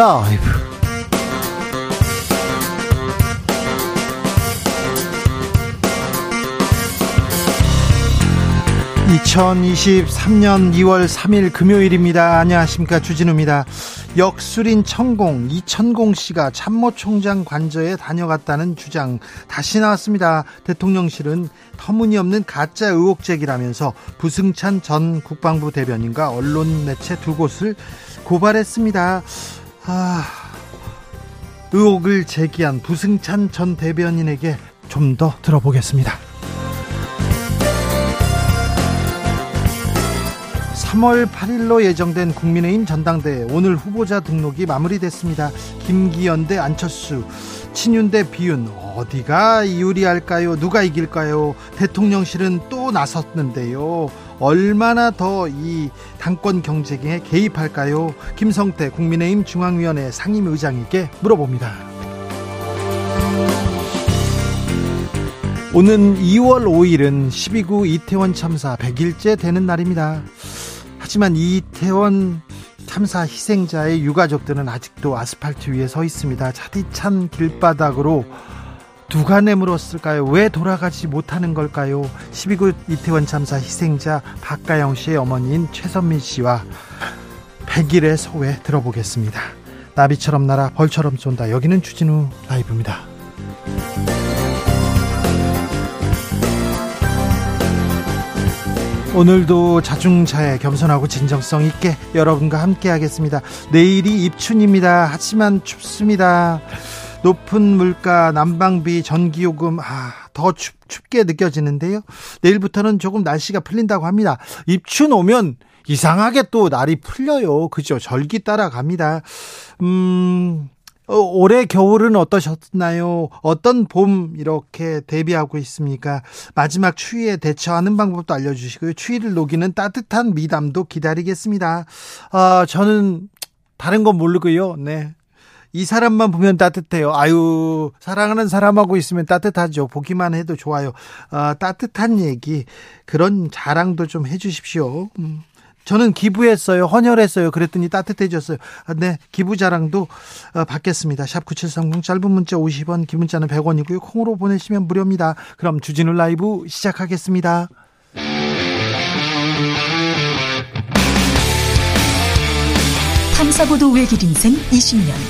라이브. 2023년 2월 3일 금요일입니다. 안녕하십니까. 주진우입니다. 역술인 천공, 이천공 씨가 참모총장 관저에 다녀갔다는 주장 다시 나왔습니다. 대통령실은 터무니없는 가짜 의혹 제기라면서 부승찬 전 국방부 대변인과 언론 매체 두 곳을 고발했습니다. 아, 의혹을 제기한 부승찬 전 대변인에게 좀 더 들어보겠습니다. 3월 8일로 예정된 국민의힘 전당대회 오늘 후보자 등록이 마무리됐습니다. 김기현 대 안철수, 친윤 대 비윤 어디가 유리할까요? 누가 이길까요? 대통령실은 또 나섰는데요. 얼마나 더 이 당권 경쟁에 개입할까요? 김성태 국민의힘 중앙위원회 상임의장에게 물어봅니다. 오는 2월 5일은 12구 이태원 참사 100일째 되는 날입니다. 하지만 이태원 참사 희생자의 유가족들은 아직도 아스팔트 위에 서 있습니다. 차디찬 길바닥으로 누가 내물었을까요? 왜 돌아가지 못하는 걸까요? 12구 이태원 참사 희생자 박가영 씨의 어머니인 최선민 씨와 100일의 소회 들어보겠습니다. 나비처럼 날아 벌처럼 쏜다. 여기는 주진우 라이브입니다. 오늘도 자중차에 겸손하고 진정성 있게 여러분과 함께 하겠습니다. 내일이 입춘입니다. 하지만 춥습니다. 높은 물가, 난방비, 전기요금, 아, 더 춥, 춥게 느껴지는데요. 내일부터는 조금 날씨가 풀린다고 합니다. 입춘 오면 이상하게 또 날이 풀려요. 그죠? 절기 따라갑니다. 음, 어, 올해 겨울은 어떠셨나요? 어떤 봄 이렇게 대비하고 있습니까? 마지막 추위에 대처하는 방법도 알려주시고요. 추위를 녹이는 따뜻한 미담도 기다리겠습니다. 아, 저는 다른 건 모르고요. 네. 이 사람만 보면 따뜻해요. 아유, 사랑하는 사람하고 있으면 따뜻하죠. 보기만 해도 좋아요. 아, 따뜻한 얘기, 그런 자랑도 좀 해주십시오. 음. 저는 기부했어요. 헌혈했어요. 그랬더니 따뜻해졌어요. 아, 네, 기부 자랑도 어, 받겠습니다. 샵 9730 짧은 문자 50원, 긴 문자는 100원이고요. 콩으로 보내시면 무료입니다. 그럼 주진우 라이브 시작하겠습니다. 탐사보도 외길 인생 20년.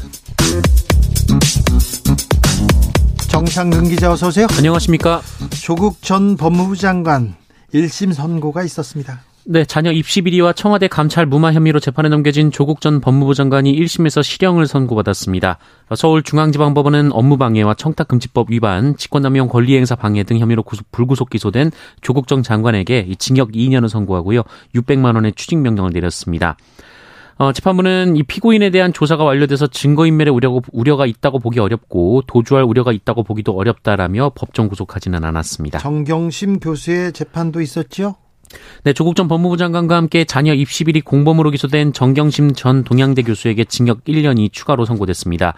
정상근 기자 어서 오세요. 안녕하십니까. 조국 전 법무부 장관 1심 선고가 있었습니다. 네, 자녀 입시 비리와 청와대 감찰 무마 혐의로 재판에 넘겨진 조국 전 법무부 장관이 1심에서 실형을 선고받았습니다. 서울중앙지방법원은 업무방해와 청탁금지법 위반, 직권남용 권리행사 방해 등 혐의로 구속, 불구속 기소된 조국 전 장관에게 징역 2년을 선고하고요. 600만 원의 추징 명령을 내렸습니다. 어, 재판부는 이 피고인에 대한 조사가 완료돼서 증거인멸의 우려가, 우려가 있다고 보기 어렵고 도주할 우려가 있다고 보기도 어렵다라며 법정 구속하지는 않았습니다. 정경심 교수의 재판도 있었죠? 네, 조국 전 법무부 장관과 함께 자녀 입시 비리 공범으로 기소된 정경심 전 동양대 교수에게 징역 1년이 추가로 선고됐습니다.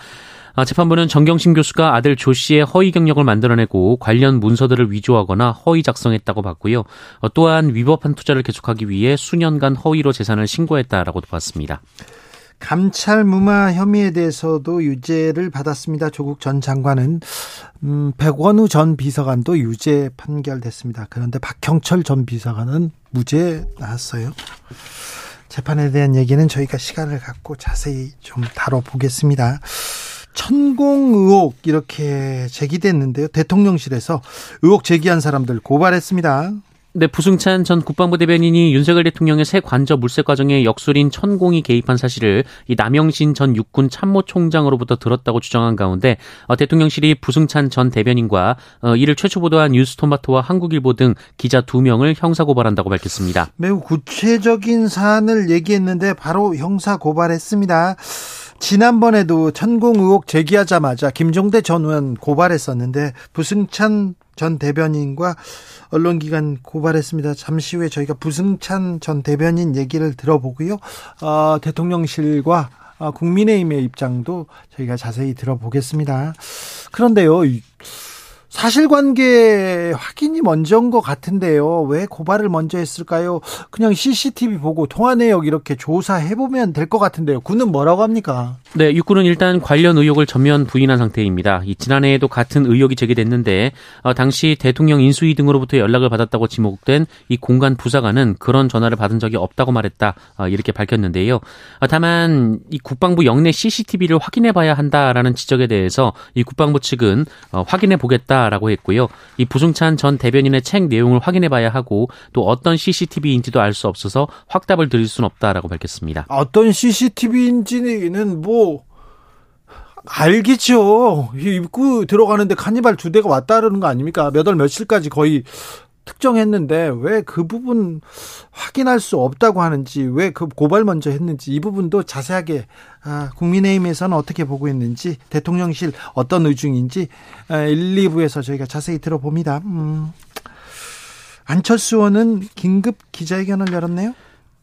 아, 재판부는 정경심 교수가 아들 조 씨의 허위 경력을 만들어내고 관련 문서들을 위조하거나 허위 작성했다고 봤고요. 어, 또한 위법한 투자를 계속하기 위해 수년간 허위로 재산을 신고했다라고도 봤습니다. 감찰 무마 혐의에 대해서도 유죄를 받았습니다. 조국 전 장관은 음, 백원우 전 비서관도 유죄 판결됐습니다. 그런데 박형철 전 비서관은 무죄 나왔어요. 재판에 대한 얘기는 저희가 시간을 갖고 자세히 좀 다뤄보겠습니다. 천공 의혹 이렇게 제기됐는데요. 대통령실에서 의혹 제기한 사람들 고발했습니다. 네, 부승찬 전 국방부 대변인이 윤석열 대통령의 새 관저 물색 과정에 역술인 천공이 개입한 사실을 이 남영신 전 육군 참모총장으로부터 들었다고 주장한 가운데 어, 대통령실이 부승찬 전 대변인과 어, 이를 최초 보도한 뉴스토마토와 한국일보 등 기자 두 명을 형사 고발한다고 밝혔습니다. 매우 구체적인 사안을 얘기했는데 바로 형사 고발했습니다. 지난번에도 천공 의혹 제기하자마자 김종대 전 의원 고발했었는데 부승찬 전 대변인과 언론기관 고발했습니다. 잠시 후에 저희가 부승찬 전 대변인 얘기를 들어보고요. 어, 대통령실과 어, 국민의힘의 입장도 저희가 자세히 들어보겠습니다. 그런데요. 사실관계 확인이 먼저인 것 같은데요. 왜 고발을 먼저 했을까요? 그냥 CCTV 보고 통화 내역 이렇게 조사해 보면 될 것 같은데요. 군은 뭐라고 합니까? 네, 육군은 일단 관련 의혹을 전면 부인한 상태입니다. 이 지난해에도 같은 의혹이 제기됐는데 어, 당시 대통령 인수위 등으로부터 연락을 받았다고 지목된 이 공간 부사관은 그런 전화를 받은 적이 없다고 말했다 어, 이렇게 밝혔는데요. 어, 다만 이 국방부 영내 CCTV를 확인해봐야 한다라는 지적에 대해서 이 국방부 측은 어, 확인해 보겠다. 있다라고 했고요. 이 부승찬 전 대변인의 책 내용을 확인해 봐야 하고 또 어떤 CCTV인지도 알 수 없어서 확답을 드릴 수는 없다라고 밝혔습니다. 어떤 CCTV인지는 뭐 알겠죠. 입구 들어가는데 카니발 두 대가 왔다 그러는 거 아닙니까? 몇 월 며칠까지 거의 특정했는데 왜 그 부분 확인할 수 없다고 하는지 왜 그 고발 먼저 했는지 이 부분도 자세하게 아, 국민의힘에서는 어떻게 보고 있는지 대통령실 어떤 의중인지 아, 1, 2부에서 저희가 자세히 들어봅니다. 음. 안철수 의원은 긴급 기자회견을 열었네요.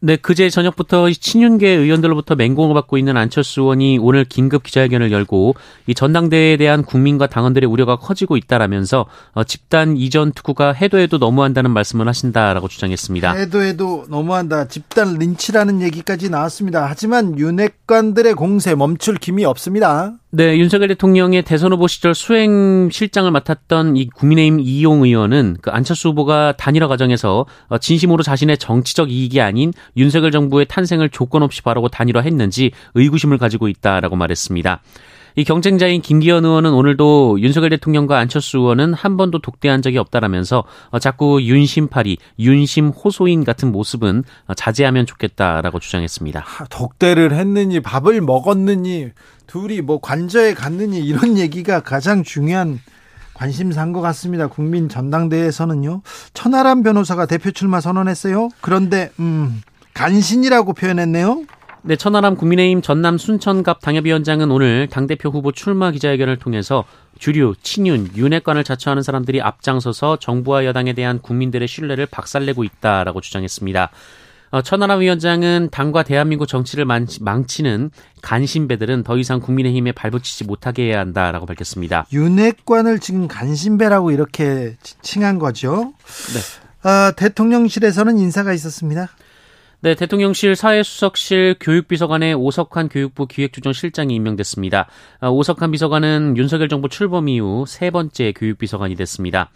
네, 그제 저녁부터 친윤계 의원들로부터 맹공을 받고 있는 안철수 의원이 오늘 긴급 기자회견을 열고 이 전당대회에 대한 국민과 당원들의 우려가 커지고 있다라면서 어, 집단 이전 특구가 해도 해도 너무한다는 말씀을 하신다라고 주장했습니다. 해도 해도 너무한다. 집단 린치라는 얘기까지 나왔습니다. 하지만 윤핵관들의 공세 멈출 김이 없습니다. 네, 윤석열 대통령의 대선 후보 시절 수행 실장을 맡았던 이 국민의힘 이용 의원은 그 안철수 후보가 단일화 과정에서 어, 진심으로 자신의 정치적 이익이 아닌 윤석열 정부의 탄생을 조건 없이 바라고 단일화했는지 의구심을 가지고 있다라고 말했습니다. 이 경쟁자인 김기현 의원은 오늘도 윤석열 대통령과 안철수 의원은 한 번도 독대한 적이 없다라면서 어, 자꾸 윤심파리, 윤심 호소인 같은 모습은 어, 자제하면 좋겠다라고 주장했습니다. 독대를 했느니 밥을 먹었느니 둘이 뭐 관저에 갔느니 이런 얘기가 가장 중요한 관심사인 것 같습니다. 국민 전당대회에서는요. 천하람 변호사가 대표 출마 선언했어요. 그런데 음 간신이라고 표현했네요. 네, 천하람 국민의힘 전남 순천갑 당협위원장은 오늘 당대표 후보 출마 기자회견을 통해서 주류, 친윤, 윤핵관을 자처하는 사람들이 앞장서서 정부와 여당에 대한 국민들의 신뢰를 박살내고 있다라고 주장했습니다. 어, 천하람 위원장은 당과 대한민국 정치를 망치는 간신배들은 더 이상 국민의힘에 발붙이지 못하게 해야 한다라고 밝혔습니다. 윤핵관을 지금 간신배라고 이렇게 칭한 거죠. 네. 어, 대통령실에서는 인사가 있었습니다. 네, 대통령실 사회수석실 교육비서관의 오석환 교육부 기획조정실장이 임명됐습니다. 어, 오석환 비서관은 윤석열 정부 출범 이후 세 번째 교육비서관이 됐습니다.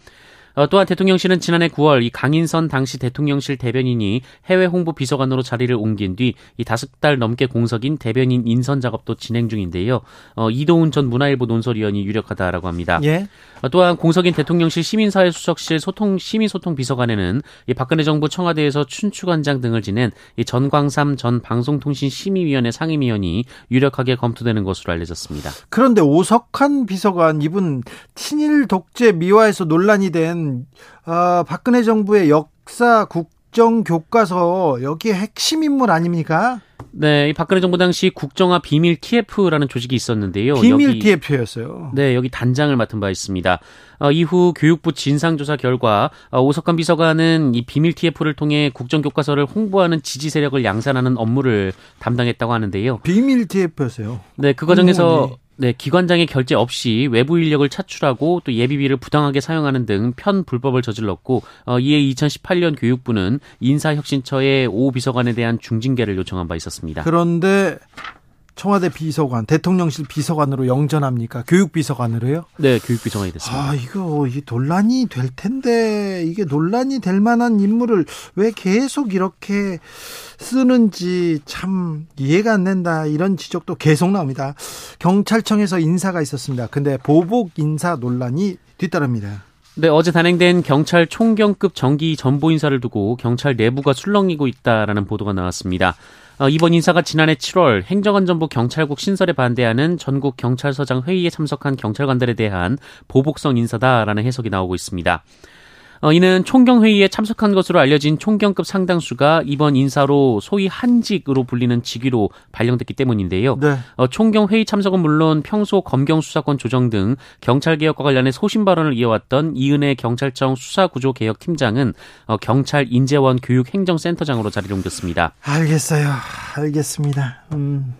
어, 또한 대통령실은 지난해 9월 이 강인선 당시 대통령실 대변인이 해외 홍보 비서관으로 자리를 옮긴 뒤 이 다섯 달 넘게 공석인 대변인 인선 작업도 진행 중인데요. 어, 이도훈 전 문화일보 논설위원이 유력하다라고 합니다. 예. 어, 또한 공석인 대통령실 시민사회 수석실 소통 시민소통 비서관에는 이 박근혜 정부 청와대에서 춘추관장 등을 지낸 이 전광삼 전 방송통신심의위원회 상임위원이 유력하게 검토되는 것으로 알려졌습니다. 그런데 오석환 비서관 이분 친일 독재 미화에서 논란이 된 어, 박근혜 정부의 역사 국정 교과서 여기에 핵심 인물 아닙니까? 네, 이 박근혜 정부 당시 국정화 비밀 TF라는 조직이 있었는데요. 비밀 여기, TF였어요. 네, 여기 단장을 맡은 바 있습니다. 어, 이후 교육부 진상조사 결과 어, 오석환 비서관은 이 비밀 TF를 통해 국정교과서를 홍보하는 지지 세력을 양산하는 업무를 담당했다고 하는데요. 비밀 TF였어요. 네, 그 과정에서 네, 기관장의 결재 없이 외부 인력을 차출하고 또 예비비를 부당하게 사용하는 등 편 불법을 저질렀고 어, 이에 2018년 교육부는 인사혁신처의 오 비서관에 대한 중징계를 요청한 바 있었습니다. 그런데 청와대 비서관, 대통령실 비서관으로 영전합니까? 교육비서관으로요? 네, 교육비서관이 됐습니다. 아, 이거, 이 논란이 될 텐데, 이게 논란이 될 만한 인물을 왜 계속 이렇게 쓰는지 참 이해가 안 된다. 이런 지적도 계속 나옵니다. 경찰청에서 인사가 있었습니다. 근데 보복 인사 논란이 뒤따릅니다. 네, 어제 단행된 경찰 총경급 정기 전보 인사를 두고 경찰 내부가 술렁이고 있다라는 보도가 나왔습니다. 어, 이번 인사가 지난해 7월 행정안전부 경찰국 신설에 반대하는 전국 경찰서장 회의에 참석한 경찰관들에 대한 보복성 인사다라는 해석이 나오고 있습니다. 어, 이는 총경회의에 참석한 것으로 알려진 총경급 상당수가 이번 인사로 소위 한직으로 불리는 직위로 발령됐기 때문인데요. 네. 어, 총경회의 참석은 물론 평소 검경 수사권 조정 등 경찰 개혁과 관련해 소신 발언을 이어왔던 이은혜 경찰청 수사구조 개혁 팀장은 어, 경찰 인재원 교육행정센터장으로 자리를 옮겼습니다. 알겠어요. 알겠습니다. 음.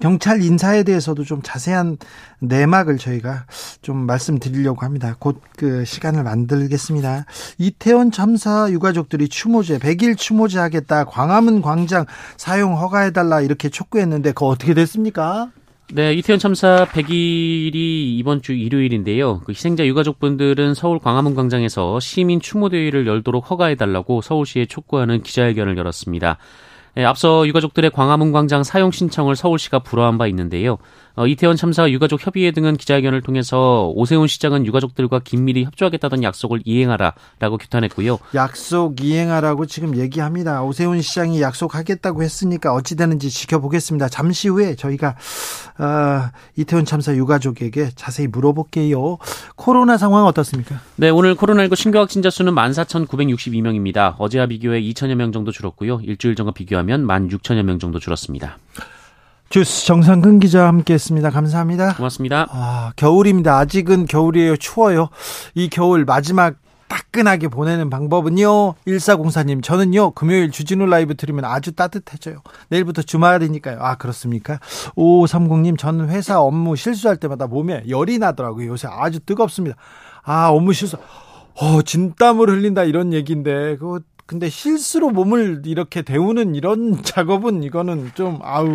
경찰 인사에 대해서도 좀 자세한 내막을 저희가 좀 말씀드리려고 합니다. 곧 그 시간을 만들겠습니다. 이태원 참사 유가족들이 추모제 100일 추모제 하겠다. 광화문 광장 사용 허가해 달라 이렇게 촉구했는데 그거 어떻게 됐습니까? 네, 이태원 참사 100일이 이번 주 일요일인데요. 그 희생자 유가족분들은 서울 광화문 광장에서 시민 추모 대회를 열도록 허가해 달라고 서울시에 촉구하는 기자회견을 열었습니다. 예, 앞서 유가족들의 광화문 광장 사용 신청을 서울시가 불허한 바 있는데요. 어, 이태원 참사 유가족 협의회 등은 기자회견을 통해서 오세훈 시장은 유가족들과 긴밀히 협조하겠다던 약속을 이행하라라고 규탄했고요. 약속 이행하라고 지금 얘기합니다. 오세훈 시장이 약속하겠다고 했으니까 어찌 되는지 지켜보겠습니다. 잠시 후에 저희가 어, 이태원 참사 유가족에게 자세히 물어볼게요. 코로나 상황 어떻습니까? 네, 오늘 코로나19 신규 확진자 수는 14,962명입니다. 어제와 비교해 2천여 명 정도 줄었고요. 일주일 전과 비교하면 16,000여 명 정도 줄었습니다. 주스 정상근 기자 함께했습니다. 감사합니다. 고맙습니다. 아, 겨울입니다. 아직은 겨울이에요. 추워요. 이 겨울 마지막 따끈하게 보내는 방법은요. 1404님, 저는요, 금요일 주진우 라이브 들으면 아주 따뜻해져요. 내일부터 주말이니까요. 아, 그렇습니까? 5530님, 저는 회사 업무 실수할 때마다 몸에 열이 나더라고요. 요새 아주 뜨겁습니다. 아, 업무 실수. 어, 진땀을 흘린다 이런 얘기인데, 그거 근데 실수로 몸을 이렇게 데우는 이런 작업은 이거는 좀 아우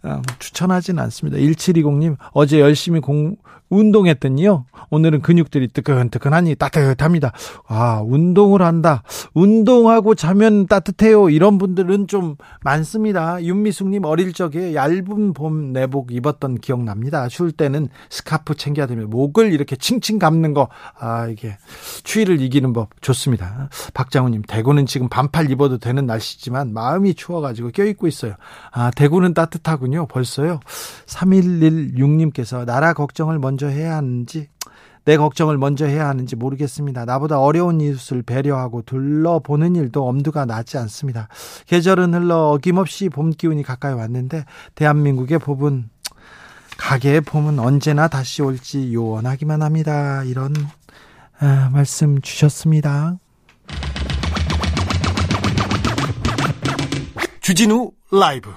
아, 추천하진 않습니다. 1720님 어제 열심히 공 운동했더니요. 오늘은 근육들이 뜨끈뜨끈하니 따뜻합니다. 아, 운동을 한다. 운동하고 자면 따뜻해요. 이런 분들은 좀 많습니다. 윤미숙님 어릴 적에 얇은 봄 내복 입었던 기억납니다. 추울 때는 스카프 챙겨야 되면 목을 이렇게 칭칭 감는 거. 아, 이게 추위를 이기는 법 좋습니다. 박장우님, 대구는 지금 반팔 입어도 되는 날씨지만 마음이 추워가지고 껴입고 있어요. 아, 대구는 따뜻하군요. 벌써요. 3116님께서 나라 걱정을 먼저 먼저 해야 하는지 내 걱정을 먼저 해야 하는지 모르겠습니다. 나보다 어려운 이웃을 배려하고 둘러보는 일도 엄두가 나지 않습니다. 계절은 흘러 어김없이 봄 기운이 가까이 왔는데 대한민국의 봄은 가게의 봄은 언제나 다시 올지 요원하기만 합니다. 이런 아, 말씀 주셨습니다. 주진우 라이브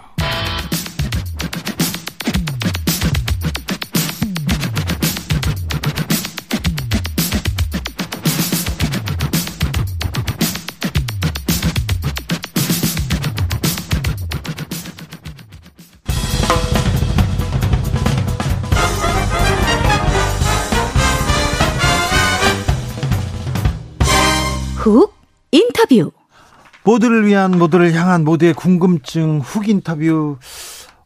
훅 인터뷰. 모두를 위한 모두를 향한 모두의 궁금증 훅 인터뷰.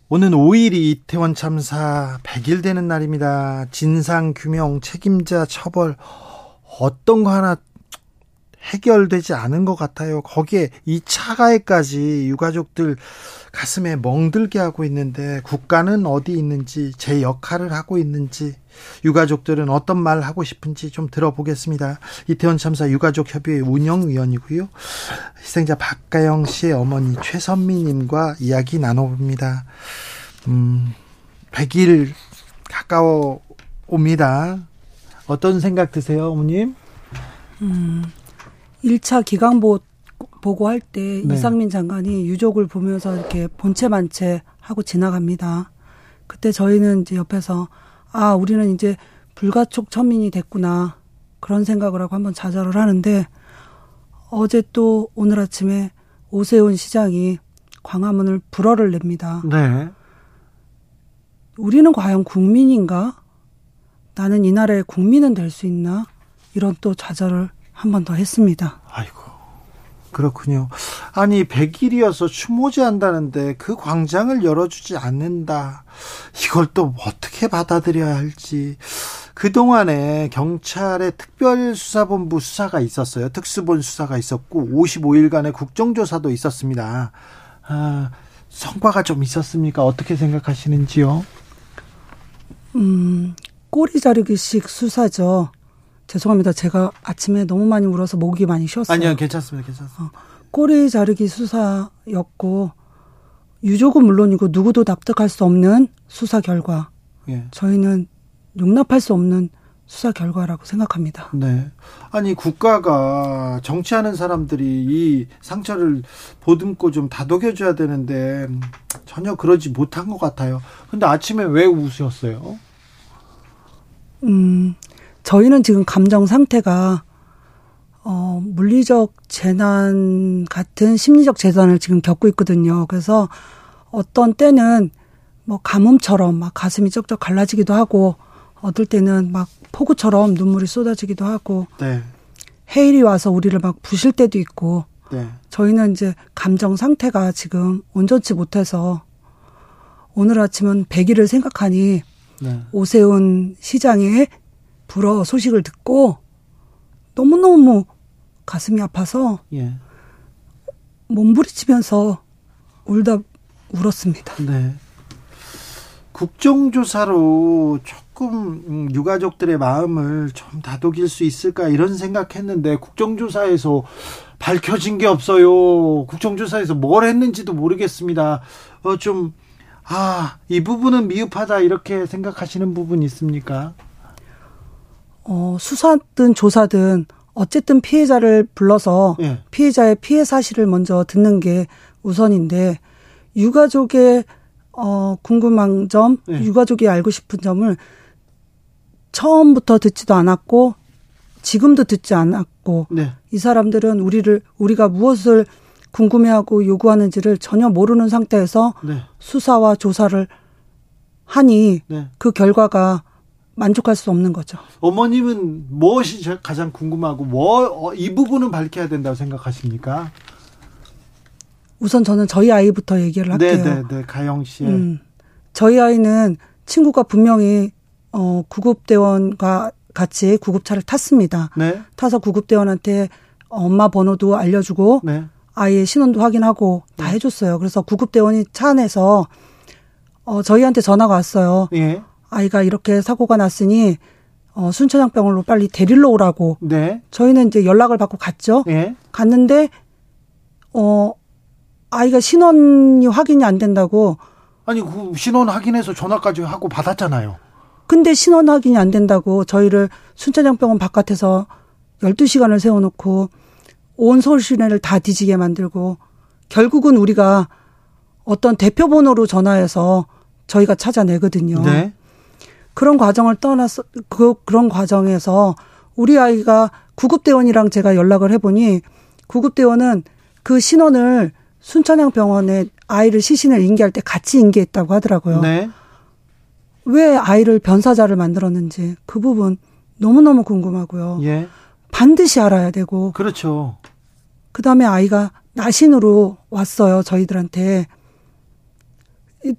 오는 5일이 이태원 참사 100일 되는 날입니다. 진상 규명, 책임자 처벌. 어떤 거 하나 해결되지 않은 것 같아요. 거기에 2차 가해까지 유가족들 가슴에 멍들게 하고 있는데 국가는 어디 있는지 제 역할을 하고 있는지 유가족들은 어떤 말 하고 싶은지 좀 들어보겠습니다. 이태원 참사 유가족 협의회 운영위원이고요. 희생자 박가영 씨의 어머니 최선미님과 이야기 나눠봅니다. 음, 100일 가까워 옵니다. 어떤 생각 드세요, 어머님? 음, 1차 기강 보 보고할 때 네. 이상민 장관이 유족을 보면서 이렇게 본체 만체 하고 지나갑니다. 그때 저희는 이제 옆에서 아 우리는 이제 불가촉 천민이 됐구나 그런 생각을 하고 한번 좌절을 하는데 어제 또 오늘 아침에 오세훈 시장이 광화문을 불어를 냅니다. 네. 우리는 과연 국민인가? 나는 이 나라의 국민은 될 수 있나? 이런 또 좌절을 한 번 더 했습니다. 아이고. 그렇군요. 아니 100일이어서 추모제 한다는데 그 광장을 열어주지 않는다. 이걸 또 어떻게 받아들여야 할지. 그동안에 경찰의 특별수사본부 수사가 있었어요. 특수본 수사가 있었고 55일간의 국정조사도 있었습니다. 아, 성과가 좀 있었습니까? 어떻게 생각하시는지요? 음, 꼬리 자르기식 수사죠. 죄송합니다. 제가 아침에 너무 많이 울어서 목이 많이 쉬었어요. 아니요, 괜찮습니다. 괜찮습니다. 어, 꼬리 자르기 수사였고 유족은 물론이고 누구도 납득할 수 없는 수사 결과. 예. 저희는 용납할 수 없는 수사 결과라고 생각합니다. 네. 아니 국가가 정치하는 사람들이 이 상처를 보듬고 좀 다독여줘야 되는데 전혀 그러지 못한 것 같아요. 근데 아침에 왜 우셨어요? 음, 저희는 지금 감정 상태가 어, 물리적 재난 같은 심리적 재난을 지금 겪고 있거든요. 그래서 어떤 때는 뭐 가뭄처럼 막 가슴이 쩍쩍 갈라지기도 하고 어떨 때는 막 폭우처럼 눈물이 쏟아지기도 하고 네. 해일이 와서 우리를 막 부실 때도 있고 네. 저희는 이제 감정 상태가 지금 온전치 못해서 오늘 아침은 100일을 생각하니 네. 오세훈 시장의 불어 소식을 듣고 너무너무 가슴이 아파서 예. 몸부리치면서 울다 울었습니다. 네. 국정조사로 조금 음, 유가족들의 마음을 좀 다독일 수 있을까 이런 생각했는데 국정조사에서 밝혀진 게 없어요. 국정조사에서 뭘 했는지도 모르겠습니다. 어, 좀, 아, 이 부분은 미흡하다 이렇게 생각하시는 부분 있습니까? 어, 수사든 조사든 어쨌든 피해자를 불러서 네. 피해자의 피해 사실을 먼저 듣는 게 우선인데 유가족의 어 궁금한 점, 네. 유가족이 알고 싶은 점을 처음부터 듣지도 않았고 지금도 듣지 않았고 네. 이 사람들은 우리를 우리가 무엇을 궁금해하고 요구하는지를 전혀 모르는 상태에서 네. 수사와 조사를 하니 네. 그 결과가 만족할 수 없는 거죠. 어머님은 무엇이 가장 궁금하고 뭐이 어, 부분은 밝혀야 된다고 생각하십니까? 우선 저는 저희 아이부터 얘기를 할게요. 네, 네, 네. 가영 씨. 음, 저희 아이는 친구가 분명히 어 구급대원과 같이 구급차를 탔습니다. 네. 타서 구급대원한테 엄마 번호도 알려주고 네. 아이의 신원도 확인하고 다 네. 해줬어요. 그래서 구급대원이 차 안에서 어 저희한테 전화가 왔어요. 예. 아이가 이렇게 사고가 났으니 어 순천향병원로 빨리 데리러 오라고. 네. 저희는 이제 연락을 받고 갔죠. 예. 갔는데 어 아이가 신원이 확인이 안 된다고. 아니 그 신원 확인해서 전화까지 하고 받았잖아요. 근데 신원 확인이 안 된다고 저희를 순천향병원 바깥에서 12시간을 세워놓고 온 서울 시내를 다 뒤지게 만들고 결국은 우리가 어떤 대표 번호로 전화해서 저희가 찾아내거든요. 네. 그런 과정을 떠나서 그 그런 과정에서 우리 아이가 구급대원이랑 제가 연락을 해보니 구급대원은 그 신원을 순천향병원에 아이를 시신을 인계할 때 같이 인계했다고 하더라고요. 네. 왜 아이를 변사자를 만들었는지 그 부분 너무너무 궁금하고요. 예. 반드시 알아야 되고. 그렇죠. 그 다음에 아이가 나신으로 왔어요, 저희들한테.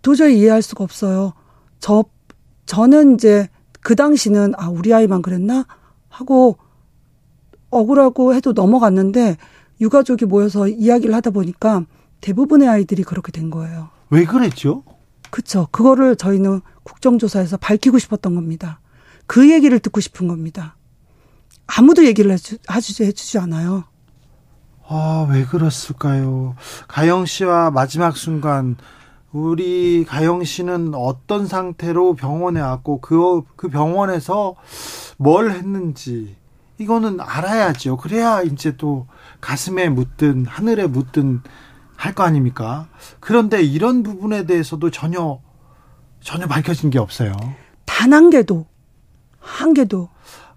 도저히 이해할 수가 없어요. 저, 저는 이제 그 당시는 아, 우리 아이만 그랬나? 하고 억울하고 해도 넘어갔는데 유가족이 모여서 이야기를 하다 보니까 대부분의 아이들이 그렇게 된 거예요. 왜 그랬죠? 그렇죠. 그거를 저희는 국정조사에서 밝히고 싶었던 겁니다. 그 얘기를 듣고 싶은 겁니다. 아무도 얘기를 해주, 해주지 않아요. 아, 왜 그랬을까요? 가영 씨와 마지막 순간, 우리 가영 씨는 어떤 상태로 병원에 왔고, 그, 그 병원에서 뭘 했는지, 이거는 알아야죠. 그래야 이제 또 가슴에 묻든 하늘에 묻든 할 거 아닙니까? 그런데 이런 부분에 대해서도 전혀 전혀 밝혀진 게 없어요. 단 한 개도 한 개도.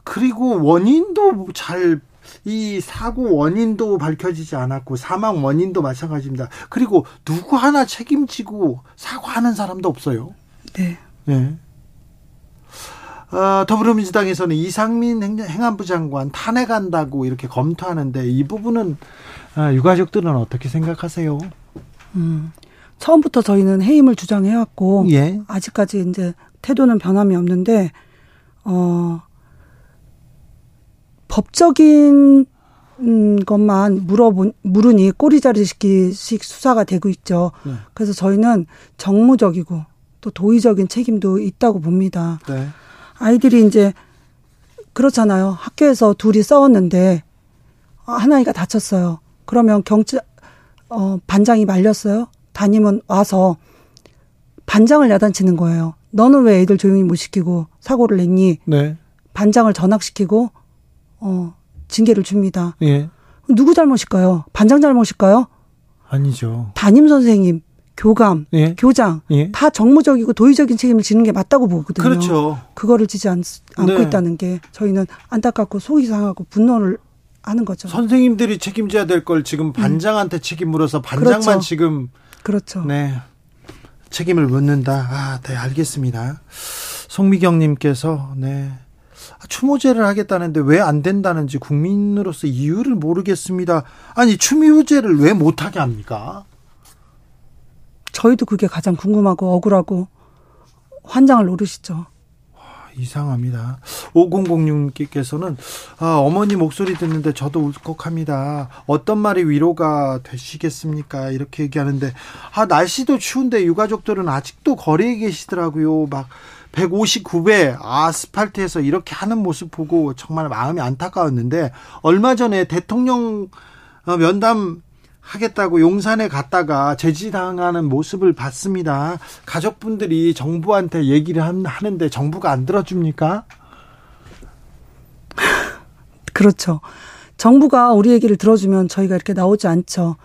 그리고 원인도 잘 이 사고 원인도 밝혀지지 않았고 사망 원인도 마찬가지입니다. 그리고 누구 하나 책임지고 사과하는 사람도 없어요. 네. 네. 어, 더불어민주당에서는 이상민 행안부 장관 탄핵한다고 이렇게 검토하는데 이 부분은 아, 유가족들은 어떻게 생각하세요? 음, 처음부터 저희는 해임을 주장해왔고 예. 아직까지 이제 태도는 변함이 없는데 어 법적인 음, 것만 물어 물으니 꼬리자르기식 수사가 되고 있죠. 네. 그래서 저희는 정무적이고 또 도의적인 책임도 있다고 봅니다. 네. 아이들이 이제 그렇잖아요. 학교에서 둘이 싸웠는데 하나이가 다쳤어요. 그러면 경찰 어 반장이 말렸어요. 담임은 와서 반장을 야단치는 거예요. 너는 왜 애들 조용히 못 시키고 사고를 냈니? 네. 반장을 전학시키고 어 징계를 줍니다. 예. 누구 잘못일까요? 반장 잘못일까요? 아니죠. 담임 선생님, 교감, 예. 교장 예. 다 정무적이고 도의적인 책임을 지는 게 맞다고 보거든요. 그렇죠. 그거를 지지 않, 않고 네. 있다는 게 저희는 안타깝고 속이 상하고 분노를 하는 거죠. 선생님들이 책임져야 될 걸 지금 반장한테 책임 물어서 반장만 그렇죠. 지금 그렇죠. 네. 책임을 묻는다. 아, 네, 알겠습니다. 송미경 님께서, 네. 아, 추모제를 하겠다는데 왜 안 된다는지 국민으로서 이유를 모르겠습니다. 아니, 추모제를 왜 못하게 합니까? 저희도 그게 가장 궁금하고 억울하고 환장을 노리시죠. 아, 이상합니다. 5006님께서는, 아, 어머니 목소리 듣는데 저도 울컥합니다. 어떤 말이 위로가 되시겠습니까? 이렇게 얘기하는데, 아, 날씨도 추운데 유가족들은 아직도 거리에 계시더라고요. 막, 159배 아스팔트에서 이렇게 하는 모습 보고 정말 마음이 안타까웠는데, 얼마 전에 대통령 어, 면담 하겠다고 용산에 갔다가 제지당하는 모습을 봤습니다. 가족분들이 정부한테 얘기를 한- 하는데 정부가 안 들어줍니까? 그렇죠. 정부가 우리 얘기를 들어주면 저희가 이렇게 나오지 않죠.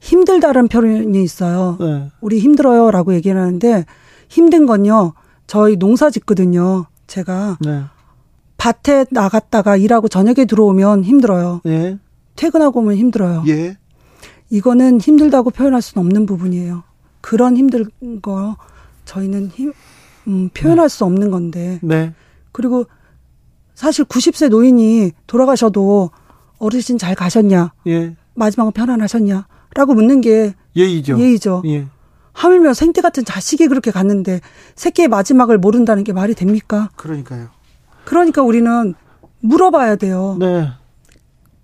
힘들다는 표현이 있어요. 네. 우리 힘들어요라고 얘기를 하는데 힘든 건요. 저희 농사 짓거든요. 제가 네. 밭에 나갔다가 일하고 저녁에 들어오면 힘들어요. 예. 퇴근하고 오면 힘들어요. 예. 이거는 힘들다고 표현할 수는 없는 부분이에요. 그런 힘든 거 저희는 힘, 음, 표현할 수 없는 건데. 네. 그리고 사실 90세 노인이 돌아가셔도 어르신 잘 가셨냐? 예. 마지막은 편안하셨냐? 라고 묻는 게 예의죠. 예의죠. 예. 하물며 생태 같은 자식이 그렇게 갔는데 새끼의 마지막을 모른다는 게 말이 됩니까? 그러니까요. 그러니까 우리는 물어봐야 돼요. 네.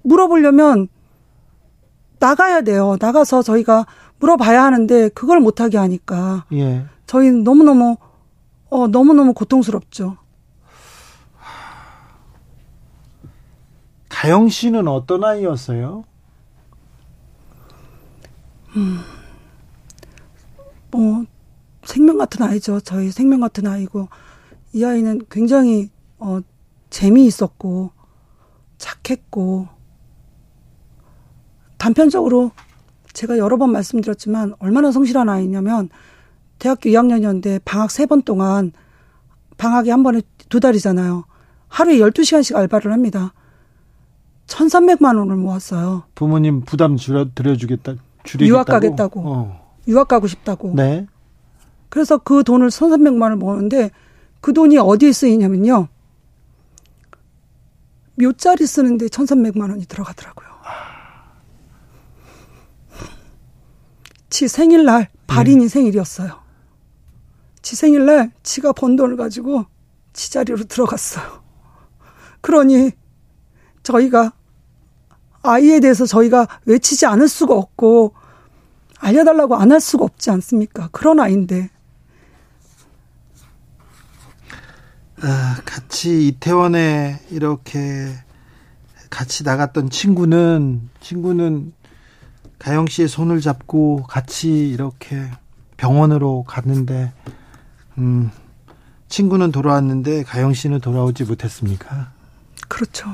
물어보려면 나가야 돼요. 나가서 저희가 물어봐야 하는데 그걸 못하게 하니까 예. 저희는 너무너무 어 너무너무 고통스럽죠. 가영 씨는 어떤 아이였어요? 어 생명 같은 아이죠. 저희 생명 같은 아이고 이 아이는 굉장히 어 재미있었고 착했고 단편적으로 제가 여러 번 말씀드렸지만 얼마나 성실한 아이냐면 대학교 2학년이었는데 방학 세 번 동안 방학이 한 번에 두 달이잖아요. 하루에 12시간씩 알바를 합니다. 1,300만 원을 모았어요. 부모님 부담 줄여 드려 주겠다. 줄이겠다고. 유학 가겠다고. 어. 유학 가고 싶다고. 네. 그래서 그 돈을 1,300만 원을 모았는데 그 돈이 어디에 쓰이냐면요. 묘자리 쓰는데 1,300만 원이 들어가더라고요. 지 생일날 발인이 생일이었어요. 지 생일날 지가 번 돈을 가지고 지 자리로 들어갔어요. 그러니 저희가 아이에 대해서 저희가 외치지 않을 수가 없고 알려달라고 안 할 수가 없지 않습니까? 그런 아이인데 아, 같이 이태원에 이렇게 같이 나갔던 친구는 친구는 가영 씨의 손을 잡고 같이 이렇게 병원으로 갔는데 음 친구는 돌아왔는데 가영 씨는 돌아오지 못했습니까? 그렇죠.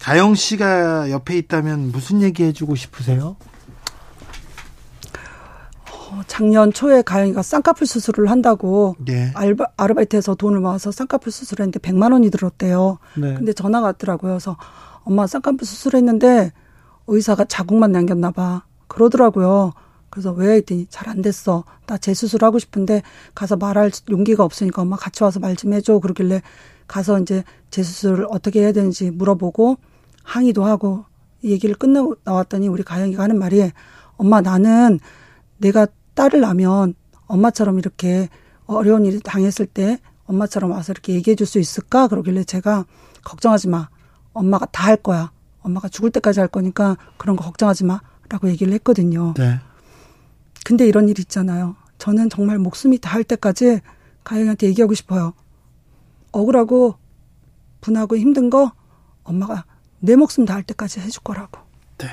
가영 씨가 옆에 있다면 무슨 얘기 해주고 싶으세요? 어, 작년 초에 가영이가 쌍꺼풀 수술을 한다고 예. 알바, 아르바이트해서 돈을 모아서 쌍꺼풀 수술했는데 100만 원이 들었대요. 네. 근데 전화가 왔더라고요. 그래서 엄마 쌍꺼풀 수술했는데 의사가 자국만 남겼나 봐. 그러더라고요. 그래서 왜 했더니 잘 안 됐어. 나 재수술하고 싶은데 가서 말할 용기가 없으니까 엄마 같이 와서 말 좀 해줘. 그러길래 가서 이제 재수술을 어떻게 해야 되는지 물어보고 항의도 하고 이 얘기를 끝나고 나왔더니 우리 가영이가 하는 말이 엄마 나는 내가 딸을 낳으면 엄마처럼 이렇게 어려운 일이 당했을 때 엄마처럼 와서 이렇게 얘기해 줄 수 있을까? 그러길래 제가 걱정하지 마. 엄마가 다 할 거야. 엄마가 죽을 때까지 할 거니까 그런 거 걱정하지 마. 라고 얘기를 했거든요. 네. 근데 이런 일 있잖아요. 저는 정말 목숨이 닿을 때까지 가영이한테 얘기하고 싶어요. 억울하고 분하고 힘든 거 엄마가 내 목숨 닿을 때까지 해줄 거라고. 네.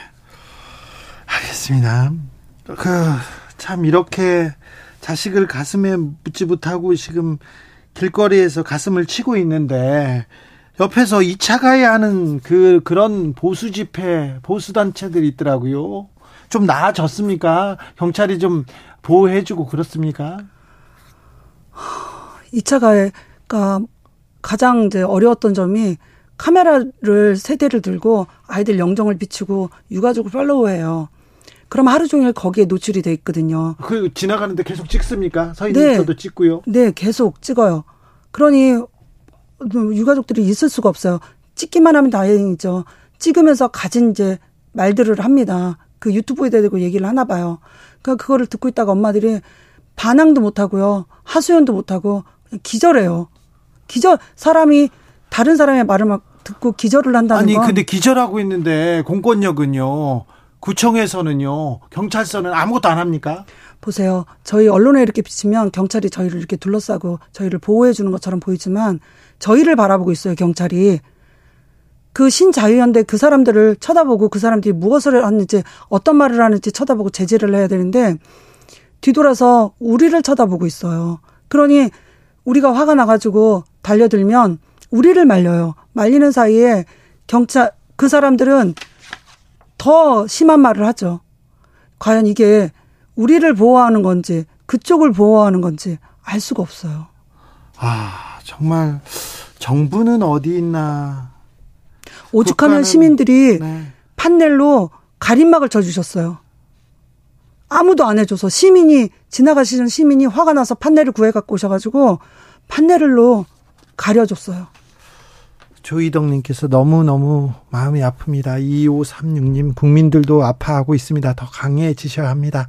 알겠습니다. 그, 참, 이렇게 자식을 가슴에 묻지 못하고 지금 길거리에서 가슴을 치고 있는데, 옆에서 2차 가야 하는 그, 그런 보수 집회, 보수 단체들이 있더라고요. 좀 나아졌습니까? 경찰이 좀 보호해주고 그렇습니까? 2차 가해가 가장 이제 어려웠던 점이 카메라를 세 대를 들고 아이들 영정을 비추고 유가족을 팔로우해요. 그럼 하루 종일 거기에 노출이 돼 있거든요. 그 지나가는데 계속 찍습니까? 서 있는 네. 찍고요. 네, 계속 찍어요. 그러니 유가족들이 있을 수가 없어요. 찍기만 하면 다행이죠. 찍으면서 가진 이제 말들을 합니다. 그 유튜브에 대고 얘기를 하나 봐요. 그러니까 그거를 듣고 있다가 엄마들이 반항도 못 하고요. 하소연도 못 하고 기절해요. 기절 사람이 다른 사람의 말을 막 듣고 기절을 한다는 아니 건. 근데 기절하고 있는데 공권력은요. 구청에서는요. 경찰서는 아무것도 안 합니까? 보세요. 저희 언론에 이렇게 비치면 경찰이 저희를 이렇게 둘러싸고 저희를 보호해 주는 것처럼 보이지만 저희를 바라보고 있어요, 경찰이. 그 신자유연대 그 사람들을 쳐다보고 그 사람들이 무엇을 하는지 어떤 말을 하는지 쳐다보고 제재를 해야 되는데 뒤돌아서 우리를 쳐다보고 있어요. 그러니 우리가 화가 나가지고 달려들면 우리를 말려요. 말리는 사이에 경찰 그 사람들은 더 심한 말을 하죠. 과연 이게 우리를 보호하는 건지 그쪽을 보호하는 건지 알 수가 없어요. 아 정말 정부는 어디 있나 오죽하면 시민들이 네. 판넬로 가림막을 쳐주셨어요. 아무도 안 해줘서 시민이 지나가시는 시민이 화가 나서 판넬을 구해 갖고 오셔가지고 판넬로 가려줬어요. 조희덕님께서 너무너무 마음이 아픕니다. 2536님, 국민들도 아파하고 있습니다. 더 강해지셔야 합니다.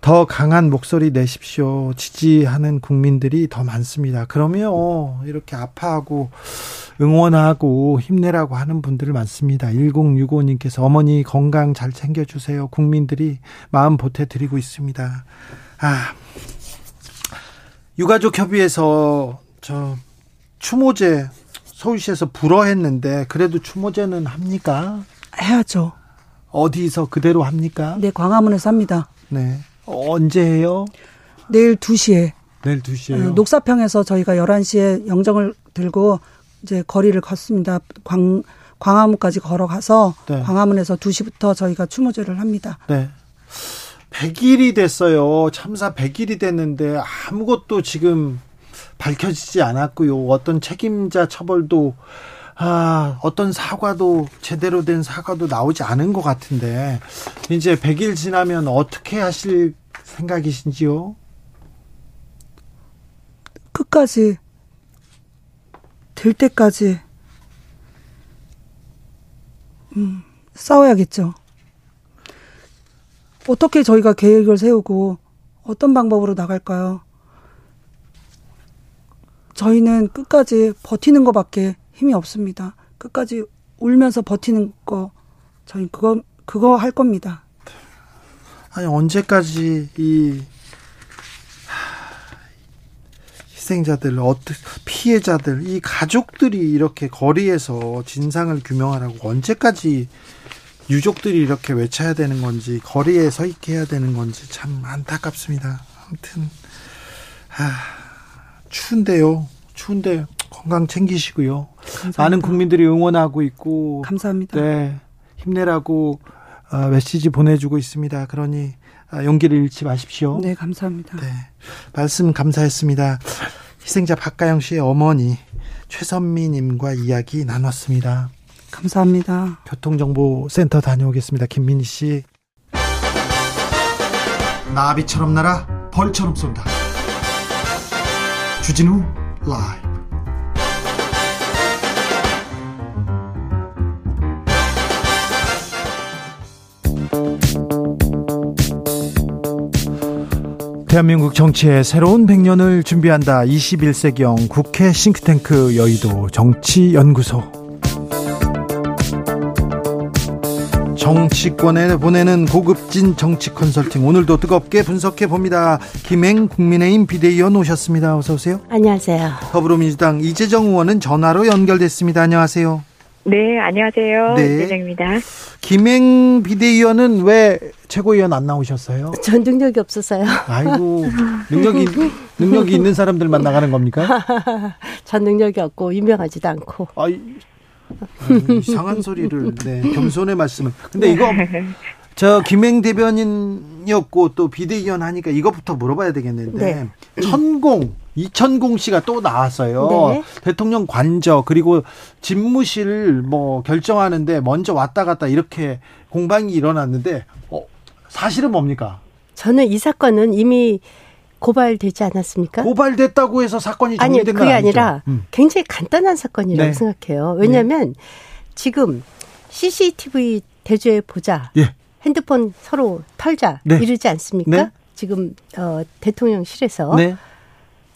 더 강한 목소리 내십시오. 지지하는 국민들이 더 많습니다. 그러면 이렇게 아파하고 응원하고 힘내라고 하는 분들 많습니다. 1065님께서 어머니 건강 잘 챙겨주세요. 국민들이 마음 보태드리고 있습니다. 아, 유가족 협의회에서 저 추모제 서울시에서 불허했는데 그래도 추모제는 합니까? 해야죠. 어디서 그대로 합니까? 네, 광화문에서 합니다. 네. 언제 해요? 내일 2시에. 내일 2시에요. 어, 녹사평에서 저희가 11시에 영정을 들고 이제 거리를 걷습니다. 광 광화문까지 걸어가서 네. 광화문에서 2시부터 저희가 추모제를 합니다. 네. 100일이 됐어요. 참사 100일이 됐는데 아무것도 지금 밝혀지지 않았고요. 어떤 책임자 처벌도 아, 어떤 사과도 제대로 된 사과도 나오지 않은 것 같은데 이제 100일 지나면 어떻게 하실 생각이신지요? 끝까지 될 때까지 음, 싸워야겠죠. 어떻게 저희가 계획을 세우고 어떤 방법으로 나갈까요? 저희는 끝까지 버티는 것밖에 힘이 없습니다. 끝까지 울면서 버티는 거 저희 그거 그거 할 겁니다. 아니 언제까지 이 희생자들, 피해자들, 이 가족들이 이렇게 거리에서 진상을 규명하라고 언제까지 유족들이 이렇게 외쳐야 되는 건지 거리에 서 있게 해야 되는 건지 참 안타깝습니다. 아무튼 아, 추운데요. 추운데 건강 챙기시고요. 감사합니다. 많은 국민들이 응원하고 있고 감사합니다. 네. 힘내라고 어, 메시지 보내주고 있습니다. 그러니 아, 용기를 잃지 마십시오. 네, 감사합니다. 네. 말씀 감사했습니다. 희생자 박가영 씨의 어머니 최선미 님과 이야기 나눴습니다. 감사합니다. 교통정보센터 다녀오겠습니다. 김민희 씨. 나비처럼 날아 벌처럼 쏜다. 주진우 라이브. 대한민국 정치의 새로운 100년을 준비한다. 21세기형 국회 싱크탱크 여의도 정치연구소. 정치권에 보내는 고급진 정치 컨설팅 오늘도 뜨겁게 분석해 봅니다. 김행 국민의힘 비대위원 오셨습니다. 어서 오세요. 안녕하세요. 더불어민주당 이재정 의원은 전화로 연결됐습니다. 안녕하세요. 네, 안녕하세요. 네. 이재정입니다. 김행 비대위원은 왜 최고위원 안 나오셨어요? 전 능력이 없어서요. 아이고 능력이 능력이 있는 사람들만 나가는 겁니까? 전 능력이 없고 유명하지도 않고. 아이, 아 이 이상한 소리를 네 겸손의 말씀을. 근데 이거 저 김행 대변인이었고 또 비대위원 하니까 이것부터 물어봐야 되겠는데 네. 천공 이천공 씨가 또 나왔어요. 네. 대통령 관저 그리고 집무실 뭐 결정하는데 먼저 왔다 갔다 이렇게 공방이 일어났는데 어, 사실은 뭡니까? 저는 이 사건은 이미 고발되지 않았습니까? 고발됐다고 해서 사건이 정리된 아니, 그게 아니라 음. 굉장히 간단한 사건이라고 네. 생각해요. 왜냐하면 네. 지금 CCTV 대조해 보자. 예. 핸드폰 서로 털자 네. 이러지 않습니까? 네. 지금 어, 대통령실에서 네.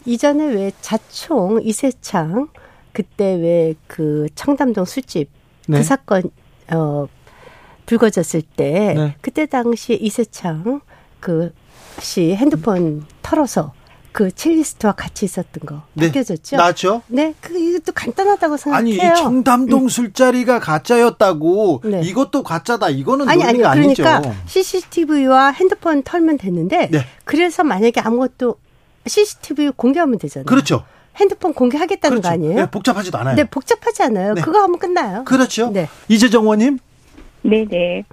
이전에 왜 자총 이세창 그때 왜 그 청담동 술집 그 네. 그 사건 어 불거졌을 때 네. 그때 당시 이세창 그 씨 핸드폰 털어서 그 첼리스트와 같이 있었던 거 네. 바뀌어졌죠? 나죠? 네, 그 이것도 간단하다고 생각해요. 아니 청담동 음. 술자리가 가짜였다고 네. 이것도 가짜다. 이거는 아니 아니 그러니까 아니죠. CCTV와 핸드폰 털면 됐는데 네. 그래서 만약에 아무것도 CCTV 공개하면 되잖아요. 그렇죠. 핸드폰 공개하겠다는 그렇죠. 거 아니에요? 네, 복잡하지도 않아요. 네, 복잡하지 않아요. 네. 그거 하면 끝나요. 그렇죠. 네. 이재정 의원님? 네네.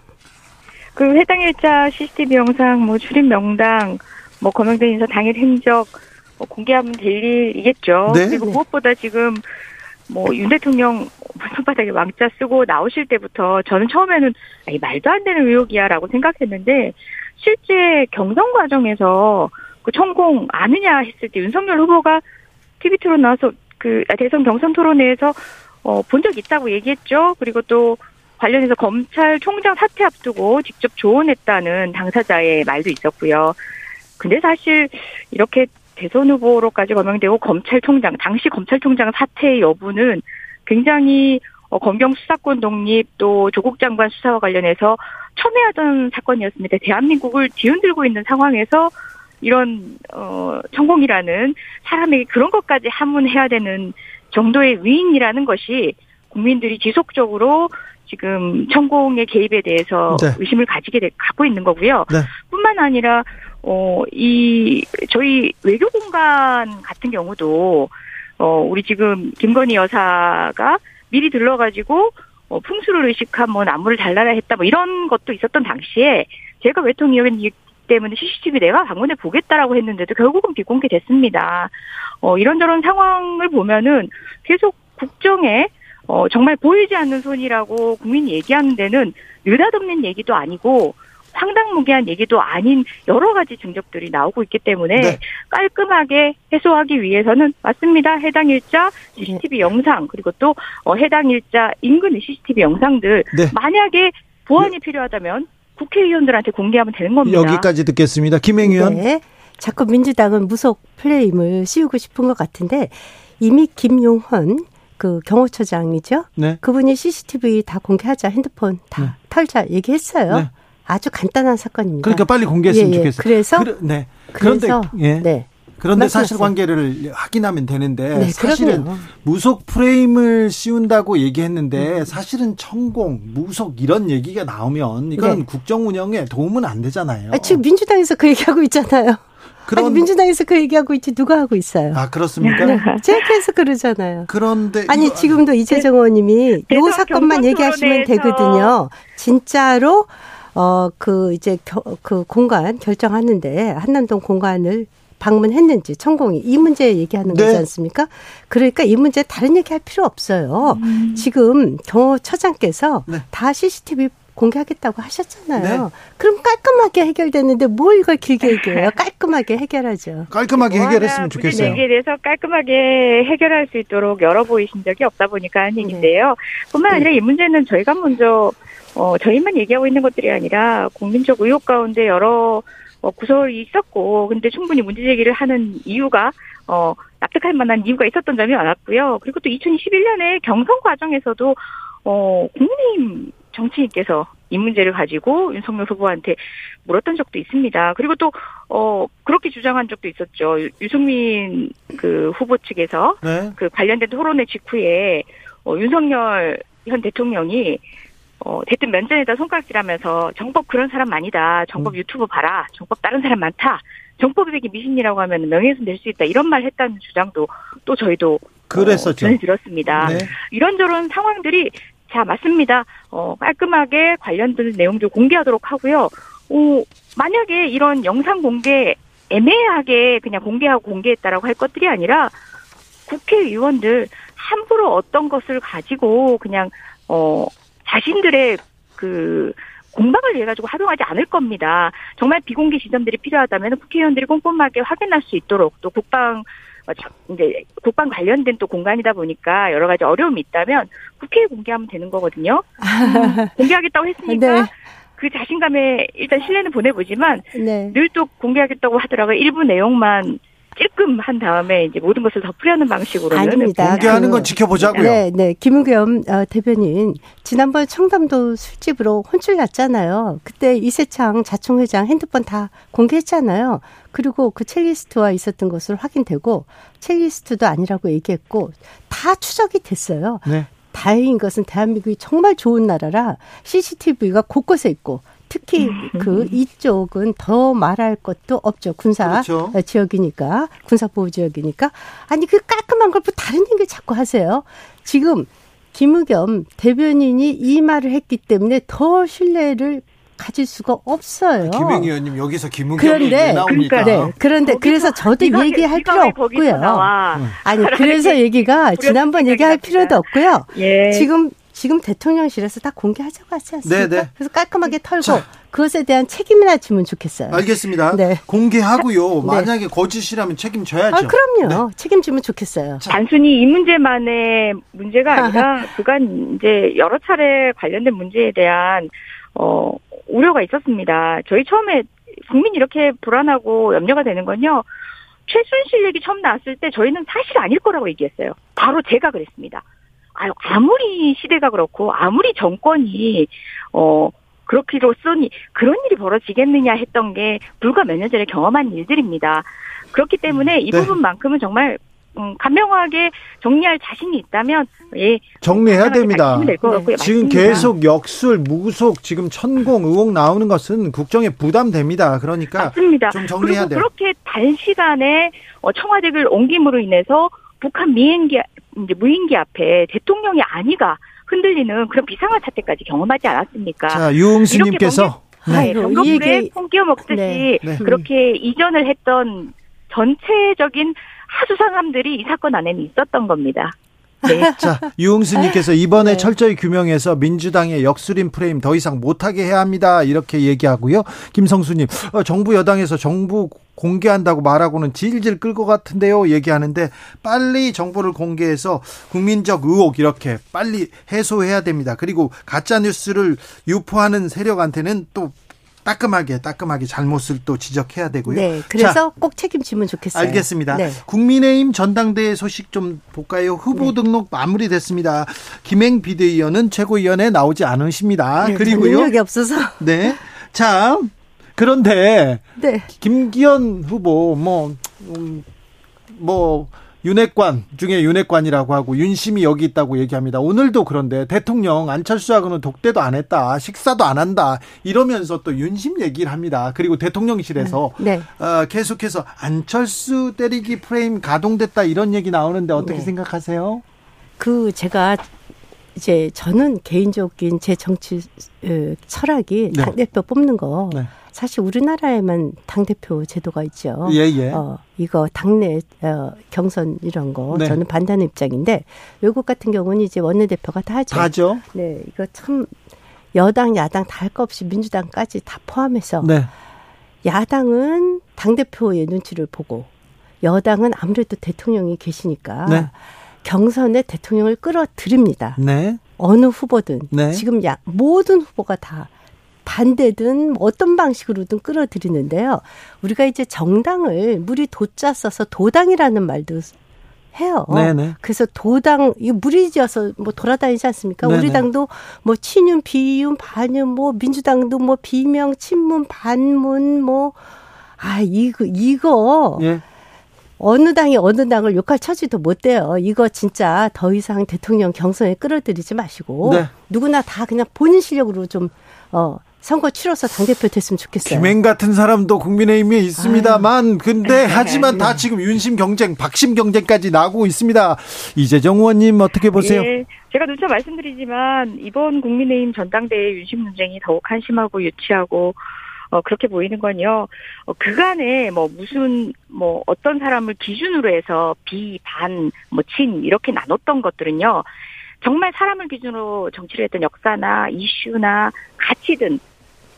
그 해당 일자 CCTV 영상, 뭐 출입 명당, 뭐 거명된 인사 당일 행적 뭐 공개하면 될 일이겠죠. 네. 그리고 무엇보다 지금 뭐 윤 대통령 손바닥에 왕자 쓰고 나오실 때부터 저는 처음에는 아니, 말도 안 되는 의혹이야라고 생각했는데 실제 경선 과정에서 그 천공 아느냐 했을 때 윤석열 후보가 TV 토론 나와서 그 대선 경선 토론회에서 어, 본 적 있다고 얘기했죠. 그리고 또 관련해서 검찰총장 사퇴 앞두고 직접 조언했다는 당사자의 말도 있었고요. 근데 사실 이렇게 대선 후보로까지 거명되고 검찰총장 당시 검찰총장 사퇴 여부는 굉장히 어, 검경 수사권 독립 또 조국 장관 수사와 관련해서 첨예하던 사건이었습니다. 대한민국을 뒤흔들고 있는 상황에서 이런 어 천공이라는 사람에게 그런 것까지 하문해야 되는 정도의 위인이라는 것이 국민들이 지속적으로 지금 천공의 개입에 대해서 네. 의심을 가지게 되, 갖고 있는 거고요. 네. 뿐만 아니라 어 이 저희 외교 공간 같은 경우도 어 우리 지금 김건희 여사가 미리 들러가지고 어, 풍수를 의식한 뭐 나무를 달라라 했다 뭐 이런 것도 있었던 당시에 제가 외통위원이 때문에 CCTV 내가 방문해 보겠다라고 했는데도 결국은 비공개됐습니다. 어, 이런저런 상황을 보면은 계속 국정에 어, 정말 보이지 않는 손이라고 국민이 얘기하는 데는 느닷없는 얘기도 아니고 상당무계한 얘기도 아닌 여러 가지 증적들이 나오고 있기 때문에 네. 깔끔하게 해소하기 위해서는 맞습니다. 해당 일자 CCTV 네. 영상 그리고 또 어, 해당 일자 인근 CCTV 영상들 네. 만약에 보완이 네. 필요하다면 국회의원들한테 공개하면 되는 겁니다. 여기까지 듣겠습니다. 김행 의원. 네. 자꾸 민주당은 무속 플레임을 씌우고 싶은 것 같은데 이미 김용헌 그 경호처장이죠. 네. 그분이 CCTV 다 공개하자 핸드폰 다 네. 털자 얘기했어요. 네. 아주 간단한 사건입니다. 그러니까 빨리 공개했으면 예, 예. 좋겠어요. 그래서 그러, 네. 그런데 그래서, 예. 네. 그런데 사실관계를 확인하면 되는데 네, 사실은 그럼요. 무속 프레임을 씌운다고 얘기했는데 음. 사실은 천공, 무속 이런 얘기가 나오면 이건 네. 국정 운영에 도움은 안 되잖아요. 아, 지금 민주당에서 그 얘기하고 있잖아요. 그런... 아니, 민주당에서 그 얘기하고 있지 누가 하고 있어요? 아 그렇습니까? 네, 제께서 그러잖아요. 그런데 아니 이거... 지금도 이재정 의원님이 네, 요 사건만 얘기하시면 되거든요. 진짜로 어 그 이제 겨, 그 공간 결정하는데 한남동 공간을 방문했는지 천공이 이 문제 얘기하는 네. 거지 않습니까? 그러니까 이 문제 다른 얘기할 필요 없어요. 음. 지금 경호처장께서 네. 다 CCTV 공개하겠다고 하셨잖아요. 네. 그럼 깔끔하게 해결됐는데 뭘 이걸 길게 얘기해요? 깔끔하게 해결하죠. 깔끔하게 해결했으면 좋겠어요. 문제 대해서 깔끔하게 해결할 수 있도록 열어 보이신 적이 없다 보니까 하는 네. 얘기인데요. 뿐만 아니라 이 문제는 저희가 먼저 어, 저희만 얘기하고 있는 것들이 아니라 국민적 의혹 가운데 여러 어, 구설이 있었고, 근데 충분히 문제 제기를 하는 이유가 어, 납득할 만한 이유가 있었던 점이 많았고요. 그리고 또 2021년에 경선 과정에서도 어, 국민의힘 정치인께서 이 문제를 가지고 윤석열 후보한테 물었던 적도 있습니다. 그리고 또, 어, 그렇게 주장한 적도 있었죠. 유승민 그 후보 측에서 네. 그 관련된 토론회 직후에 어, 윤석열 현 대통령이 어, 대뜸 면전에다 손가락질하면서 정법 그런 사람 아니다. 정법 음. 유튜브 봐라. 정법 다른 사람 많다. 정법에게 미신이라고 하면 명예훼손 될 수 있다. 이런 말 했다는 주장도 또 저희도 어, 그랬었죠. 어, 들었습니다. 네. 이런저런 상황들이 자 맞습니다. 어, 깔끔하게 관련된 내용들 공개하도록 하고요. 어, 만약에 이런 영상 공개 애매하게 그냥 공개하고 공개했다라고 할 것들이 아니라 국회의원들 함부로 어떤 것을 가지고 그냥 어 자신들의 그 공방을 위해 가지고 활용하지 않을 겁니다. 정말 비공개 지점들이 필요하다면 국회의원들이 꼼꼼하게 확인할 수 있도록 또 국방 어, 이제 국방 관련된 또 공간이다 보니까 여러 가지 어려움이 있다면 국회에 공개하면 되는 거거든요. 음, 공개하겠다고 했으니까 네. 그 자신감에 일단 신뢰는 보내보지만 네. 늘또 공개하겠다고 하더라고요. 일부 내용만 찔끔 한 다음에 이제 모든 것을 덮으려는 방식으로는 아닙니다. 공개하는 건 지켜보자고요. 네, 네. 김우겸 어, 대변인 지난번 청담도 술집으로 혼쭐 났잖아요. 그때 이세창 자총 회장 핸드폰 다 공개했잖아요. 그리고 그 첼리스트와 있었던 것을 확인되고 첼리스트도 아니라고 얘기했고 다 추적이 됐어요. 네. 다행인 것은 대한민국이 정말 좋은 나라라 CCTV가 곳곳에 있고 특히 음. 그 이쪽은 더 말할 것도 없죠. 군사 그렇죠. 지역이니까 군사 보호 지역이니까 아니 그 깔끔한 걸 뭐 다른 얘기 자꾸 하세요. 지금 김의겸 대변인이 이 말을 했기 때문에 더 신뢰를 가질 수가 없어요. 김행 의원님 여기서 김은경이 나옵니까? 네. 그런데 그래서 저도 얘기할 필요 없고요. 음. 아니 그래서 얘기가 지난번 얘기할 필요도 없고요. 예. 지금 지금 대통령실에서 다 공개하자고 하지 않습니까? 네네. 네. 그래서 깔끔하게 털고 자, 그것에 대한 책임이나 지면 좋겠어요. 알겠습니다. 네. 공개하고요. 네. 만약에 거짓이라면 책임져야죠. 아, 그럼요. 네. 책임지면 좋겠어요. 자. 단순히 이 문제만의 문제가 아니라 그간 이제 여러 차례 관련된 문제에 대한 어 우려가 있었습니다. 저희 처음에 국민 이렇게 불안하고 염려가 되는 건요. 최순실 얘기 처음 나왔을 때 저희는 사실 아닐 거라고 얘기했어요. 바로 제가 그랬습니다. 아유, 아무리 시대가 그렇고, 아무리 정권이, 어, 그렇기로써니 그런 일이 벌어지겠느냐 했던 게 불과 몇 년 전에 경험한 일들입니다. 그렇기 때문에 이 네. 부분만큼은 정말 음, 간명하게 정리할 자신이 있다면 예 정리해야 됩니다. 지금 계속 역술, 무속, 지금 천공 의혹 나오는 것은 국정에 부담됩니다. 그러니까 맞습니다. 좀 정리해야 돼요. 그렇게 단시간에 어, 청와대를 옮김으로 인해서 북한 미행기 이제 무인기 앞에 대통령이 아니가 흔들리는 그런 비상한 사태까지 경험하지 않았습니까? 자, 유흥수님께서 네, 병겁에 콩 끼워 먹듯이 네, 네. 그렇게 이전을 했던 전체적인 하수상함들이 이 사건 안에는 있었던 겁니다. 네. 자, 유흥수님께서 이번에 네. 철저히 규명해서 민주당의 역술인 프레임 더 이상 못하게 해야 합니다. 이렇게 얘기하고요. 김성수님, 어, 정부 여당에서 정부 공개한다고 말하고는 질질 끌 것 같은데요. 얘기하는데 빨리 정보를 공개해서 국민적 의혹 이렇게 빨리 해소해야 됩니다. 그리고 가짜 뉴스를 유포하는 세력한테는 또 따끔하게 따끔하게 잘못을 또 지적해야 되고요. 네, 그래서 자, 꼭 책임지면 좋겠어요. 알겠습니다. 네. 국민의힘 전당대회 소식 좀 볼까요? 후보 네. 등록 마무리됐습니다. 김행 비대위원은 최고위원에 나오지 않으십니다. 네, 그리고요. 능력이 없어서. 네. 자, 그런데 네. 김기현 후보 뭐뭐 음, 뭐 윤핵관 중에 윤핵관이라고 하고 윤심이 여기 있다고 얘기합니다. 오늘도 그런데 대통령 안철수하고는 독대도 안 했다, 식사도 안 한다 이러면서 또 윤심 얘기를 합니다. 그리고 대통령실에서 네. 네. 어, 계속해서 안철수 때리기 프레임 가동됐다 이런 얘기 나오는데 어떻게 네. 생각하세요? 그 제가 이제 저는 개인적인 제 정치 어, 철학이 네. 당대표 뽑는 거 네. 사실 우리나라에만 당대표 제도가 있죠. 예, 예. 어, 이거 당내 어, 경선 이런 거 네. 저는 반대하는 입장인데 외국 같은 경우는 이제 원내대표가 다 하죠. 다죠. 네, 이거 참 여당 야당 다할것 없이 민주당까지 다 포함해서 네. 야당은 당대표의 눈치를 보고 여당은 아무래도 대통령이 계시니까 네. 경선에 대통령을 끌어들입니다. 네. 어느 후보든 네. 지금 야 모든 후보가 다 반대든 뭐 어떤 방식으로든 끌어들이는데요. 우리가 이제 정당을 물이 돋자 써서 도당이라는 말도 해요. 네네. 그래서 도당 이 무리지어서 뭐 돌아다니지 않습니까? 네네. 우리 당도 뭐 친윤, 비윤, 반윤, 뭐 민주당도 뭐 비명, 친문, 반문, 뭐 아 이거 이거 예. 어느 당이 어느 당을 욕할 처지도 못 돼요. 이거 진짜 더 이상 대통령 경선에 끌어들이지 마시고 네. 누구나 다 그냥 본인 실력으로 좀 어, 선거 치러서 당대표 됐으면 좋겠어요. 김행 같은 사람도 국민의힘에 있습니다만, 아유. 근데 하지만 다 지금 윤심 경쟁, 박심 경쟁까지 나고 있습니다. 이재정 의원님 어떻게 보세요? 예, 제가 누차 말씀드리지만, 이번 국민의힘 전당대회 윤심 논쟁이 더욱 한심하고 유치하고, 어, 그렇게 보이는 건요, 어, 그간에 뭐 무슨, 뭐 어떤 사람을 기준으로 해서 비, 반, 뭐 친, 이렇게 나눴던 것들은요, 정말 사람을 기준으로 정치를 했던 역사나 이슈나 가치든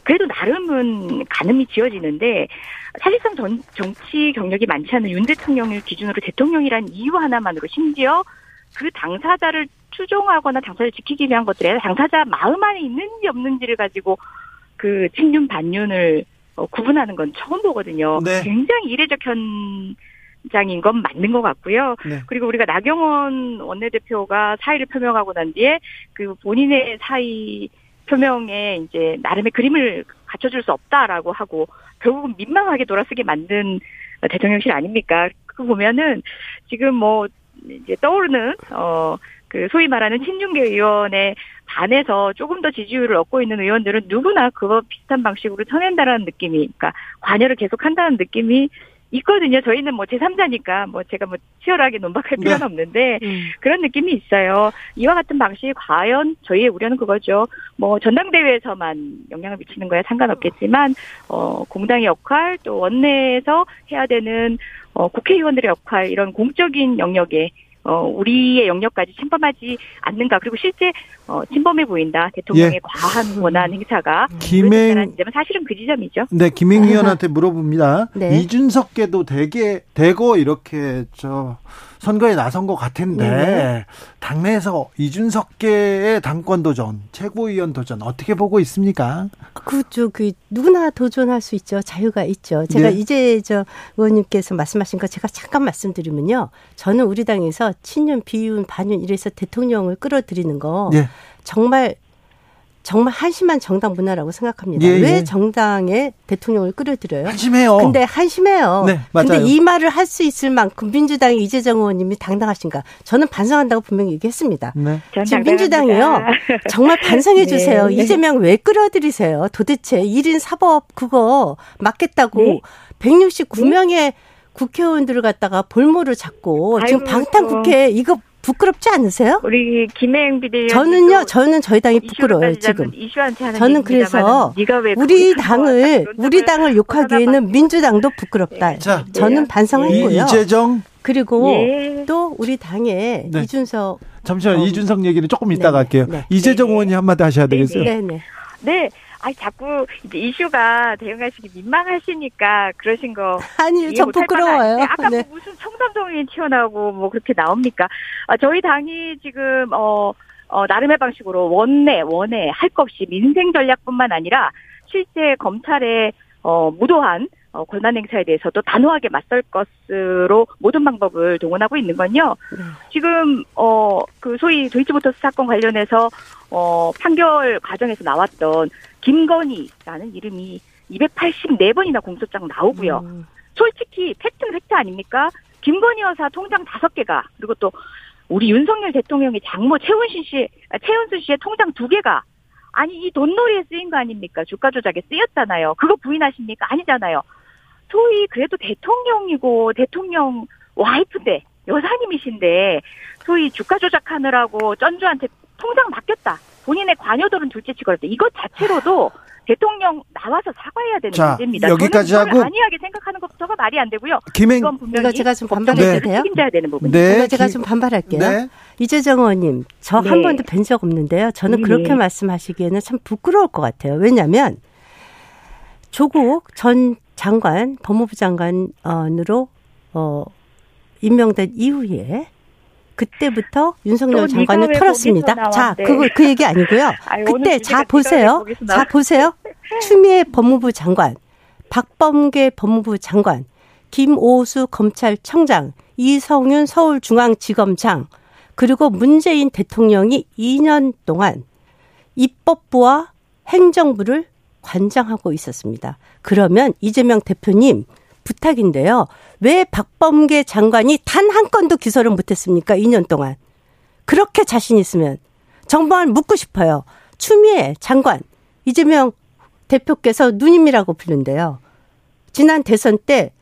그래도 나름은 가늠이 지어지는데 사실상 전, 정치 경력이 많지 않은 윤 대통령을 기준으로 대통령이란 이유 하나만으로 심지어 그 당사자를 추종하거나 당사자를 지키기 위한 아니라 당사자 마음 안에 있는지 없는지를 가지고 그 친윤 반윤을 어, 구분하는 건 처음 보거든요. 네. 굉장히 이례적 현장인 건 맞는 것 같고요. 네. 그리고 우리가 나경원 원내대표가 사의를 표명하고 난 뒤에 그 본인의 사의 표명에 이제 나름의 그림을 갖춰줄 수 없다라고 하고 결국은 민망하게 돌아서게 만든 대통령실 아닙니까? 그 보면은 지금 뭐 이제 떠오르는 어 그 소위 말하는 친윤계 의원에 반해서 조금 더 지지율을 얻고 있는 의원들은 누구나 그거 비슷한 방식으로 쳐낸다라는 느낌이, 그러니까 관여를 계속한다는 느낌이 있거든요. 저희는 뭐 제3자니까 뭐 제가 뭐 치열하게 논박할 네. 필요는 네. 없는데 음. 그런 느낌이 있어요. 이와 같은 방식이 과연 저희의 우려는 그거죠. 뭐 전당대회에서만 영향을 미치는 거야 상관없겠지만 어 공당의 역할 또 원내에서 해야 되는 어 국회의원들의 역할 이런 공적인 영역에 어, 우리의 영역까지 침범하지 않는가. 그리고 실제 어, 침범해 보인다. 대통령의 예. 과한 원한 행사가 김행 지점은 사실은 그 지점이죠. 네, 김행 의원한테 물어봅니다. 네. 이준석께도 되게 대거 이렇게 저 선거에 나선 것 같은데 네. 당내에서 이준석계의 당권 도전, 최고위원 도전 어떻게 보고 있습니까? 그죠. 그 누구나 도전할 수 있죠. 자유가 있죠. 제가 네. 이제 저 의원님께서 말씀하신 거 제가 잠깐 말씀드리면요. 저는 우리 당에서 친윤, 비윤, 반윤 이래서 대통령을 끌어들이는 거 네. 정말 정말 한심한 정당 문화라고 생각합니다. 예, 왜 예. 정당에 대통령을 끌어들여요? 한심해요. 근데 한심해요. 네, 맞아요. 근데 이 말을 할 수 있을 만큼 민주당의 이재정 의원님이 당당하신가? 저는 반성한다고 분명히 얘기했습니다. 네. 지금 민주당이요. 정말 반성해 주세요. 네. 이재명 왜 끌어들이세요? 도대체 1인 사법 그거 맞겠다고 네. 169명의 국회의원들을 갖다가 볼모를 잡고 지금 방탄 국회 이거 부끄럽지 않으세요? 우리 김혜영 비대 저는요, 저는 저희 당이 부끄러워요 지금. 저는 그래서 우리 당을 우리 당을 욕하기에는 민주당도 부끄럽다. 네. 자, 저는 네. 반성했고요. 이재정 그리고 예. 또 우리 당의 네. 이준석 잠시만 어, 이준석 얘기는 조금 이따가 네. 할게요. 네. 이재정 의원이 한마디 하셔야 되겠어요. 네, 네. 네. 아 자꾸 이제 이슈가 대응하시기 민망하시니까 그러신 거 아니요, 저 부끄러워요. 아까 네. 뭐 무슨 청담동이 튀어나오고 뭐 그렇게 나옵니까? 아, 저희 당이 지금 어, 어 나름의 방식으로 원내 원내 할 것 없이 민생 전략뿐만 아니라 실제 검찰의 어 무도한 어, 권한 행사에 대해서도 단호하게 맞설 것으로 모든 방법을 동원하고 있는 건요. 네. 지금 어 그 소위 도이치모터스 사건 관련해서 어 판결 과정에서 나왔던 김건희라는 이름이 284번이나 공소장 나오고요. 음. 솔직히 팩트는 팩트 아닙니까? 김건희 여사 통장 다섯 개가 그리고 또 우리 윤석열 대통령의 장모 최은신 씨, 아, 최은순 씨의 통장 두 개가 아니 이 돈놀이에 쓰인 거 아닙니까? 주가 조작에 쓰였잖아요. 그거 부인하십니까? 아니잖아요. 소위 그래도 대통령이고 대통령 와이프인데 여사님이신데 소위 주가 조작하느라고 전주한테 통장 맡겼다. 본인의 관여도는 둘째치고라도 이것 자체로도 대통령 나와서 사과해야 되는 자, 문제입니다. 여기까지 하고 안이하게 생각하는 것부터가 말이 안 되고요. 김행 이건 분명히 제가 좀 반발해도 돼요? 책임져야 되는 부분. 네. 제가 좀 반발할게요. 네. 이재정 의원님, 저한 네. 번도 뵌 적 없는데요. 저는 네. 그렇게 말씀하시기에는 참 부끄러울 것 같아요. 왜냐하면 조국 전 장관, 법무부 장관으로 어 임명된 이후에 그때부터 윤석열 장관을 털었습니다. 자, 그거 그 얘기 아니고요. 아유, 그때 자 보세요. 자 보세요. 추미애 법무부 장관, 박범계 법무부 장관, 김오수 검찰청장 이성윤 서울중앙지검장 그리고 문재인 대통령이 2년 동안 입법부와 행정부를 관장하고 있었습니다. 그러면 이재명 대표님 부탁인데요. 왜 박범계 장관이 단 한 건도 기소를 못했습니까? 2년 동안. 그렇게 자신 있으면 정말 묻고 싶어요. 추미애 장관, 이재명 대표께서 누님이라고 부르는데요. 지난 대선 때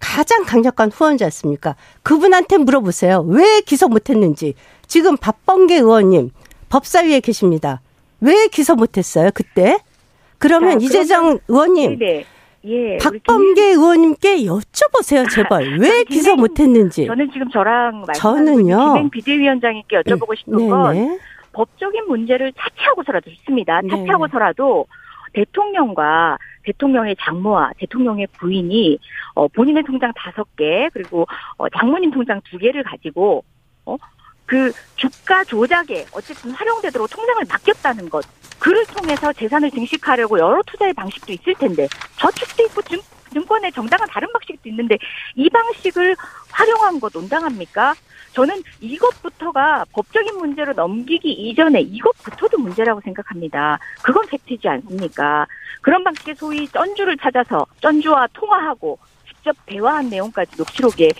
가장 강력한 후원자였습니까? 그분한테 물어보세요. 왜 기소 못했는지. 지금 박범계 의원님 법사위에 계십니다. 왜 기소 못했어요 그때? 그러면 자, 이재정 의원님, 네네. 예, 박범계 의원님께 여쭤보세요, 제발. 왜 기소 기행, 못했는지. 저는 지금 저랑 저는요. 김행 비대위원장님께 여쭤보고 네. 싶은 네네. 건 법적인 문제를 차치하고서라도 좋습니다. 네. 차치하고서라도 대통령과 대통령의 장모와 대통령의 부인이 어, 본인의 통장 다섯 개 그리고 어, 장모님 통장 두 개를 가지고 어, 그 주가 조작에 어쨌든 활용되도록 통장을 맡겼다는 것. 그를 통해서 재산을 증식하려고 여러 투자의 방식도 있을 텐데 저축도 있고 증, 증권의 정당한 다른 방식도 있는데 이 방식을 활용한 것 온당합니까? 저는 이것부터가 법적인 문제로 넘기기 이전에 이것부터도 문제라고 생각합니다. 그건 팩트지 않습니까? 그런 방식의 소위 쩐주를 찾아서 쩐주와 통화하고 직접 대화한 내용까지 녹취록에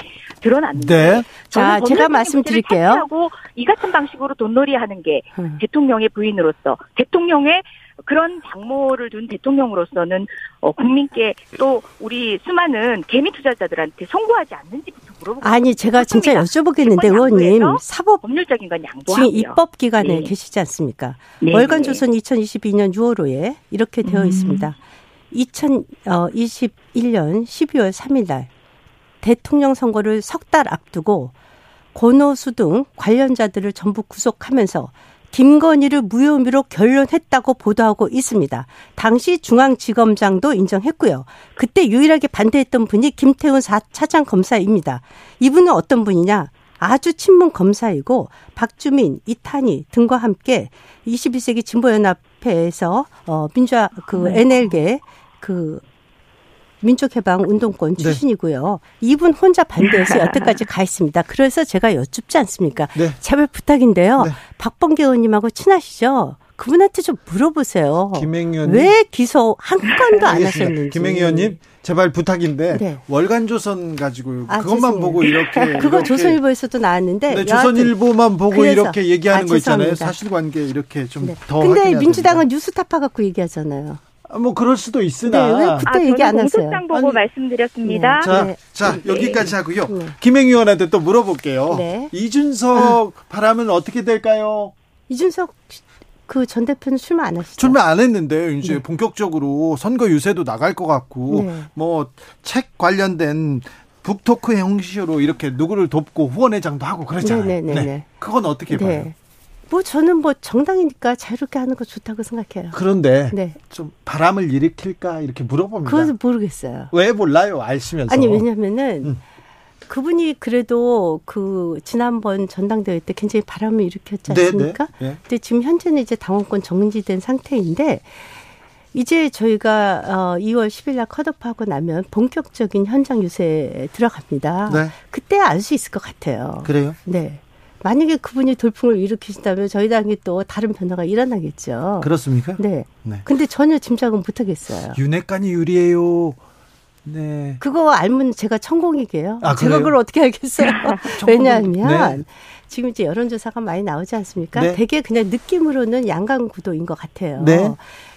드러났는데 네. 자 제가 말씀드릴게요. 하고 이 같은 방식으로 돈놀이하는 게 음. 대통령의 부인으로서 대통령의 그런 장모를 둔 대통령으로서는 어, 국민께 또 우리 수많은 개미 투자자들한테 송구하지 않는지부터 물어보고 아니 제가 진짜 여쭤보겠는데 의원님 사법 법률적인 건 양보하고요. 지금 입법 기간에 네. 계시지 않습니까? 네. 월간 조선 2022년 6월호에 이렇게 되어 음. 있습니다. 2021년 12월 3일 날 대통령 선거를 석 달 앞두고 권오수 등 관련자들을 전부 구속하면서 김건희를 무혐의로 결론했다고 보도하고 있습니다. 당시 중앙지검장도 인정했고요. 그때 유일하게 반대했던 분이 김태훈 차장 검사입니다. 이분은 어떤 분이냐? 아주 친문 검사이고 박주민, 이탄희 등과 함께 21세기 진보연합회에서 어 민주화 그 NL계 그 민족해방 운동권 네. 출신이고요. 네. 이분 혼자 반대해서 여태까지 가 있습니다. 그래서 제가 여쭙지 않습니까? 네. 제발 부탁인데요. 네. 박범계 의원님하고 친하시죠? 그분한테 좀 물어보세요. 김행위원님. 왜 기소 한 건도 안 하셨는지. 김행위원님, 제발 부탁인데 네. 월간 조선 가지고 아, 그것만 죄송해요. 보고 이렇게 그거. 조선일보에서도 나왔는데 네, 조선일보만 보고 그래서. 이렇게 얘기하는 아, 거 있잖아요. 사실관계 이렇게 좀더 네. 근데 민주당은 뉴스타파 갖고 얘기하잖아요. 아, 뭐 그럴 수도 있으나 네, 왜 그때 아, 얘기 안 하세요? 공소장 보고 아니, 말씀드렸습니다. 네. 자, 네. 자 여기까지 하고요. 네. 김행 의원한테 또 물어볼게요. 네. 이준석 바람은 어떻게 될까요? 이준석 그전 대표는 출마 안 하시죠? 출마 안 했는데 이제 네. 본격적으로 선거 유세도 나갈 것 같고 네. 뭐책 관련된 북토크 형식으로 이렇게 누구를 돕고 후원회장도 하고 그러잖아요. 네, 네, 네. 그건 어떻게 봐요? 뭐 저는 뭐 정당이니까 자유롭게 하는 거 좋다고 생각해요. 그런데 네. 좀 바람을 일으킬까 이렇게 물어봅니다. 그것도 모르겠어요. 왜 몰라요? 알시면서. 아니 왜냐면은 음. 그분이 그래도 그 지난번 전당대회 때 굉장히 바람을 일으켰지 네, 네. 않습니까? 네, 네. 근데 지금 현재는 이제 당원권 정지된 상태인데 이제 저희가 어 2월 10일 날 컷업하고 나면 본격적인 현장 유세에 들어갑니다. 네. 그때 알 수 있을 것 같아요. 그래요? 네. 만약에 그분이 돌풍을 일으키신다면 저희 당이 또 다른 변화가 일어나겠죠. 그렇습니까? 네. 네. 근데 전혀 짐작은 못 하겠어요. 윤핵관이 유리해요. 네. 그거 알면 제가 천공이게요. 아, 제가 그걸 어떻게 알겠어요? 왜냐하면 네. 지금 이제 여론조사가 많이 나오지 않습니까? 네. 되게 그냥 느낌으로는 양강 구도인 것 같아요. 네.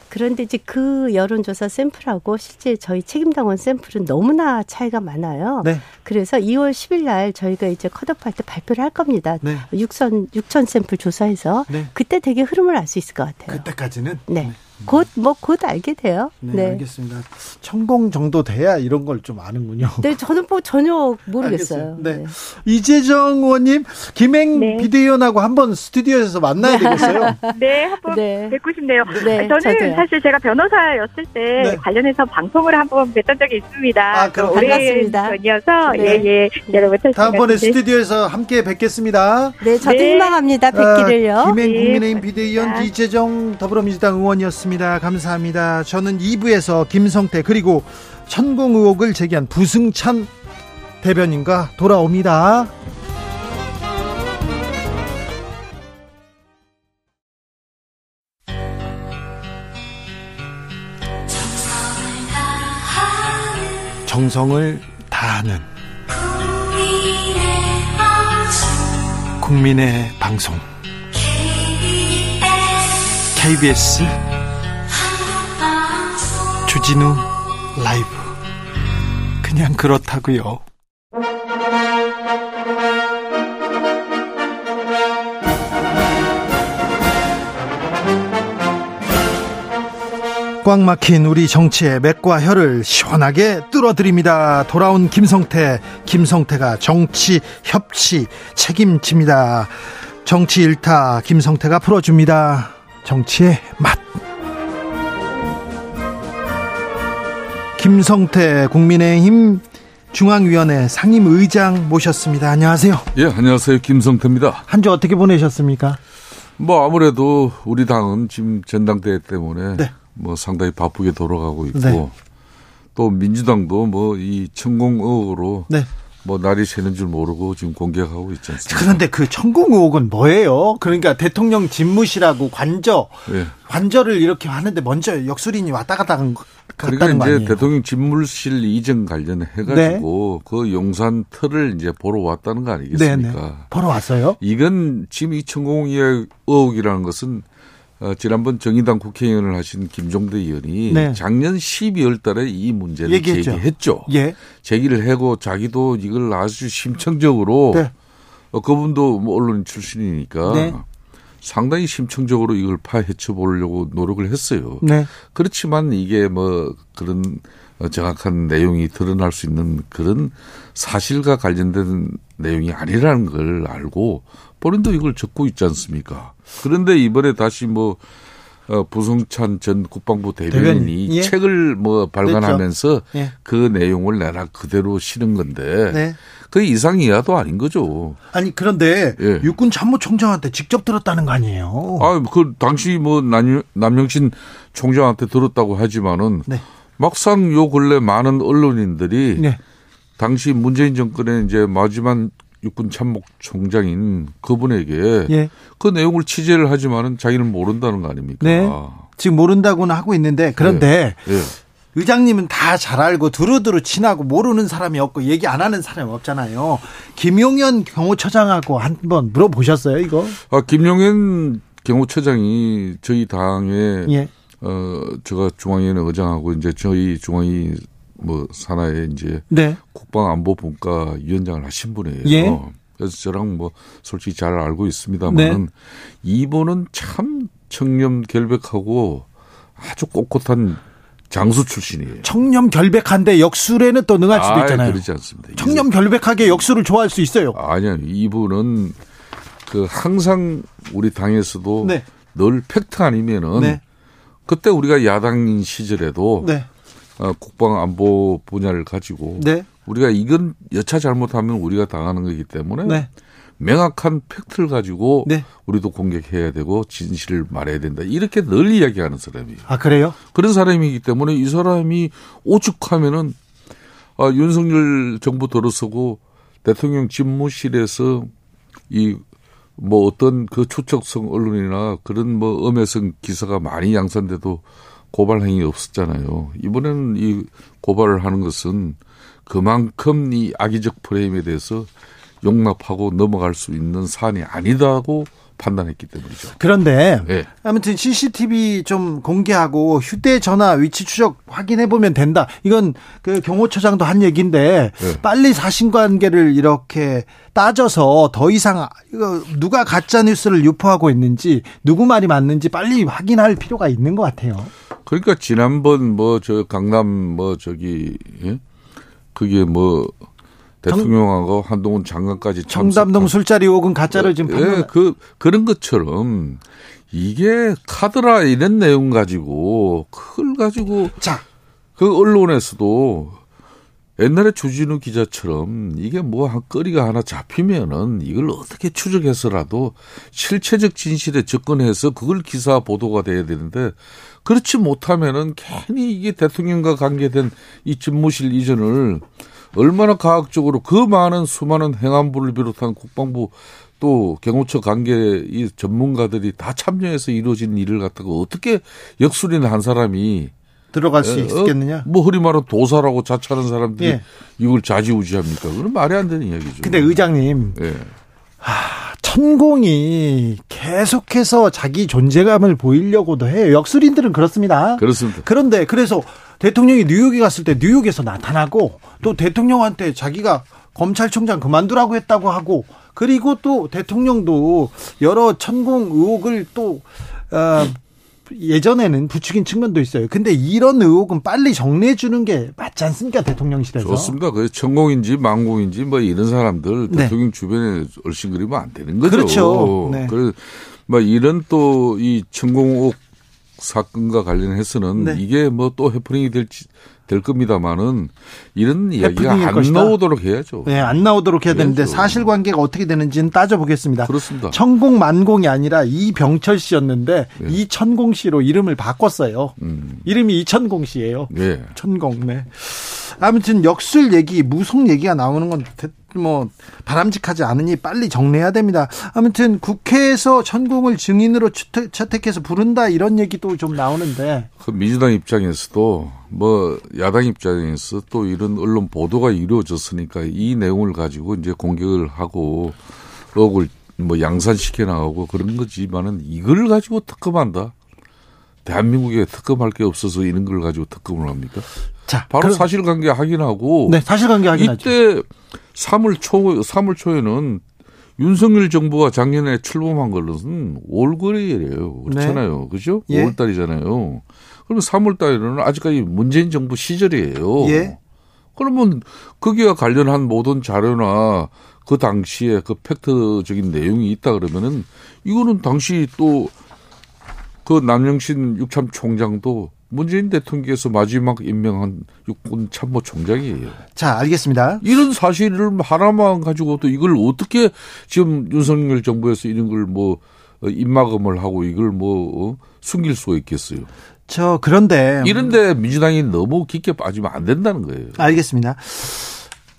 그런데 이제 그 여론조사 샘플하고 실제 저희 책임당원 샘플은 너무나 차이가 많아요. 네. 그래서 2월 10일 날 저희가 이제 컷업할 때 발표를 할 겁니다. 네. 6천 6천 샘플 조사해서 네. 그때 되게 흐름을 알 수 있을 것 같아요. 그때까지는 네. 네. 곧, 뭐, 곧 알게 돼요. 네, 네. 알겠습니다. 천공 정도 돼야 이런 걸 좀 아는군요. 네, 저는 뭐 전혀 모르겠어요. 네. 네. 이재정 의원님, 김행 네. 비대위원하고 한번 스튜디오에서 만나야 네. 되겠어요? 네, 한번 네. 뵙고 싶네요. 네, 저는 저도요. 사실 제가 변호사였을 때 네. 관련해서 방송을 한번 뵀던 적이 있습니다. 아, 그럼 반갑습니다. 전이어서 네. 예, 예. 여러분 다음번에 스튜디오에서 함께 뵙겠습니다. 네, 저도 희망합니다. 뵙기를요. 아, 김행 국민의힘 비대위원 이재정 더불어민주당 의원이었습니다. 고맙습니다. 감사합니다. 저는 2부에서 김성태 그리고 천공 의혹을 제기한 부승찬 대변인과 돌아옵니다. 정성을 다하는 국민의 방송 KBS 주진우 라이브 그냥 그렇다고요. 꽉 막힌 우리 정치의 맥과 혀를 시원하게 뚫어드립니다. 돌아온 김성태, 김성태가 정치 협치 책임집니다. 정치 일타 김성태가 풀어줍니다. 정치의 맛. 김성태 국민의힘 중앙위원회 상임의장 모셨습니다. 안녕하세요. 예, 안녕하세요. 김성태입니다. 한 주 어떻게 보내셨습니까? 뭐 아무래도 우리 당은 지금 전당대회 때문에 네. 뭐 상당히 바쁘게 돌아가고 있고 네. 또 민주당도 뭐 이 천공 의혹으로 네. 뭐 날이 새는 줄 모르고 지금 공격하고 있지 않습니까? 그런데 그 천공 의혹은 뭐예요? 그러니까 대통령 집무실하고 관저 네. 관저를 이렇게 하는데 먼저 역술인이 왔다 갔다 한 그러니까 이제 대통령 집무실 이전 관련해 가지고 네. 그 용산 틀을 이제 보러 왔다는 거 아니겠습니까? 네네. 네. 보러 왔어요? 이건 지금 이 천공 의혹이라는 것은 어, 지난번 정의당 국회의원을 하신 김종대 의원이 네. 작년 12월 달에 이 문제를 얘기했죠. 제기했죠. 예. 제기를 하고 자기도 이걸 아주 심층적으로 네. 어, 그분도 뭐 언론 출신이니까 네. 상당히 심층적으로 이걸 파헤쳐 보려고 노력을 했어요. 네. 그렇지만 이게 뭐 그런 정확한 내용이 드러날 수 있는 그런 사실과 관련된 내용이 아니라는 걸 알고 본인도 이걸 적고 있지 않습니까? 그런데 이번에 다시 뭐 어, 부성찬 전 국방부 대변인이 대변, 예. 책을 뭐 발간하면서 예. 그 내용을 내라 그대로 실은 건데 네. 그 이상 이하도 아닌 거죠. 아니 그런데 예. 육군 참모총장한테 직접 들었다는 거 아니에요? 아, 그 당시 뭐 남, 남영신 총장한테 들었다고 하지만은 네. 막상 요 근래 많은 언론인들이 네. 당시 문재인 정권의 이제 마지막 육군 참모 총장인 그분에게 예. 그 내용을 취재를 하지만은 자기는 모른다는 거 아닙니까? 네. 지금 모른다고는 하고 있는데 그런데 네. 네. 의장님은 다 잘 알고 두루두루 친하고 모르는 사람이 없고 얘기 안 하는 사람이 없잖아요. 김용현 경호처장하고 한번 물어보셨어요, 이거? 아, 김용현 경호처장이 저희 당에 예. 어 제가 중앙위원회 의장하고 이제 저희 중앙위 뭐 산하에 이제 네. 국방안보분과 위원장을 하신 분이에요. 예. 그래서 저랑 뭐 솔직히 잘 알고 있습니다만은 네. 이분은 참 청렴 결백하고 아주 꼿꼿한 장수 출신이에요. 청렴 결백한데 역술에는 또 능할 수도 있잖아요. 아, 그렇지 않습니다. 청렴 결백하게 역술을 좋아할 수 있어요. 아니요. 이분은 그 항상 우리 당에서도 네. 늘 팩트 아니면은 네. 그때 우리가 야당인 시절에도 네. 어, 국방 안보 분야를 가지고 네. 우리가 이건 여차 잘못하면 우리가 당하는 거기 때문에 네. 명확한 팩트를 가지고 네. 우리도 공격해야 되고 진실을 말해야 된다. 이렇게 늘 이야기하는 사람이에요. 아 그래요? 그런 사람이기 때문에 이 사람이 오죽하면은 아, 윤석열 정부 들어서고 대통령 집무실에서 이 뭐 어떤 그 초척성 언론이나 그런 뭐 음해성 기사가 많이 양산돼도 고발 행위 없었잖아요. 이번에는 이 고발을 하는 것은 그만큼 이 악의적 프레임에 대해서 용납하고 넘어갈 수 있는 사안이 아니다고 판단했기 때문이죠. 그런데 네. 아무튼 CCTV 좀 공개하고 휴대전화 위치 추적 확인해 보면 된다. 이건 그 경호처장도 한 얘기인데 네. 빨리 사실관계를 이렇게 따져서 더 이상 이거 누가 가짜 뉴스를 유포하고 있는지 누구 말이 맞는지 빨리 확인할 필요가 있는 것 같아요. 그러니까 지난번 뭐 저 강남 뭐 저기 예? 그게 뭐 대통령하고 한동훈 장관까지 청담동 술자리 혹은 가짜를 지금 예, 판그 그런 것처럼 이게 카드라 이런 내용 가지고 그걸 가지고 자. 그 언론에서도 옛날에 주진우 기자처럼 이게 뭐 한 거리가 하나 잡히면은 이걸 어떻게 추적해서라도 실체적 진실에 접근해서 그걸 기사 보도가 돼야 되는데 그렇지 못하면은 괜히 이게 대통령과 관계된 이 집무실 이전을 얼마나 과학적으로 그 많은 수많은 행안부를 비롯한 국방부 또 경호처 관계 이 전문가들이 다 참여해서 이루어진 일을 갖다가 어떻게 역술이나 한 사람이 들어갈 수 어, 있겠느냐? 뭐 허리 말은 도사라고 자처하는 사람들이 예. 이걸 좌지우지합니까? 그건 말이 안 되는 이야기죠. 근데 의장님, 예. 하, 천공이 계속해서 자기 존재감을 보이려고도 해요. 역술인들은 그렇습니다. 그렇습니다. 그런데 그래서 대통령이 뉴욕에 갔을 때 뉴욕에서 나타나고 또 대통령한테 자기가 검찰총장 그만두라고 했다고 하고 그리고 또 대통령도 여러 천공 의혹을 또 어, 예전에는 부추긴 측면도 있어요. 근데 이런 의혹은 빨리 정리해 주는 게 맞지 않습니까? 대통령실에서. 좋습니다. 그 천공인지 망공인지 뭐 이런 사람들 네. 대통령 주변에 얼씬거리면 안 되는 거죠. 그렇죠. 네. 그뭐 이런 또 이 천공 의혹 사건과 관련해서는 네. 이게 뭐 또 해프닝이 될지 될 겁니다만은 이런 이야기가 안 것이다. 나오도록 해야죠. 네, 안 나오도록 해야 되는데 사실관계가 어떻게 되는지는 따져보겠습니다. 그렇습니다. 천공 만공이 아니라 이병철 씨였는데 네. 이천공 씨로 이름을 바꿨어요. 음. 이름이 이천공 씨예요. 네. 천공. 네. 아무튼 역술 얘기, 무속 얘기가 나오는 건 뭐 바람직하지 않으니 빨리 정리해야 됩니다. 아무튼 국회에서 천공을 증인으로 채택, 해서 부른다 이런 얘기도 좀 나오는데. 그 민주당 입장에서도 뭐 야당 입장에서 또 이런 언론 보도가 이루어졌으니까 이 내용을 가지고 이제 공격을 하고 억을 뭐 양산시켜 나가고 그런 거지만은 이걸 가지고 특검한다. 대한민국에 특검할 게 없어서 이런 걸 가지고 특검을 합니까? 자, 바로 그럼, 사실관계 확인하고 네, 사실관계 확인하죠. 이때 3월 초 3월 초에는 윤석열 정부가 작년에 출범한 걸로는 5월거래예요. 그렇잖아요. 네. 그죠? 예. 5월 달이잖아요. 그러면 3월 달에는 아직까지 문재인 정부 시절이에요. 예. 그러면 거기와 관련한 모든 자료나 그 당시에 그 팩트적인 내용이 있다 그러면은 이거는 당시 또 그 남영신 육참 총장도 문재인 대통령께서 마지막 임명한 육군 참모 총장이에요. 자, 알겠습니다. 이런 사실을 하나만 가지고도 이걸 어떻게 지금 윤석열 정부에서 이런 걸뭐 어, 입막음을 하고 이걸 뭐 어, 숨길 수가 있겠어요. 저 그런데 이런데 민주당이 너무 깊게 빠지면 안 된다는 거예요. 알겠습니다.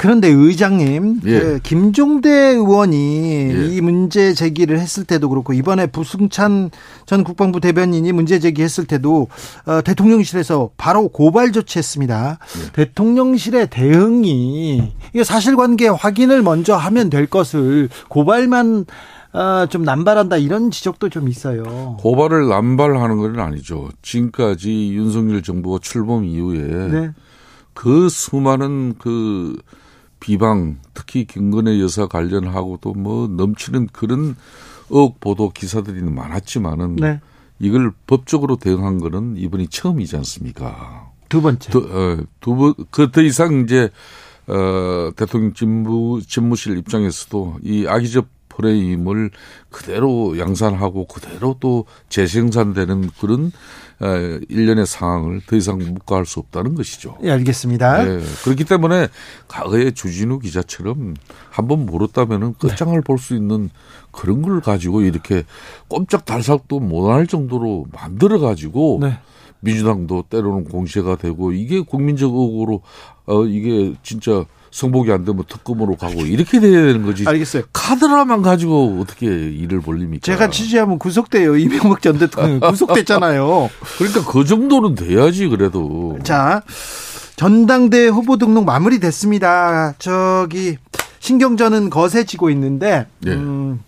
그런데 의장님, 예. 그 김종대 의원이 예. 이 문제 제기를 했을 때도 그렇고 이번에 부승찬 전 국방부 대변인이 문제 제기했을 때도 어, 대통령실에서 바로 고발 조치했습니다. 예. 대통령실의 대응이 이게 사실관계 확인을 먼저 하면 될 것을 고발만 어, 좀 남발한다 이런 지적도 좀 있어요. 고발을 남발하는 건 아니죠. 지금까지 윤석열 정부가 출범 이후에 네. 그 수많은 그 비방, 특히 김건희 여사 관련하고도 뭐 넘치는 그런 억 보도 기사들이 많았지만은 네. 이걸 법적으로 대응한 거는 이번이 처음이지 않습니까? 두 번째. 두, 어, 두 번, 그더 이상 이제, 어, 대통령 집무, 집무실 입장에서도 이 악의적 프레임을 그대로 양산하고 그대로 또 재생산되는 그런 일련의 상황을 더 이상 묵과할 수 없다는 것이죠. 예, 알겠습니다. 네, 그렇기 때문에 과거에 주진우 기자처럼 한번 물었다면은 끝장을 네. 볼수 있는 그런 걸 가지고 이렇게 꼼짝 달싹도 못할 정도로 만들어 가지고 네. 민주당도 때로는 공세가 되고 이게 국민적 의혹으로 어 이게 진짜 성복이 안 되면 특검으로 가고 이렇게 돼야 되는 거지. 알겠어요. 카드라만 가지고 어떻게 일을 벌립니까? 제가 취재하면 구속돼요. 이명박 전 대통령 구속됐잖아요. 그러니까 그 정도는 돼야지 그래도. 자, 전당대 후보 등록 마무리됐습니다. 저기 신경전은 거세지고 있는데 네. 음,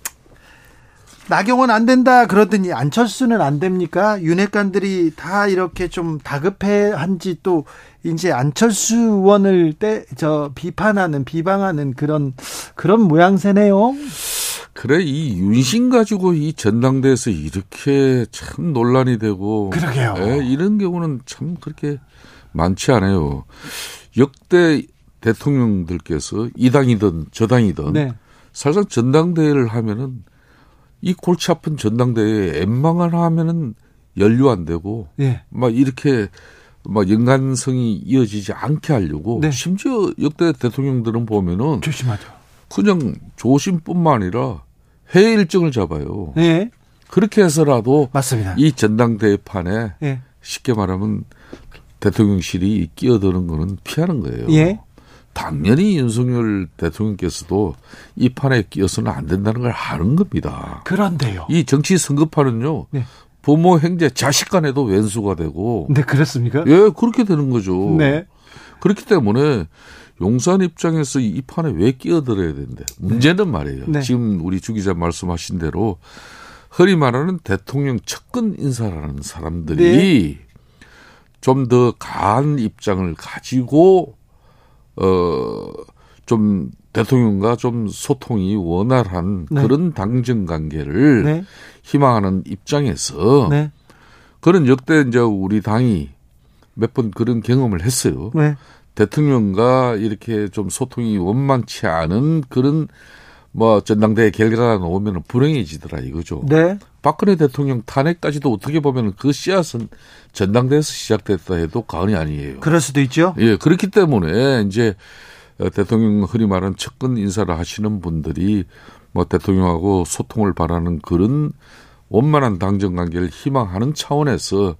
나경원 안 된다 그러더니 안철수는 안 됩니까? 윤핵관들이 다 이렇게 좀 다급해한지 또 이제 안철수 의원을 때 저 비판하는 비방하는 그런 그런 모양새네요. 그래 이 윤신 가지고 이 전당대에서 이렇게 참 논란이 되고 그러게요. 예, 이런 경우는 참 그렇게 많지 않아요. 역대 대통령들께서 이 당이든 저 당이든 네. 사실상 전당대회를 하면은 이 골치 아픈 전당대회에 엠망을 하면은 연료 안 되고 예. 막 이렇게 막 연관성이 이어지지 않게 하려고 네. 심지어 역대 대통령들은 보면은 조심하죠. 그냥 조심뿐만 아니라 해외 일정을 잡아요. 네. 그렇게 해서라도 맞습니다. 이 전당대회 판에 네. 쉽게 말하면 대통령실이 끼어드는 거는 피하는 거예요. 예. 당연히 윤석열 대통령께서도 이 판에 끼어서는 안 된다는 걸 아는 겁니다. 그런데요. 이 정치 선거판은요. 네. 부모, 형제, 자식 간에도 왼수가 되고. 네, 그렇습니까? 예, 그렇게 되는 거죠. 네. 그렇기 때문에 용산 입장에서 이 판에 왜 끼어들어야 되는데 문제는 말이에요. 네. 지금 우리 주 기자 말씀하신 대로 흔히 말하는 대통령 측근 인사라는 사람들이 네. 좀더 강한 입장을 가지고 어좀 대통령과 좀 소통이 원활한 네. 그런 당정 관계를 네. 희망하는 입장에서 네. 그런 역대 이제 우리 당이 몇 번 그런 경험을 했어요. 네. 대통령과 이렇게 좀 소통이 원만치 않은 그런 뭐 전당대회 결과가 나오면 불행해지더라 이거죠. 네. 박근혜 대통령 탄핵까지도 어떻게 보면 그 씨앗은 전당대회에서 시작됐다 해도 과언이 아니에요. 그럴 수도 있죠. 예, 그렇기 때문에 이제 대통령 흔히 말하는 측근 인사를 하시는 분들이 뭐 대통령하고 소통을 바라는 그런 원만한 당정 관계를 희망하는 차원에서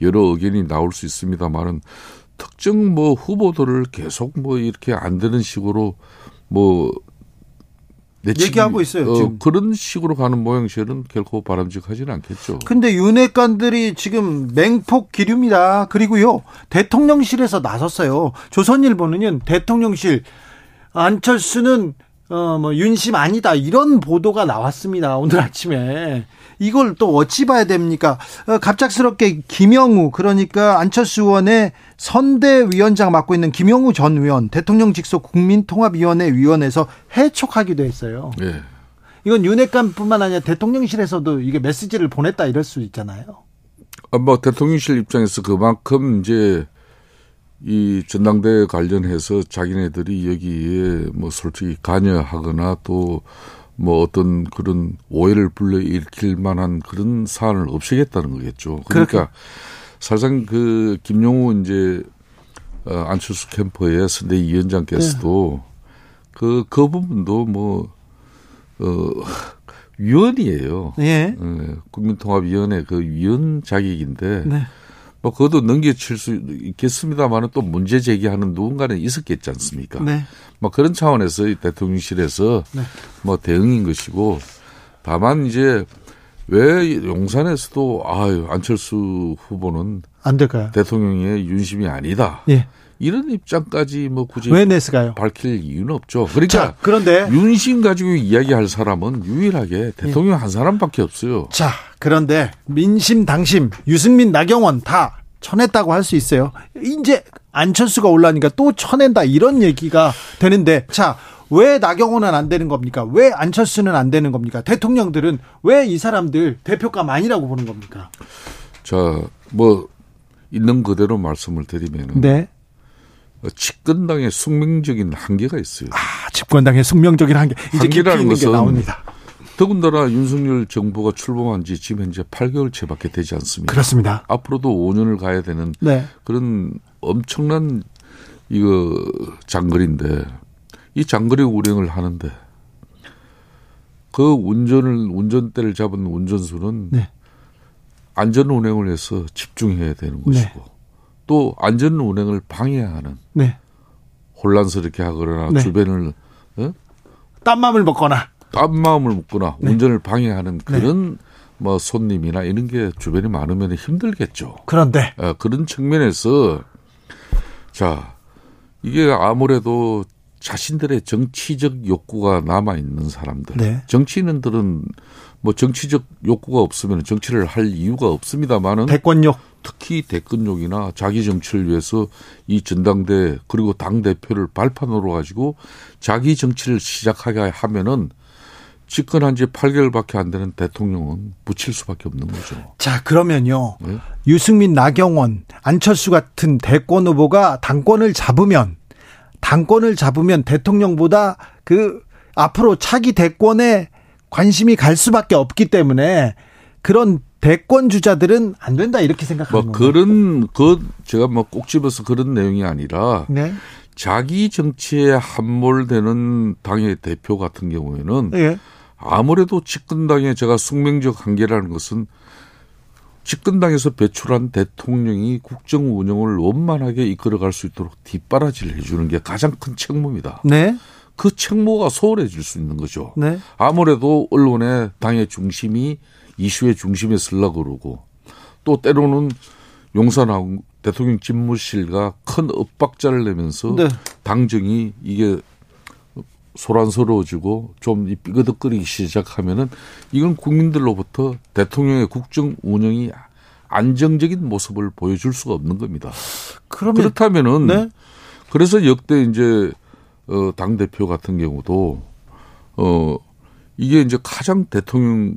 여러 의견이 나올 수 있습니다만은 특정 뭐 후보들을 계속 뭐 이렇게 안 되는 식으로 뭐 얘기하고 있어요. 어, 지금. 그런 식으로 가는 모양새는 결코 바람직하지는 않겠죠. 근데 윤핵관들이 지금 맹폭 기류입니다. 그리고요 대통령실에서 나섰어요. 조선일보는요 대통령실 안철수는 어 뭐 윤심 아니다 이런 보도가 나왔습니다. 오늘 아침에 이걸 또 어찌 봐야 됩니까? 어, 갑작스럽게 김영우 그러니까 안철수 의원의 선대위원장 맡고 있는 김영우 전 의원 대통령 직속 국민통합위원회 위원회에서 해촉하기도 했어요. 네. 이건 윤핵관뿐만 아니라 대통령실에서도 이게 메시지를 보냈다 이럴 수 있잖아요. 아, 뭐 대통령실 입장에서 그만큼 이제 이 전당대회 관련해서 자기네들이 여기에 뭐 솔직히 관여하거나 또 뭐 어떤 그런 오해를 불러일으킬 만한 그런 사안을 없애겠다는 거겠죠. 그러니까 그렇게. 사실상 그 김용우 이제 어, 안철수 캠퍼의 선대 위원장께서도 네. 그, 그 부분도 뭐, 어, 위원이에요. 예. 네, 국민통합위원회 그 위원 자격인데. 네. 뭐 그것도 넘겨칠 수 있겠습니다만은 또 문제 제기하는 누군가는 있었겠지 않습니까? 네. 뭐 그런 차원에서 대통령실에서 네. 뭐 대응인 것이고 다만 이제 왜 용산에서도 아유 안철수 후보는 안 될까요? 대통령의 윤심이 아니다. 예. 이런 입장까지 뭐 굳이 왜 냈을까요? 밝힐 이유는 없죠. 그러니까 자, 그런데 윤심 가지고 이야기할 사람은 유일하게 대통령 예. 한 사람밖에 없어요. 자, 그런데 민심 당심 유승민 나경원 다 쳐냈다고 할 수 있어요. 이제 안철수가 올라니까 또 쳐낸다 이런 얘기가 되는데 자. 왜 나경원은 안 되는 겁니까? 왜 안철수는 안 되는 겁니까? 대통령들은 왜 이 사람들 대표감 아니라고 보는 겁니까? 자, 뭐 있는 그대로 말씀을 드리면 네. 집권당의 숙명적인 한계가 있어요. 아, 집권당의 숙명적인 한계. 이제 한계라는 것은 나옵니다. 더군다나 윤석열 정부가 출범한 지 지금 현재 8개월 채밖에 되지 않습니다. 그렇습니다. 앞으로도 5년을 가야 되는 네. 그런 엄청난 이거 장거리인데 이 장거리 운행을 하는데 그 운전을 운전대를 잡은 운전수는 네. 안전 운행을 해서 집중해야 되는 네. 것이고 또 안전 운행을 방해하는 네. 혼란스럽게 하거나 네. 주변을 어? 딴 마음을 먹거나 딴 마음을 먹거나 네. 운전을 방해하는 네. 그런 뭐 손님이나 이런 게 주변에 많으면 힘들겠죠. 그런데 어, 그런 측면에서 자 이게 아무래도 자신들의 정치적 욕구가 남아 있는 사람들, 네. 정치인들은 뭐 정치적 욕구가 없으면 정치를 할 이유가 없습니다만은 대권욕 특히 대권욕이나 자기 정치를 위해서 이 전당대 그리고 당 대표를 발판으로 가지고 자기 정치를 시작하게 하면은 집권한 지 8개월밖에 안 되는 대통령은 묻힐 수밖에 없는 거죠. 자, 그러면요. 네? 유승민, 나경원, 안철수 같은 대권 후보가 당권을 잡으면 당권을 잡으면 대통령보다 그 앞으로 차기 대권에 관심이 갈 수밖에 없기 때문에 그런 대권 주자들은 안 된다 이렇게 생각하는 뭐 그런 그 제가 뭐 꼭 집어서 그런 내용이 아니라 네. 자기 정치에 함몰되는 당의 대표 같은 경우에는 네. 아무래도 집권당의 제가 숙명적 한계라는 것은 집권당에서 배출한 대통령이 국정 운영을 원만하게 이끌어갈 수 있도록 뒷바라지를 해주는 게 가장 큰 책무입니다. 네. 그 책무가 소홀해질 수 있는 거죠. 네. 아무래도 언론의 당의 중심이 이슈의 중심에 쓸라 그러고 또 때로는 용산하고 대통령 집무실과 큰 엇박자를 내면서 네. 당정이 이게 소란스러워지고 좀 삐그덕거리기 시작하면은 이건 국민들로부터 대통령의 국정 운영이 안정적인 모습을 보여줄 수가 없는 겁니다. 그러면, 그렇다면은 네? 그래서 역대 이제 어, 당 대표 같은 경우도 어 이게 이제 가장 대통령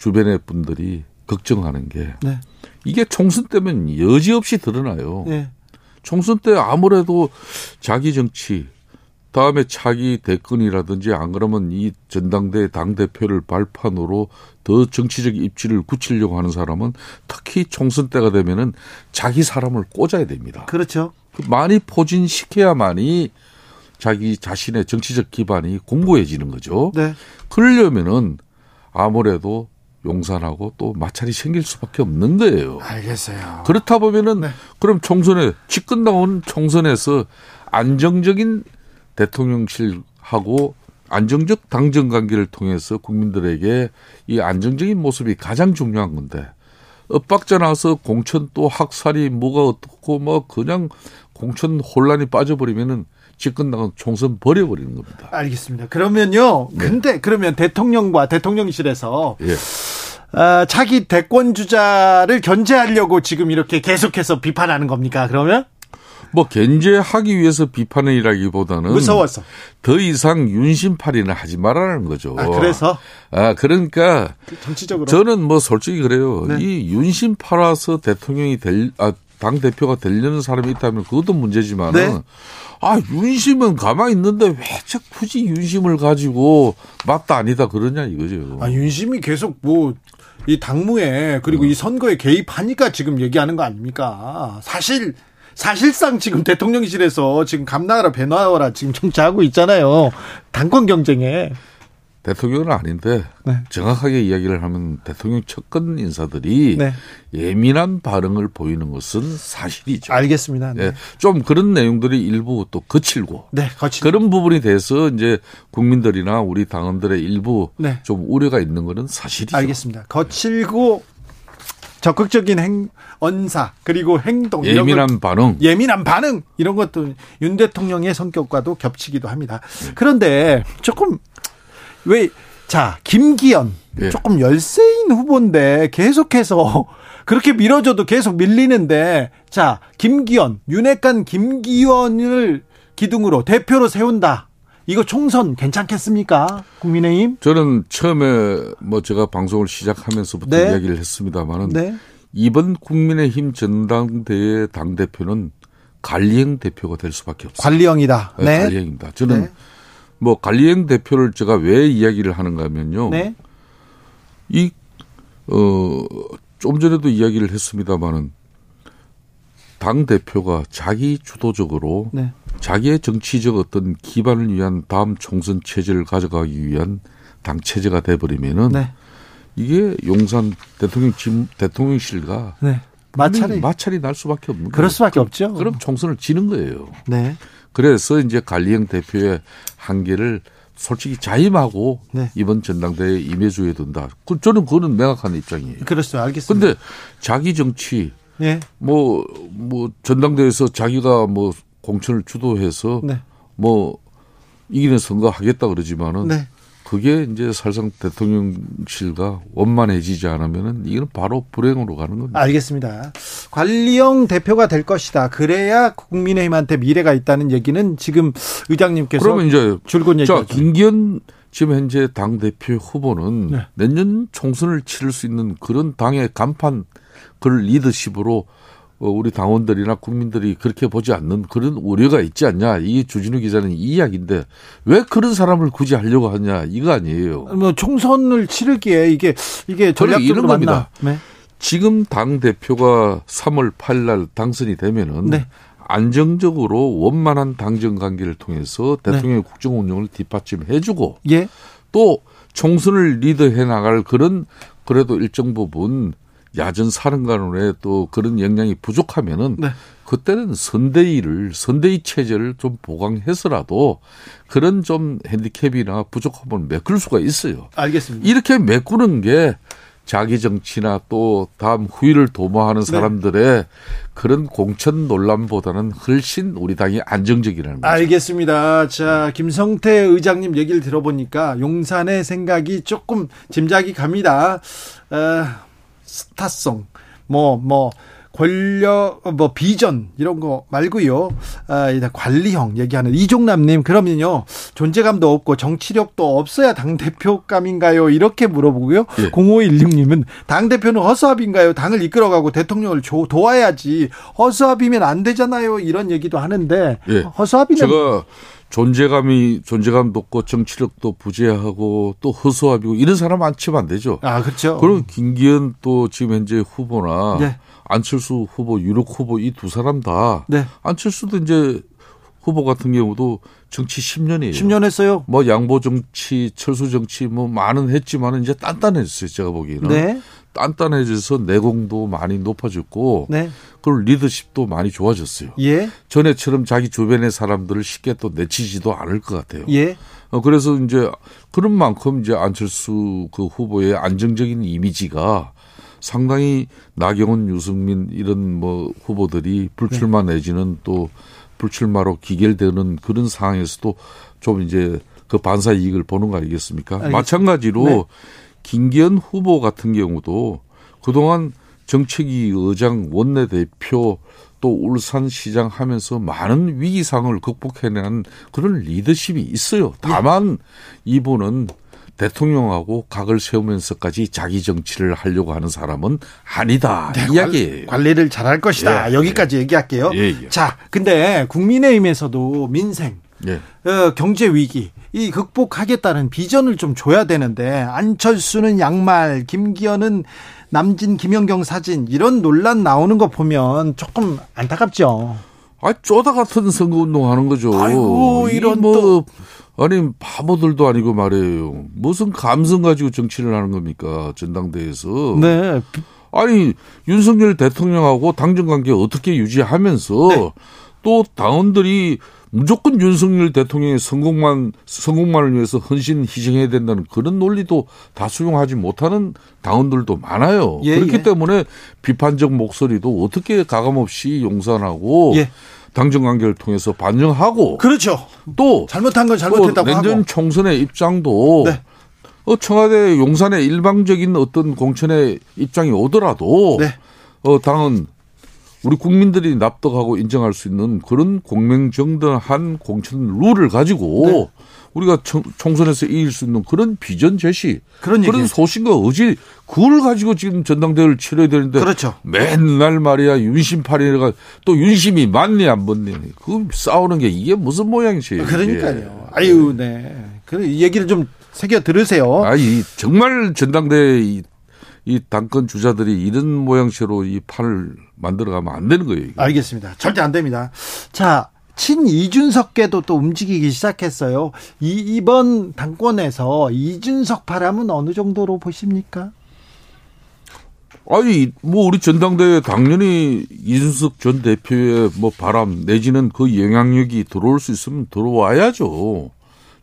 주변의 분들이 걱정하는 게 네. 이게 총선 때면 여지없이 드러나요. 네. 총선 때 아무래도 자기 정치 다음에 차기 대권이라든지 안 그러면 이 전당대 당 대표를 발판으로 더 정치적 입지를 굳히려고 하는 사람은 특히 총선 때가 되면은 자기 사람을 꽂아야 됩니다. 그렇죠. 많이 포진시켜야만이 자기 자신의 정치적 기반이 공고해지는 거죠. 네. 그러려면은 아무래도 용산하고 또 마찰이 생길 수밖에 없는 거예요. 알겠어요. 그렇다 보면은 네. 그럼 총선에 치끝 나온 총선에서 안정적인 대통령실하고 안정적 당정 관계를 통해서 국민들에게 이 안정적인 모습이 가장 중요한 건데 엇박자 나서 공천 또 학살이 뭐가 어떻고 뭐 그냥 공천 혼란이 빠져버리면은 집권당은 총선 버려버리는 겁니다. 알겠습니다. 그러면요. 네. 근데 그러면 대통령과 대통령실에서 예. 어, 자기 대권 주자를 견제하려고 지금 이렇게 계속해서 비판하는 겁니까? 그러면? 뭐 견제하기 위해서 비판이라기보다는 무서워서 더 이상 윤심팔이는 하지 말라는 거죠. 아, 그래서 아 그러니까 정치적으로 저는 뭐 솔직히 그래요. 네. 이 윤심 팔아서 대통령이 될 아, 당 대표가 되려는 사람이 있다면 그것도 문제지만은 네. 아 윤심은 가만히 있는데 왜 굳이 윤심을 가지고 맞다 아니다 그러냐 이거죠. 아 윤심이 계속 뭐 이 당무에 그리고 어. 이 선거에 개입하니까 지금 얘기하는 거 아닙니까? 사실 사실상 지금 대통령실에서 지금 감나라 배나와라 지금 정치하고 있잖아요. 당권 경쟁에. 대통령은 아닌데 네. 정확하게 이야기를 하면 대통령 측근 인사들이 네. 예민한 반응을 보이는 것은 사실이죠. 알겠습니다. 네. 네. 좀 그런 내용들이 일부 또 거칠고 네, 거칠. 그런 부분에 대해서 이제 국민들이나 우리 당원들의 일부 네. 좀 우려가 있는 것은 사실이죠. 알겠습니다. 거칠고 적극적인 행 언사 그리고 행동 예민한 반응 예민한 반응 이런 것도 윤 대통령의 성격과도 겹치기도 합니다. 그런데 조금 왜 자 김기현 네. 조금 열세인 후보인데 계속해서 그렇게 밀어줘도 계속 밀리는데 자 김기현 윤핵관 김기현을 기둥으로 대표로 세운다. 이거 총선 괜찮겠습니까? 국민의힘? 저는 처음에 뭐 제가 방송을 시작하면서부터 네. 이야기를 했습니다만은 네. 이번 국민의힘 전당대회 당 대표는 관리형 대표가 될 수밖에 없어요. 관리형이다. 네. 네. 관리형입니다. 저는 네. 뭐 관리형 대표를 제가 왜 이야기를 하는가 하면요. 네. 이, 어, 좀 전에도 이야기를 했습니다마는 당 대표가 자기 주도적으로 네. 자기의 정치적 어떤 기반을 위한 다음 총선 체제를 가져가기 위한 당 체제가 돼버리면은 네. 이게 용산 대통령 집 대통령실과 네. 마찰이 마찰이 날 수밖에 없는 그럴 수밖에 없죠. 그럼 총선을 지는 거예요. 네. 그래서 이제 관리형 대표의 한계를 솔직히 자임하고 네. 이번 전당대회에 임해줘야 된다. 그 저는 그거는 명확한 입장이에요. 그렇죠. 알겠습니다. 근데 자기 정치 네. 뭐, 뭐, 전당대회에서 자기가 뭐 공천을 주도해서 네. 뭐 이기는 선거 하겠다 그러지만은 네. 그게 이제 사실상 대통령실과 원만해지지 않으면은 이건 바로 불행으로 가는 겁니다. 알겠습니다. 관리형 대표가 될 것이다. 그래야 국민의힘한테 미래가 있다는 얘기는 지금 의장님께서 그러면 이제 줄곧 얘기. 자 김기현 지금 현재 당 대표 후보는 네. 내년 총선을 치를 수 있는 그런 당의 간판 그걸 리더십으로 어, 우리 당원들이나 국민들이 그렇게 보지 않는 그런 우려가 있지 않냐. 이 주진우 기자는 이 이야기인데 왜 그런 사람을 굳이 하려고 하냐. 이거 아니에요. 뭐 총선을 치르기에 이게 이게 전략적으로 맞나. 네. 지금 당 대표가 3월 8일 날 당선이 되면은 네. 안정적으로 원만한 당정 관계를 통해서 대통령의 네. 국정 운영을 뒷받침해주고 예. 또 총선을 리드해 나갈 그런 그래도 일정 부분 야전 사령관으로의 또 그런 역량이 부족하면은 네. 그때는 선대위를 선대위 체제를 좀 보강해서라도 그런 좀 핸디캡이나 부족함을 메꿀 수가 있어요. 알겠습니다. 이렇게 메꾸는 게 자기 정치나 또 다음 후위를 도모하는 네. 사람들의 네. 그런 공천 논란보다는 훨씬 우리 당이 안정적이라는 거죠. 알겠습니다. 자, 김성태 의장님 얘기를 들어보니까 용산의 생각이 조금 짐작이 갑니다. 어, 스타성, 뭐, 뭐, 권력 뭐 비전 이런 거 말고요. 아, 일단 관리형 얘기하는 이종남님 그러면요 존재감도 없고 정치력도 없어야 당 대표감인가요? 이렇게 물어보고요. 예. 0516님은 당 대표는 허수아비인가요? 당을 이끌어가고 대통령을 조, 도와야지 허수아비면 안 되잖아요. 이런 얘기도 하는데 예. 허수아비는 제가 존재감이 존재감도 없고 정치력도 부재하고 또 허수아비고 이런 사람 많지면 안 되죠. 아 그렇죠. 그럼 김기현 또 지금 현재 후보나. 예. 안철수 후보, 유력 후보 이 두 사람 다 네. 안철수도 이제 후보 같은 경우도 정치 10년이에요. 10년 했어요. 뭐 양보 정치, 철수 정치 뭐 많은 했지만은 이제 단단해졌어요. 제가 보기에는. 네. 단단해져서 내공도 많이 높아졌고 네. 그리고 리더십도 많이 좋아졌어요. 예. 전에처럼 자기 주변의 사람들을 쉽게 또 내치지도 않을 것 같아요. 예. 어, 그래서 이제 그런 만큼 이제 안철수 그 후보의 안정적인 이미지가 상당히 나경원, 유승민 이런 뭐 후보들이 불출마 네. 내지는 또 불출마로 기결되는 그런 상황에서도 좀 이제 그 반사 이익을 보는 거 아니겠습니까? 알겠습니다. 마찬가지로 네. 김기현 후보 같은 경우도 그동안 정책위 의장 원내대표 또 울산시장 하면서 많은 위기상을 극복해내는 그런 리더십이 있어요. 다만 이분은 대통령하고 각을 세우면서까지 자기 정치를 하려고 하는 사람은 아니다. 네, 이야기예요. 관리를 잘할 것이다. 예, 여기까지 예. 얘기할게요. 예, 예. 자, 근데 국민의힘에서도 민생, 예. 어, 경제 위기 이 극복하겠다는 비전을 좀 줘야 되는데 안철수는 양말, 김기현은 남진, 김연경 사진 이런 논란 나오는 거 보면 조금 안타깝죠. 아, 쪼다 같은 선거운동 하는 거죠. 아이고, 이런 뭐, 또. 아니, 바보들도 아니고 말이에요. 무슨 감성 가지고 정치를 하는 겁니까? 전당대회에서. 네. 아니, 윤석열 대통령하고 당정 관계 어떻게 유지하면서 네. 또 당원들이 무조건 윤석열 대통령의 성공만 성공만을 위해서 헌신 희생해야 된다는 그런 논리도 다 수용하지 못하는 당원들도 많아요. 예, 그렇기 예. 때문에 비판적 목소리도 어떻게 가감 없이 용산하고 예. 당정 관계를 통해서 반영하고 그렇죠. 또 잘못한 건 잘못했다고 내년 하고. 총선의 입장도 네. 어, 청와대 용산의 일방적인 어떤 공천의 입장이 오더라도 네. 어, 당은 우리 국민들이 납득하고 인정할 수 있는 그런 공명정당한 공천 룰을 가지고 네. 우리가 총선에서 이길 수 있는 그런 비전 제시, 그런, 그런 소신과 의지, 그걸 가지고 지금 전당대회를 치러야 되는데 그렇죠. 맨날 말이야 윤심팔이가 또 윤심이 맞니 안 맞니 그 싸우는 게 이게 무슨 모양이세요? 그러니까요. 아유, 네. 그 얘기를 좀 새겨 들으세요. 아이 정말 전당대회 이 당권 주자들이 이런 모양새로 이 판을 만들어가면 안 되는 거예요. 이거. 알겠습니다. 절대 안 됩니다. 자, 친 이준석계도 또 움직이기 시작했어요. 이, 이번 당권에서 이준석 바람은 어느 정도로 보십니까? 아니, 뭐, 우리 전당대회 당연히 이준석 전 대표의 뭐 바람 내지는 그 영향력이 들어올 수 있으면 들어와야죠.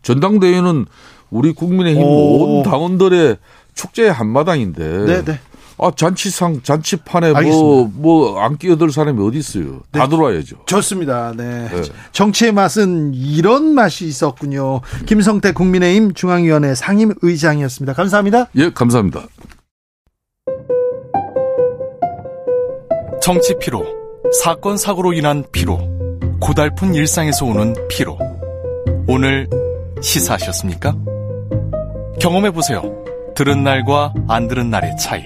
전당대회는 우리 국민의힘 온 당원들의 축제의 한마당인데. 네네. 네. 아, 잔치상, 잔치판에 뭐, 뭐, 안 끼어들 사람이 어디 있어요. 다 네. 들어와야죠. 좋습니다. 네. 네. 정치의 맛은 이런 맛이 있었군요. 김성태 국민의힘 중앙위원회 상임의장이었습니다. 감사합니다. 예, 감사합니다. 정치 피로, 사건, 사고로 인한 피로, 고달픈 일상에서 오는 피로. 오늘 시사하셨습니까? 경험해보세요. 들은 날과 안 들은 날의 차이.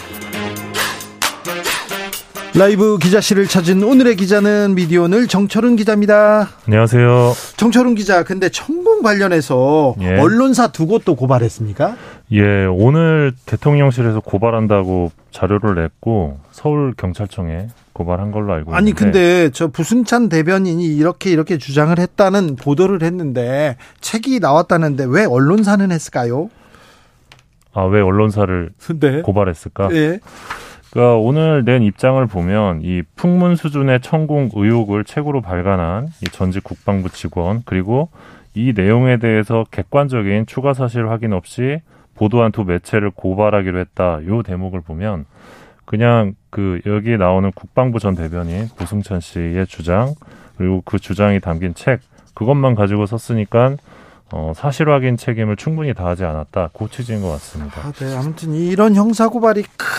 라이브 기자실을 찾은 오늘의 기자는 미디어오늘 정철은 기자입니다. 안녕하세요. 정철은 기자, 근데 천공 관련해서 예. 언론사 두 곳도 고발했습니까? 예, 오늘 대통령실에서 고발한다고 자료를 냈고 서울 경찰청에 고발한 걸로 알고 있는데 아니 근데 저 부승찬 대변인이 이렇게 이렇게 주장을 했다는 보도를 했는데 책이 나왔다는데 왜 언론사는 했을까요? 아, 왜 언론사를 네. 고발했을까? 예. 그러니까 오늘 낸 입장을 보면 이 풍문 수준의 천공 의혹을 책으로 발간한 이 전직 국방부 직원 그리고 이 내용에 대해서 객관적인 추가 사실 확인 없이 보도한 두 매체를 고발하기로 했다. 요 대목을 보면 그냥 그 여기에 나오는 국방부 전 대변인 부승찬 씨의 주장 그리고 그 주장이 담긴 책 그것만 가지고 썼으니까 어, 사실 확인 책임을 충분히 다하지 않았다. 고 취지인 것 같습니다. 아, 네. 아무튼 이런 형사 고발이 큰,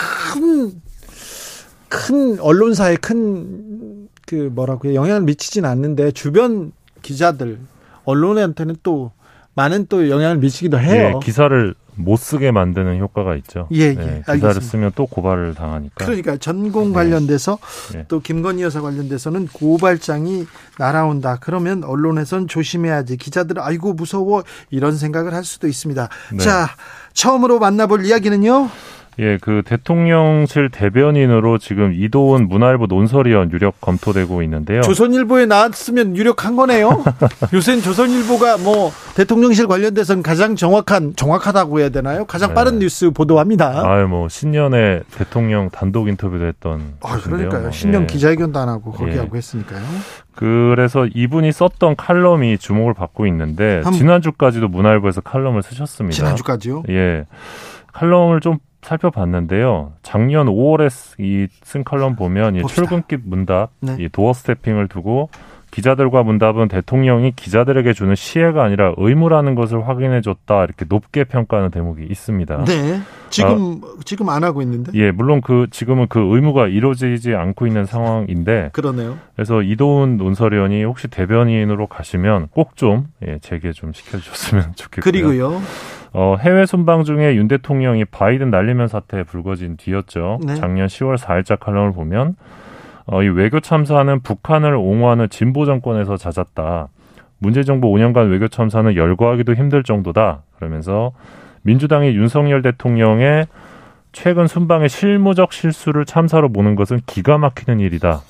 큰 언론사에 큰, 그 뭐라고 영향을 미치진 않는데 주변 기자들, 언론한테는 또 많은 또 영향을 미치기도 해요. 예, 기사를 못 쓰게 만드는 효과가 있죠. 예, 예. 네, 기사를 알겠습니다. 쓰면 또 고발을 당하니까. 그러니까 전공 네. 관련돼서 네. 또 김건희 여사 관련돼서는 고발장이 날아온다. 그러면 언론에선 조심해야지. 기자들은 아이고 무서워 이런 생각을 할 수도 있습니다. 네. 자, 처음으로 만나볼 이야기는요. 예, 그 대통령실 대변인으로 지금 이도훈 문화일보 논설위원 유력 검토되고 있는데요. 조선일보에 나왔으면 유력한 거네요. 요새는 조선일보가 뭐 대통령실 관련돼서는 가장 정확한 정확하다고 해야 되나요? 가장 네. 빠른 뉴스 보도합니다. 아, 뭐 신년에 대통령 단독 인터뷰도 했던. 아, 그러니까요. 뭐. 신년 예. 기자회견도 안 하고 거기 예. 하고 했으니까요. 그래서 이분이 썼던 칼럼이 주목을 받고 있는데 한... 지난주까지도 문화일보에서 칼럼을 쓰셨습니다. 지난주까지요? 예. 칼럼을 좀 살펴봤는데요. 작년 5월에 이쓴 칼럼 보면 이 출근길 문답, 네. 이 도어 스태핑을 두고 기자들과 문답은 대통령이 기자들에게 주는 시혜가 아니라 의무라는 것을 확인해 줬다 이렇게 높게 평가하는 대목이 있습니다. 네. 지금 아, 지금 안 하고 있는데? 예, 물론 그 지금은 그 의무가 이루어지지 않고 있는 상황인데. 그러네요. 그래서 이도훈 논설위원이 혹시 대변인으로 가시면 꼭 좀 예, 재개 좀 시켜 주셨으면 좋겠고요. 그리고요. 어, 해외 순방 중에 윤 대통령이 바이든 날리면 사태에 불거진 뒤였죠. 네. 작년 10월 4일자 칼럼을 보면 어, 이 외교 참사는 북한을 옹호하는 진보 정권에서 잦았다. 문재 정부 5년간 외교 참사는 열거하기도 힘들 정도다. 그러면서 민주당이 윤석열 대통령의 최근 순방의 실무적 실수를 참사로 보는 것은 기가 막히는 일이다.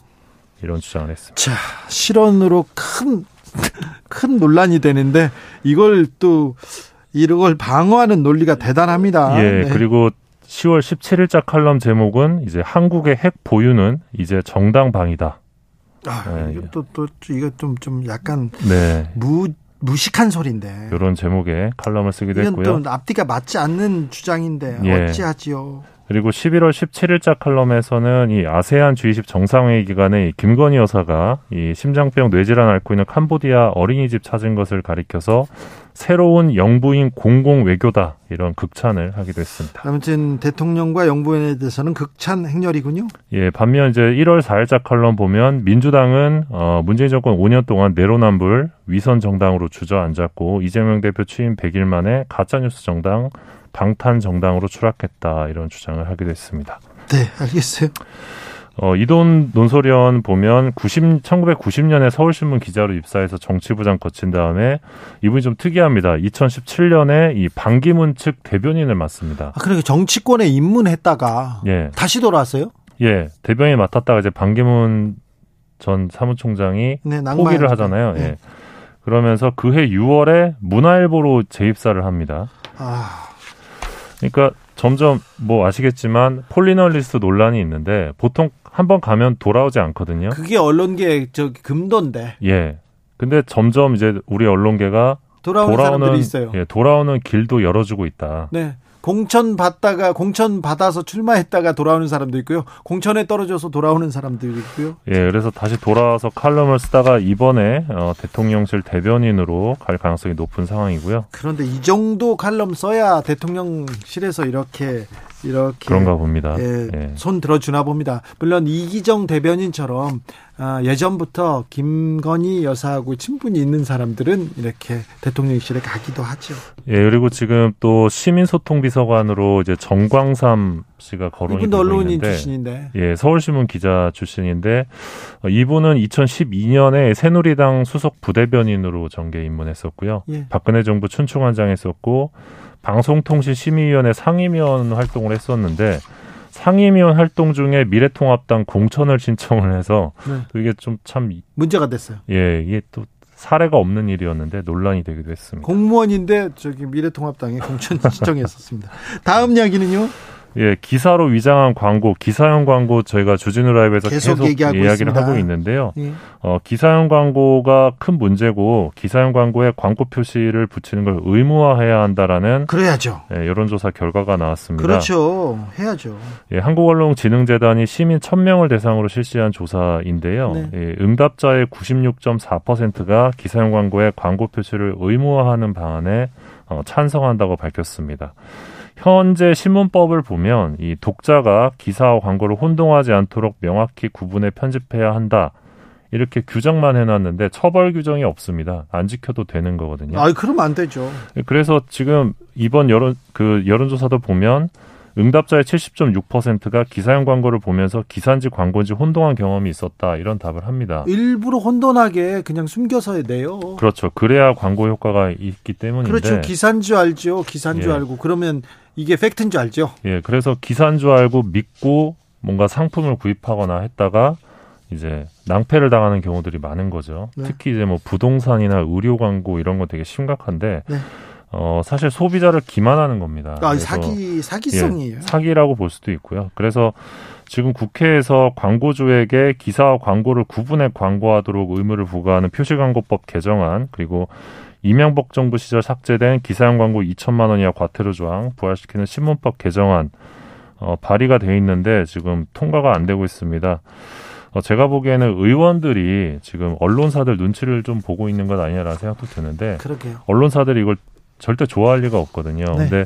이런 주장을 했습니다. 자, 실언으로 큰, 큰 논란이 되는데 이걸 또 이걸 방어하는 논리가 대단합니다. 예, 네. 그리고 10월 17일자 칼럼 제목은 이제 한국의 핵 보유는 이제 정당방위다. 아, 네. 이것도 또 이거 좀 좀 약간 네. 무 무식한 소리인데. 이런 제목의 칼럼을 쓰기도 이건 했고요. 또 앞뒤가 맞지 않는 주장인데 예. 어찌하지요. 그리고 11월 17일자 칼럼에서는 이 아세안 G20 정상회의 기간에 김건희 여사가 이 심장병 뇌질환 앓고 있는 캄보디아 어린이집 찾은 것을 가리켜서 새로운 영부인 공공 외교다 이런 극찬을 하기도 했습니다. 아무튼 대통령과 영부인에 대해서는 극찬 행렬이군요. 예, 반면 이제 1월 4일자 칼럼 보면 민주당은 어 문재인 정권 5년 동안 내로남불 위선 정당으로 주저앉았고 이재명 대표 취임 100일 만에 가짜 뉴스 정당 방탄 정당으로 추락했다 이런 주장을 하기도 했습니다. 네, 알겠어요. 어, 이돈 논설위원 보면 90, 1990년에 서울신문 기자로 입사해서 정치부장 거친 다음에 이분이 좀 특이합니다. 2017년에 이 반기문 측 대변인을 맡습니다. 아, 그러니까 정치권에 입문했다가 예. 다시 돌아왔어요? 예, 대변인 맡았다가 이제 반기문 전 사무총장이 네, 포기를 하잖아요. 네. 예. 그러면서 그해 6월에 문화일보로 재입사를 합니다. 아. 그러니까 점점 뭐 아시겠지만 폴리널리스트 논란이 있는데 보통 한 번 가면 돌아오지 않거든요. 그게 언론계 저 금도인데. 예. 근데 점점 이제 우리 언론계가 돌아오는, 돌아오는. 예, 돌아오는 길도 열어주고 있다. 네. 공천 받다가 공천 받아서 출마했다가 돌아오는 사람도 있고요. 공천에 떨어져서 돌아오는 사람도 있고요. 예, 그래서 다시 돌아와서 칼럼을 쓰다가 이번에 어, 대통령실 대변인으로 갈 가능성이 높은 상황이고요. 그런데 이 정도 칼럼 써야 대통령실에서 이렇게 이렇게 그런가 봅니다. 예, 예. 손 들어주나 봅니다. 물론 이기정 대변인처럼 아, 예전부터 김건희 여사하고 친분이 있는 사람들은 이렇게 대통령실에 가기도 하죠. 예, 그리고 지금 또 시민소통비서관으로 이제 정광삼 씨가 거론이 되고 언론인 있는데, 출신인데. 예, 서울신문 기자 출신인데 어, 이분은 2012년에 새누리당 수석 부대변인으로 정계 입문했었고요. 예. 박근혜 정부 춘추관장했었고 방송통신심의위원회 상임위원 활동을 했었는데 상임위원 활동 중에 미래통합당 공천을 신청을 해서 네. 또 이게 좀 참 문제가 됐어요. 예, 이게 또 사례가 없는 일이었는데 논란이 되기도 했습니다. 공무원인데 저기 미래통합당에 공천 신청했었습니다. 다음 이야기는요? 예, 기사로 위장한 광고, 기사형 광고 저희가 주진우 라이브에서 계속, 계속 이야기를 있습니다. 하고 있는데요. 예. 어, 기사형 광고가 큰 문제고 기사형 광고에 광고 표시를 붙이는 걸 의무화해야 한다라는 그래야죠. 예, 여론조사 결과가 나왔습니다. 그렇죠. 해야죠. 예, 한국언론진흥재단이 시민 1000명을 대상으로 실시한 조사인데요. 네. 예, 응답자의 96.4%가 기사형 광고에 광고 표시를 의무화하는 방안에 어, 찬성한다고 밝혔습니다. 현재 신문법을 보면 이 독자가 기사와 광고를 혼동하지 않도록 명확히 구분해 편집해야 한다. 이렇게 규정만 해놨는데 처벌 규정이 없습니다. 안 지켜도 되는 거거든요. 아, 그러면 안 되죠. 그래서 지금 이번 여론 그 여론조사도 보면 응답자의 70.6%가 기사형 광고를 보면서 기사인지 광고인지 혼동한 경험이 있었다 이런 답을 합니다. 일부러 혼돈하게 그냥 숨겨서 내요. 그렇죠. 그래야 광고 효과가 있기 때문인데. 그렇죠. 기사인 줄 알죠. 기사인 줄 예. 알고 그러면 이게 팩트인 줄 알죠. 예. 그래서 기사인 줄 알고 믿고 뭔가 상품을 구입하거나 했다가 이제 낭패를 당하는 경우들이 많은 거죠. 네. 특히 이제 뭐 부동산이나 의료 광고 이런 거 되게 심각한데 네. 어, 사실 소비자를 기만하는 겁니다. 아, 사기, 사기성이에요. 예, 사기라고 볼 수도 있고요. 그래서 지금 국회에서 광고주에게 기사와 광고를 구분해 광고하도록 의무를 부과하는 표시광고법 개정안, 그리고 이명박 정부 시절 삭제된 기사용 광고 2천만 원 이하 과태료 조항 부활시키는 신문법 개정안, 어, 발의가 돼 있는데 지금 통과가 안 되고 있습니다. 어, 제가 보기에는 의원들이 지금 언론사들 눈치를 좀 보고 있는 것 아니냐라는 생각도 드는데 그러게요. 언론사들이 이걸 절대 좋아할 리가 없거든요. 네. 근데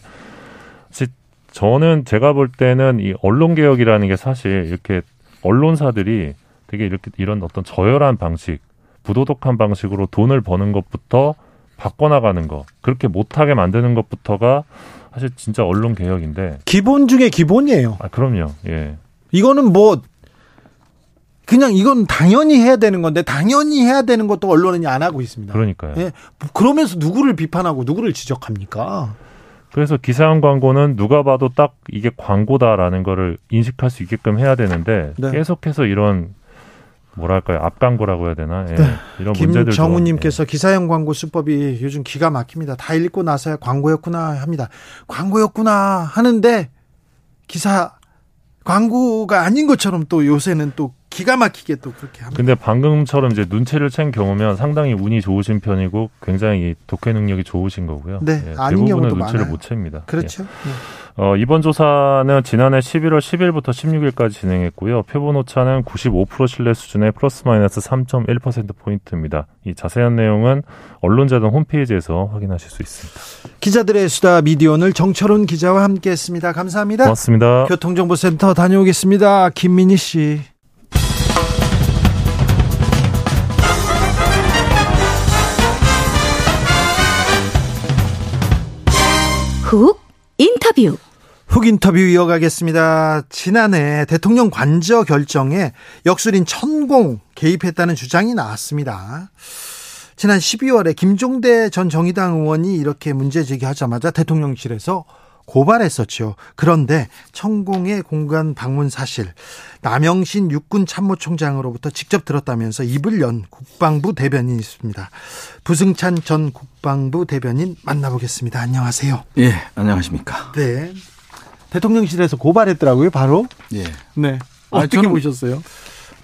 저는 제가 볼 때는 이 언론 개혁이라는 게 사실 이렇게 언론사들이 되게 이렇게 이런 어떤 저열한 방식, 부도덕한 방식으로 돈을 버는 것부터 바꿔나가는 거, 그렇게 못하게 만드는 것부터가 사실 진짜 언론 개혁인데 기본 중에 기본이에요. 아 그럼요. 예. 이거는 뭐 그냥 이건 당연히 해야 되는 건데 당연히 해야 되는 것도 언론은 안 하고 있습니다. 그러니까요. 예. 그러면서 누구를 비판하고 누구를 지적합니까? 그래서 기사형 광고는 누가 봐도 딱 이게 광고다라는 거를 인식할 수 있게끔 해야 되는데 네. 계속해서 이런 뭐랄까요 앞광고라고 해야 되나 예. 네. 이런 문제들 김정우님께서 예. 기사형 광고 수법이 요즘 기가 막힙니다. 다 읽고 나서야 광고였구나 합니다. 광고였구나 하는데 기사 광고가 아닌 것처럼 또 요새는 또 기가 막히게 또 그렇게 합니다. 근데 방금처럼 이제 눈치를 챈 경우면 상당히 운이 좋으신 편이고 굉장히 독해 능력이 좋으신 거고요. 네, 예, 대부분은 눈치를 많아요. 못 챕니다. 그렇죠. 예. 네. 어, 이번 조사는 지난해 11월 10일부터 16일까지 진행했고요. 표본 오차는 95% 신뢰 수준의 플러스 마이너스 3.1%포인트입니다. 이 자세한 내용은 언론자단 홈페이지에서 확인하실 수 있습니다. 기자들의 수다 미디어 오늘 정철훈 기자와 함께 했습니다. 감사합니다. 고맙습니다. 교통정보센터 다녀오겠습니다. 김민희 씨. 훅 인터뷰. 훅 인터뷰 이어가겠습니다. 지난해 대통령 관저 결정에 역술인 천공 개입했다는 주장이 나왔습니다. 지난 12월에 김종대 전 정의당 의원이 이렇게 문제 제기하자마자 대통령실에서 고발했었죠. 그런데 천공의 공간 방문 사실 남영신 육군 참모총장으로부터 직접 들었다면서 입을 연 국방부 대변인이 있습니다. 부승찬 전 국방부 대변인 만나보겠습니다. 안녕하세요. 예, 안녕하십니까. 네. 대통령실에서 고발했더라고요, 바로. 예. 네. 어떻게 아니, 보셨어요?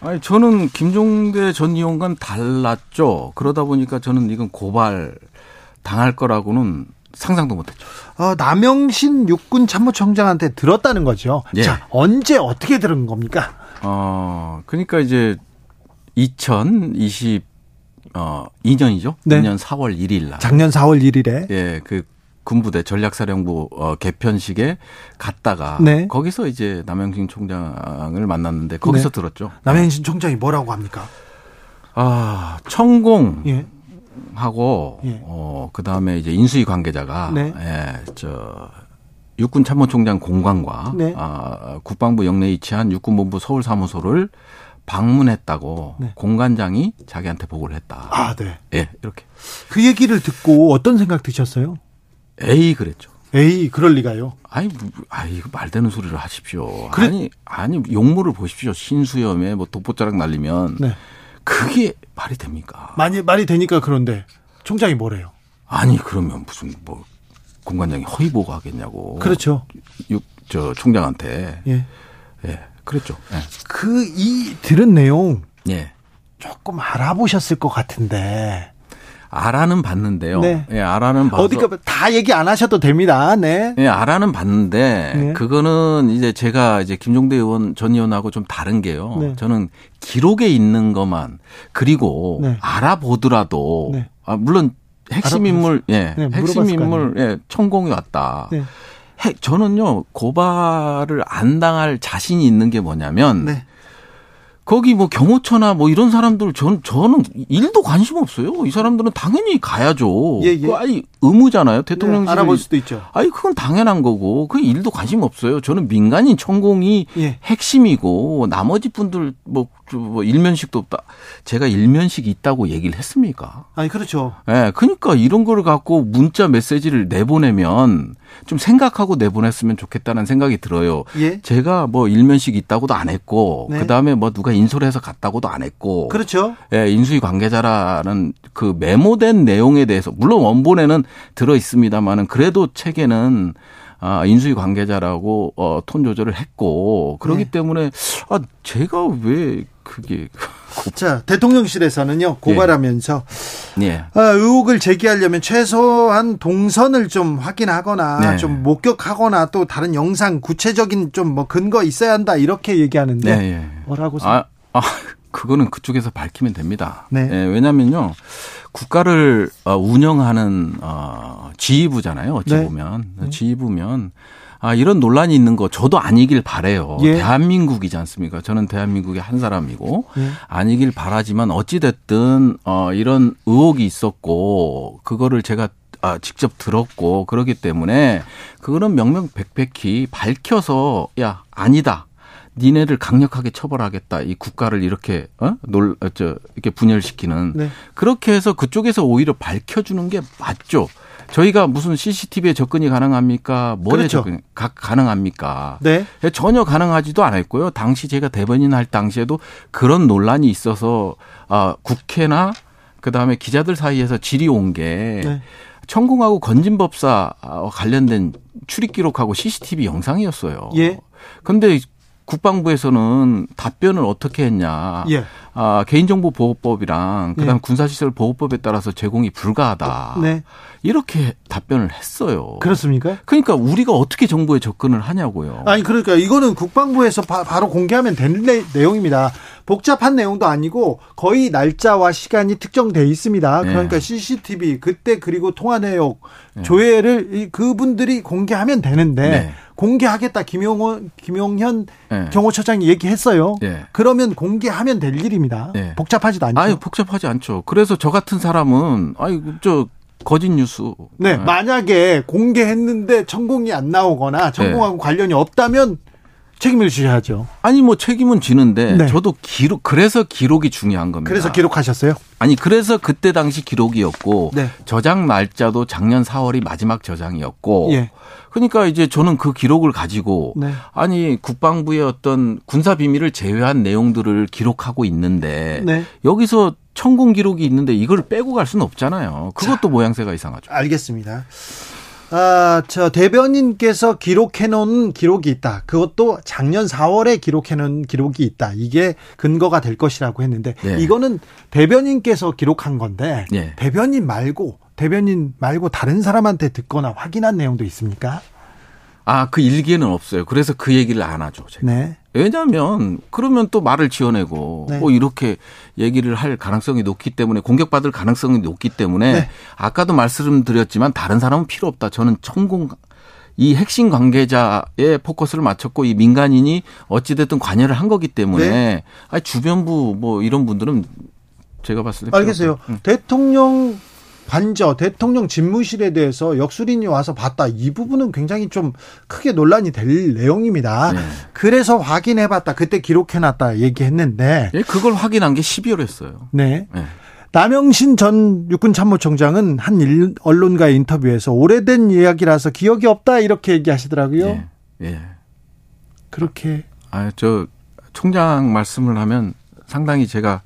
아니, 저는 김종대 전 의원과는 달랐죠. 그러다 보니까 저는 이건 고발 당할 거라고는 상상도 못했죠. 어, 남영신 육군 참모총장한테 들었다는 거죠. 예. 자, 언제 어떻게 들은 겁니까? 어, 그러니까 이제 2020 어, 2년이죠. 네. 2년 4월 1일 날. 작년 4월 1일에. 예, 그 군부대 전략사령부 어, 개편식에 갔다가 네. 거기서 이제 남영신 총장을 만났는데 거기서 네. 들었죠. 남영신 총장이 뭐라고 합니까? 아, 천공. 예. 하고 예. 어 그다음에 이제 인수위 관계자가 네. 예, 저 육군 참모총장 공관과 네. 아, 국방부 영내에 위치한 육군본부 서울 사무소를 방문했다고 네. 공관장이 자기한테 보고를 했다. 아, 네. 예, 네, 이렇게. 그 얘기를 듣고 어떤 생각 드셨어요? 에이, 그랬죠. 에이, 그럴 리가요. 아니, 아이, 말 되는 소리를 하십시오. 그래? 아니, 아니, 용모를 보십시오. 신수염에 뭐 독보자락 날리면. 네. 그게 말이 됩니까? 많이, 말이 되니까 그런데 총장이 뭐래요? 아니, 그러면 무슨 뭐 공관장이 허위 보고 하겠냐고. 그렇죠. 육, 저 총장한테. 예. 예. 그랬죠. 예. 그이 들은 내용. 예. 조금 알아보셨을 것 같은데. 알아는 봤는데요. 네. 예, 알아는 봐서 어디가 다 얘기 안 하셔도 됩니다. 네. 예, 알아는 봤는데 네. 그거는 이제 제가 이제 김종대 의원 전 의원하고 좀 다른 게요. 네. 저는 기록에 있는 것만 그리고 네. 알아보더라도 네. 아 물론 핵심 인물 예, 네, 핵심 인물 예, 천공이 왔다. 저는요 고발을 안 당할 자신이 있는 게 뭐냐면 거기 뭐 경호처나 뭐 이런 사람들 전 저는 일도 관심 없어요. 이 사람들은 당연히 가야죠. 예, 예. 그 아니 의무잖아요. 대통령실 네, 알아볼 수도 있죠. 아니 그건 당연한 거고 그 일도 관심 없어요. 저는 민간인 천공이 예. 핵심이고 나머지 분들 뭐, 뭐 일면식도 없다. 제가 일면식 있다고 얘기를 했습니까? 아니 그렇죠. 예, 네, 그러니까 이런 거를 갖고 문자 메시지를 내보내면 좀 생각하고 내보냈으면 좋겠다는 생각이 들어요. 예? 제가 뭐 일면식 있다고도 안 했고 네. 그다음에 뭐 누가 인솔 해서 갔다고도 안 했고 그렇죠. 예, 인수위 관계자라는 그 메모된 내용에 대해서 물론 원본에는 들어 있습니다만은 그래도 책에는 아, 인수위 관계자라고 어, 톤 조절을 했고 그렇기 네. 때문에 아 제가 왜 그게 자 대통령실에서는요 고발하면서 예. 예. 아, 의혹을 제기하려면 최소한 동선을 좀 확인하거나 네. 좀 목격하거나 또 다른 영상 구체적인 좀 뭐 근거 있어야 한다 이렇게 얘기하는데 네, 예. 뭐라고 아, 아 그거는 그쪽에서 밝히면 됩니다. 네. 예, 왜냐면요. 국가를 어, 운영하는 어 지휘부잖아요. 어찌 네. 보면 네. 지휘부면 아 이런 논란이 있는 거 저도 아니길 바래요. 예. 대한민국이지 않습니까? 저는 대한민국의 한 사람이고 예. 아니길 바라지만 어찌 됐든 어 이런 의혹이 있었고 그거를 제가 아, 직접 들었고 그러기 때문에 그거는 명명백백히 밝혀서 야 아니다 니네를 강력하게 처벌하겠다. 이 국가를 이렇게 어 놀저 어, 이렇게 분열시키는 네. 그렇게 해서 그쪽에서 오히려 밝혀주는 게 맞죠. 저희가 무슨 CCTV에 접근이 가능합니까? 뭐에 그렇죠. 접근 가, 가능합니까? 네. 예, 전혀 가능하지도 않았고요. 당시 제가 대변인 할 당시에도 그런 논란이 있어서 아 국회나 그다음에 기자들 사이에서 질이 온게 네. 천공하고 건진법사 관련된 출입 기록하고 CCTV 영상이었어요. 예. 근데 국방부에서는 답변을 어떻게 했냐. 예. 아, 개인정보보호법이랑 그다음 예. 군사시설 보호법에 따라서 제공이 불가하다. 네. 이렇게 답변을 했어요. 그렇습니까? 그러니까 우리가 어떻게 정보에 접근을 하냐고요. 아니 그러니까 이거는 국방부에서 바, 로 공개하면 되는 내, 내용입니다. 복잡한 내용도 아니고 거의 날짜와 시간이 특정돼 있습니다. 네. 그러니까 CCTV 그때 그리고 통화 내용 네. 조회를 그분들이 공개하면 되는데 네. 공개하겠다 김용호 김용현 네. 경호처장이 얘기했어요. 네. 그러면 공개하면 될 일입니다. 네. 복잡하지도 않죠. 아니 복잡하지 않죠. 그래서 저 같은 사람은 아이 저 거짓 뉴스. 네, 네, 만약에 공개했는데 천공이 안 나오거나 천공하고 네. 관련이 없다면 책임을 지셔야죠. 아니 뭐 책임은 지는데 네. 저도 기록 그래서 기록이 중요한 겁니다. 그래서 기록하셨어요? 아니 그래서 그때 당시 기록이었고 네. 저장 날짜도 작년 4월이 마지막 저장이었고 예. 그러니까 이제 저는 그 기록을 가지고 네. 아니 국방부의 어떤 군사 비밀을 제외한 내용들을 기록하고 있는데 네. 여기서 천공 기록이 있는데 이걸 빼고 갈 수는 없잖아요. 그것도 자, 모양새가 이상하죠. 알겠습니다. 아, 저 대변인께서 기록해 놓은 기록이 있다. 그것도 작년 4월에 기록해 놓은 기록이 있다. 이게 근거가 될 것이라고 했는데 네. 이거는 대변인께서 기록한 건데 네. 대변인 말고 대변인 말고 다른 사람한테 듣거나 확인한 내용도 있습니까? 아, 그 일기에는 없어요. 그래서 그 얘기를 안 하죠. 제가. 네. 왜냐하면 그러면 또 말을 지어내고 네. 뭐 이렇게 얘기를 할 가능성이 높기 때문에 공격받을 가능성이 높기 때문에 네. 아까도 말씀드렸지만 다른 사람은 필요 없다. 저는 천공 이 핵심 관계자의 포커스를 맞췄고 이 민간인이 어찌됐든 관여를 한 거기 때문에 네. 아니 주변부 뭐 이런 분들은 제가 봤을 때 알겠어요. 응. 대통령 관저 대통령 집무실에 대해서 역술인이 와서 봤다. 이 부분은 굉장히 좀 크게 논란이 될 내용입니다. 네. 그래서 확인해 봤다. 그때 기록해 놨다 얘기했는데 예, 그걸 확인한 게 12월이었어요. 네. 네. 남영신 전 육군 참모총장은 한 언론과의 인터뷰에서 오래된 이야기라서 기억이 없다 이렇게 얘기하시더라고요. 예. 예. 그렇게 아, 저 총장 말씀을 하면 상당히 제가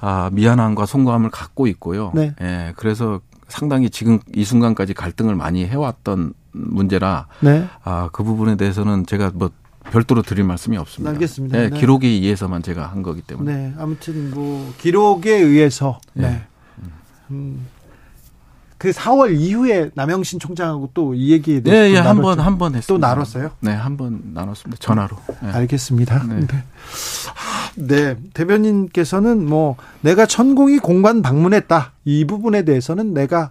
아, 미안함과 송구함을 갖고 있고요. 네. 예, 그래서 상당히 지금 이 순간까지 갈등을 많이 해왔던 문제라 네. 아, 그 부분에 대해서는 제가 뭐 별도로 드릴 말씀이 없습니다. 알겠습니다. 네, 네. 기록에 의해서만 제가 한 거기 때문에. 네, 아무튼 뭐 기록에 의해서 네. 네. 음. 그 4월 이후에 남영신 총장하고 또 이 얘기에 대해서 네, 예, 한번 한 번 했습니다. 또 나눴어요? 네, 한 번 나눴습니다. 전화로. 네. 알겠습니다. 네. 네. 네, 대변인께서는 뭐 내가 천공이 공관 방문했다 이 부분에 대해서는 내가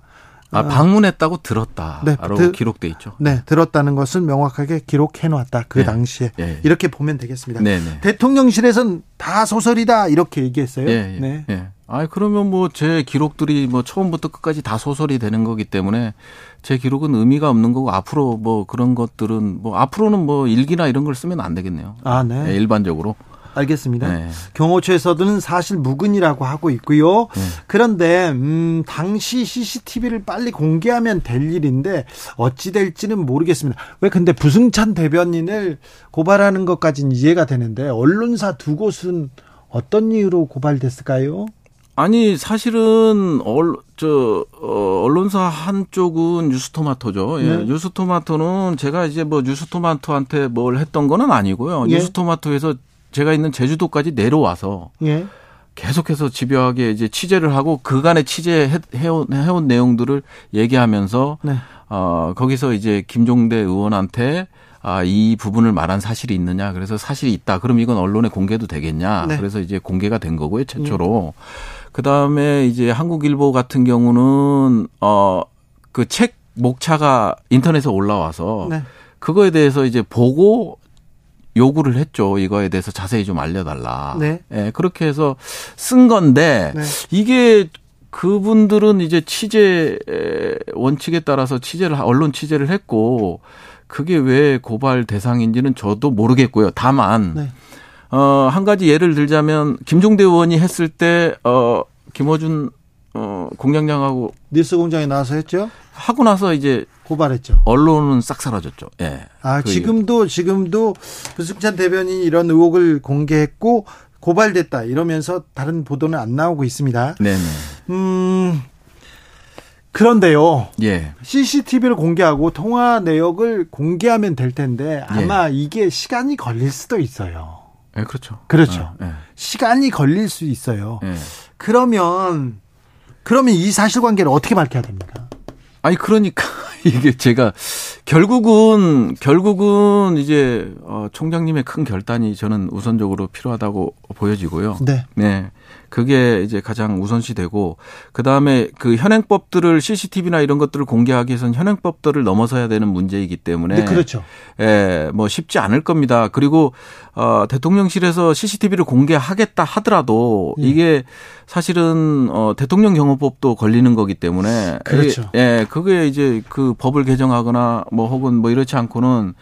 아, 방문했다고 들었다. 네, 드, 기록돼 있죠. 네, 들었다는 것은 명확하게 기록해 놨다. 그 네. 당시에. 네. 이렇게 보면 되겠습니다. 네, 네. 대통령실에선 다 소설이다. 이렇게 얘기했어요. 예, 예, 네. 예. 아, 그러면 뭐 제 기록들이 뭐 처음부터 끝까지 다 소설이 되는 거기 때문에 제 기록은 의미가 없는 거고 앞으로 뭐 그런 것들은 뭐 앞으로는 뭐 일기나 이런 걸 쓰면 안 되겠네요. 아, 네. 예, 일반적으로. 알겠습니다. 네. 경호처에서는 사실 무근이라고 하고 있고요. 네. 그런데 음, 당시 CCTV를 빨리 공개하면 될 일인데 어찌 될지는 모르겠습니다. 왜 근데 부승찬 대변인을 고발하는 것까지는 이해가 되는데 언론사 두 곳은 어떤 이유로 고발됐을까요? 아니 사실은 얼, 저 어, 언론사 한쪽은 뉴스토마토죠. 예. 네. 뉴스토마토는 제가 이제 뭐 뉴스토마토한테 뭘 했던 거는 아니고요. 예. 뉴스토마토에서 제가 있는 제주도까지 내려와서 예. 계속해서 집요하게 이제 취재를 하고 그간의 취재해온 해온 내용들을 얘기하면서 네. 어 거기서 이제 김종대 의원한테 아, 이 부분을 말한 사실이 있느냐. 그래서 사실이 있다. 그럼 이건 언론에 공개도 되겠냐. 네. 그래서 이제 공개가 된 거고요. 최초로. 네. 그 다음에 이제 한국일보 같은 경우는, 어, 그 책 목차가 인터넷에 올라와서 네. 그거에 대해서 이제 보고 요구를 했죠. 이거에 대해서 자세히 좀 알려달라. 네. 예, 그렇게 해서 쓴 건데 네. 이게 그분들은 이제 취재 원칙에 따라서 취재를 언론 취재를 했고 그게 왜 고발 대상인지는 저도 모르겠고요. 다만 네. 어, 한 가지 예를 들자면 김종대 의원이 했을 때 어, 김어준 어, 공장장하고 뉴스 공장에 나와서 했죠. 하고 나서 이제 고발했죠. 언론은 싹 사라졌죠. 예. 아, 그 지금도 이유. 지금도 부승찬 대변인이 이런 의혹을 공개했고 고발됐다 이러면서 다른 보도는 안 나오고 있습니다. 네. 음. 그런데요. 예. CCTV를 공개하고 통화 내역을 공개하면 될 텐데 아마 예. 이게 시간이 걸릴 수도 있어요. 예, 그렇죠. 그렇죠. 예. 시간이 걸릴 수 있어요. 예. 그러면 그러면 이 사실관계를 어떻게 밝혀야 됩니까? 아니 그러니까 이게 제가 결국은 결국은 이제 어 총장님의 큰 결단이 저는 우선적으로 필요하다고 보여지고요. 네. 네. 그게 이제 가장 우선시되고 그다음에 그 현행법들을 CCTV나 이런 것들을 공개하기 위해서는 현행법들을 넘어서야 되는 문제이기 때문에 네, 그렇죠. 예, 뭐 쉽지 않을 겁니다. 그리고 어 대통령실에서 CCTV를 공개하겠다 하더라도 네. 이게 사실은 어 대통령 경호법도 걸리는 거기 때문에 그렇죠. 예, 그게 이제 그 법을 개정하거나 뭐 혹은 뭐 이렇지 않고는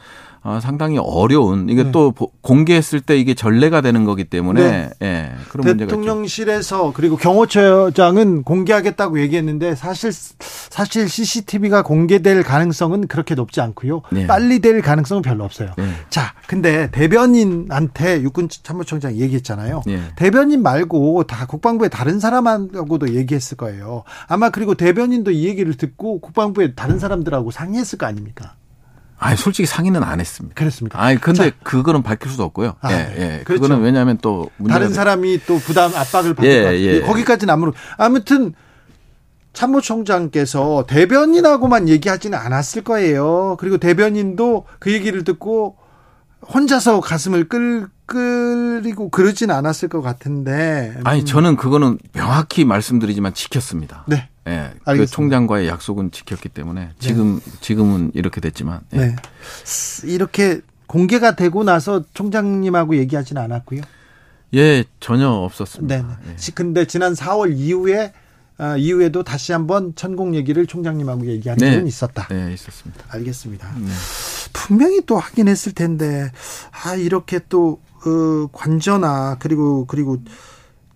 어, 상당히 어려운 이게 네. 또 공개했을 때 이게 전례가 되는 거기 때문에 네. 예, 그런 대통령실에서 그리고 경호처장은 공개하겠다고 얘기했는데 사실 사실 CCTV가 공개될 가능성은 그렇게 높지 않고요. 네. 빨리 될 가능성은 별로 없어요. 네. 자, 근데 대변인한테 육군 참모총장 얘기했잖아요. 네. 대변인 말고 다 국방부의 다른 사람하고도 얘기했을 거예요. 아마 그리고 대변인도 이 얘기를 듣고 국방부의 다른 사람들하고 상의했을 거 아닙니까? 아니 솔직히 상의는 안 했습니다. 그렇습니다. 아니 근데 자, 그거는 밝힐 수도 없고요. 아, 예, 네. 예. 그렇죠. 그거는 왜냐하면 또 다른 사람이 또 부담 압박을 받을 예, 것 같아요. 예. 거기까지는 아무로 아무튼 참모총장께서 대변인하고만 얘기하지는 않았을 거예요. 그리고 대변인도 그 얘기를 듣고 혼자서 가슴을 끌 끌리고 그러진 않았을 것 같은데. 아니 저는 그거는 명확히 말씀드리지만 지켰습니다. 네. 예, 그 총장과의 약속은 지켰기 때문에 지금 네. 지금은 이렇게 됐지만 예. 네. 이렇게 공개가 되고 나서 총장님하고 얘기하지는 않았고요. 예, 전혀 없었습니다. 네. 예. 근데 지난 4월 이후에 아, 이후에도 다시 한번 천공 얘기를 총장님하고 얘기한 네. 적은 있었다. 네, 있었습니다. 알겠습니다. 네. 분명히 또 확인했을 텐데 아 이렇게 또 어, 관저나 그리고 그리고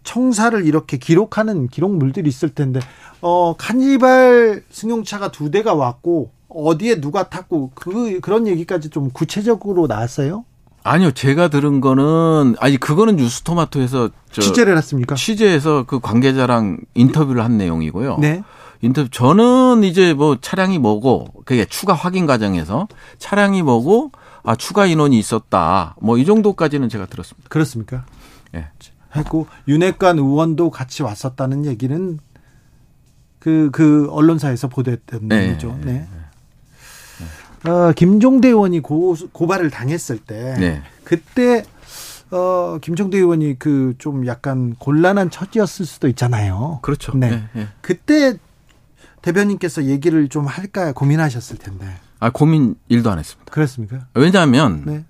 청사를 이렇게 기록하는 기록물들이 있을 텐데 어 카니발 승용차가 두 대가 왔고 어디에 누가 탔고 그 그런 얘기까지 좀 구체적으로 나왔어요? 아니요, 제가 들은 거는 아니 그거는 뉴스토마토에서 취재를 했습니까? 취재해서 그 관계자랑 인터뷰를 한 내용이고요. 네. 인터뷰 저는 이제 뭐 차량이 뭐고 그게 추가 확인 과정에서 차량이 뭐고 아 추가 인원이 있었다 뭐 이 정도까지는 제가 들었습니다. 그렇습니까? 예. 네. 했고 윤핵관 의원도 같이 왔었다는 얘기는 그그 그 언론사에서 보도했던 네. 거죠. 네. 네. 어, 김종대 의원이 고, 고발을 당했을 때 네. 그때 어, 김종대 의원이 그 좀 약간 곤란한 처지였을 수도 있잖아요. 그렇죠. 네. 네. 네. 그때 대변인께서 얘기를 좀 할까 고민하셨을 텐데. 아, 고민 일도 안 했습니다. 그렇습니까? 왜냐하면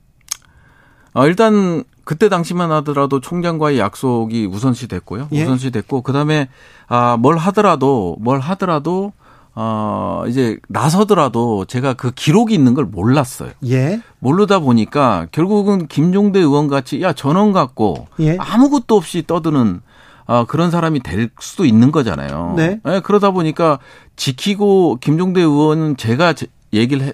네. 어, 일단 그때 당시만 하더라도 총장과의 약속이 우선시 됐고요. 예? 우선시 됐고 그다음에 아, 뭘 하더라도 뭘 하더라도 어, 이제 나서더라도 제가 그 기록이 있는 걸 몰랐어요. 예. 모르다 보니까 결국은 김종대 의원 같이 야 전원 갖고 예. 아무것도 없이 떠드는 아, 그런 사람이 될 수도 있는 거잖아요. 네. 네. 그러다 보니까 지키고 김종대 의원은 제가 얘기를 해,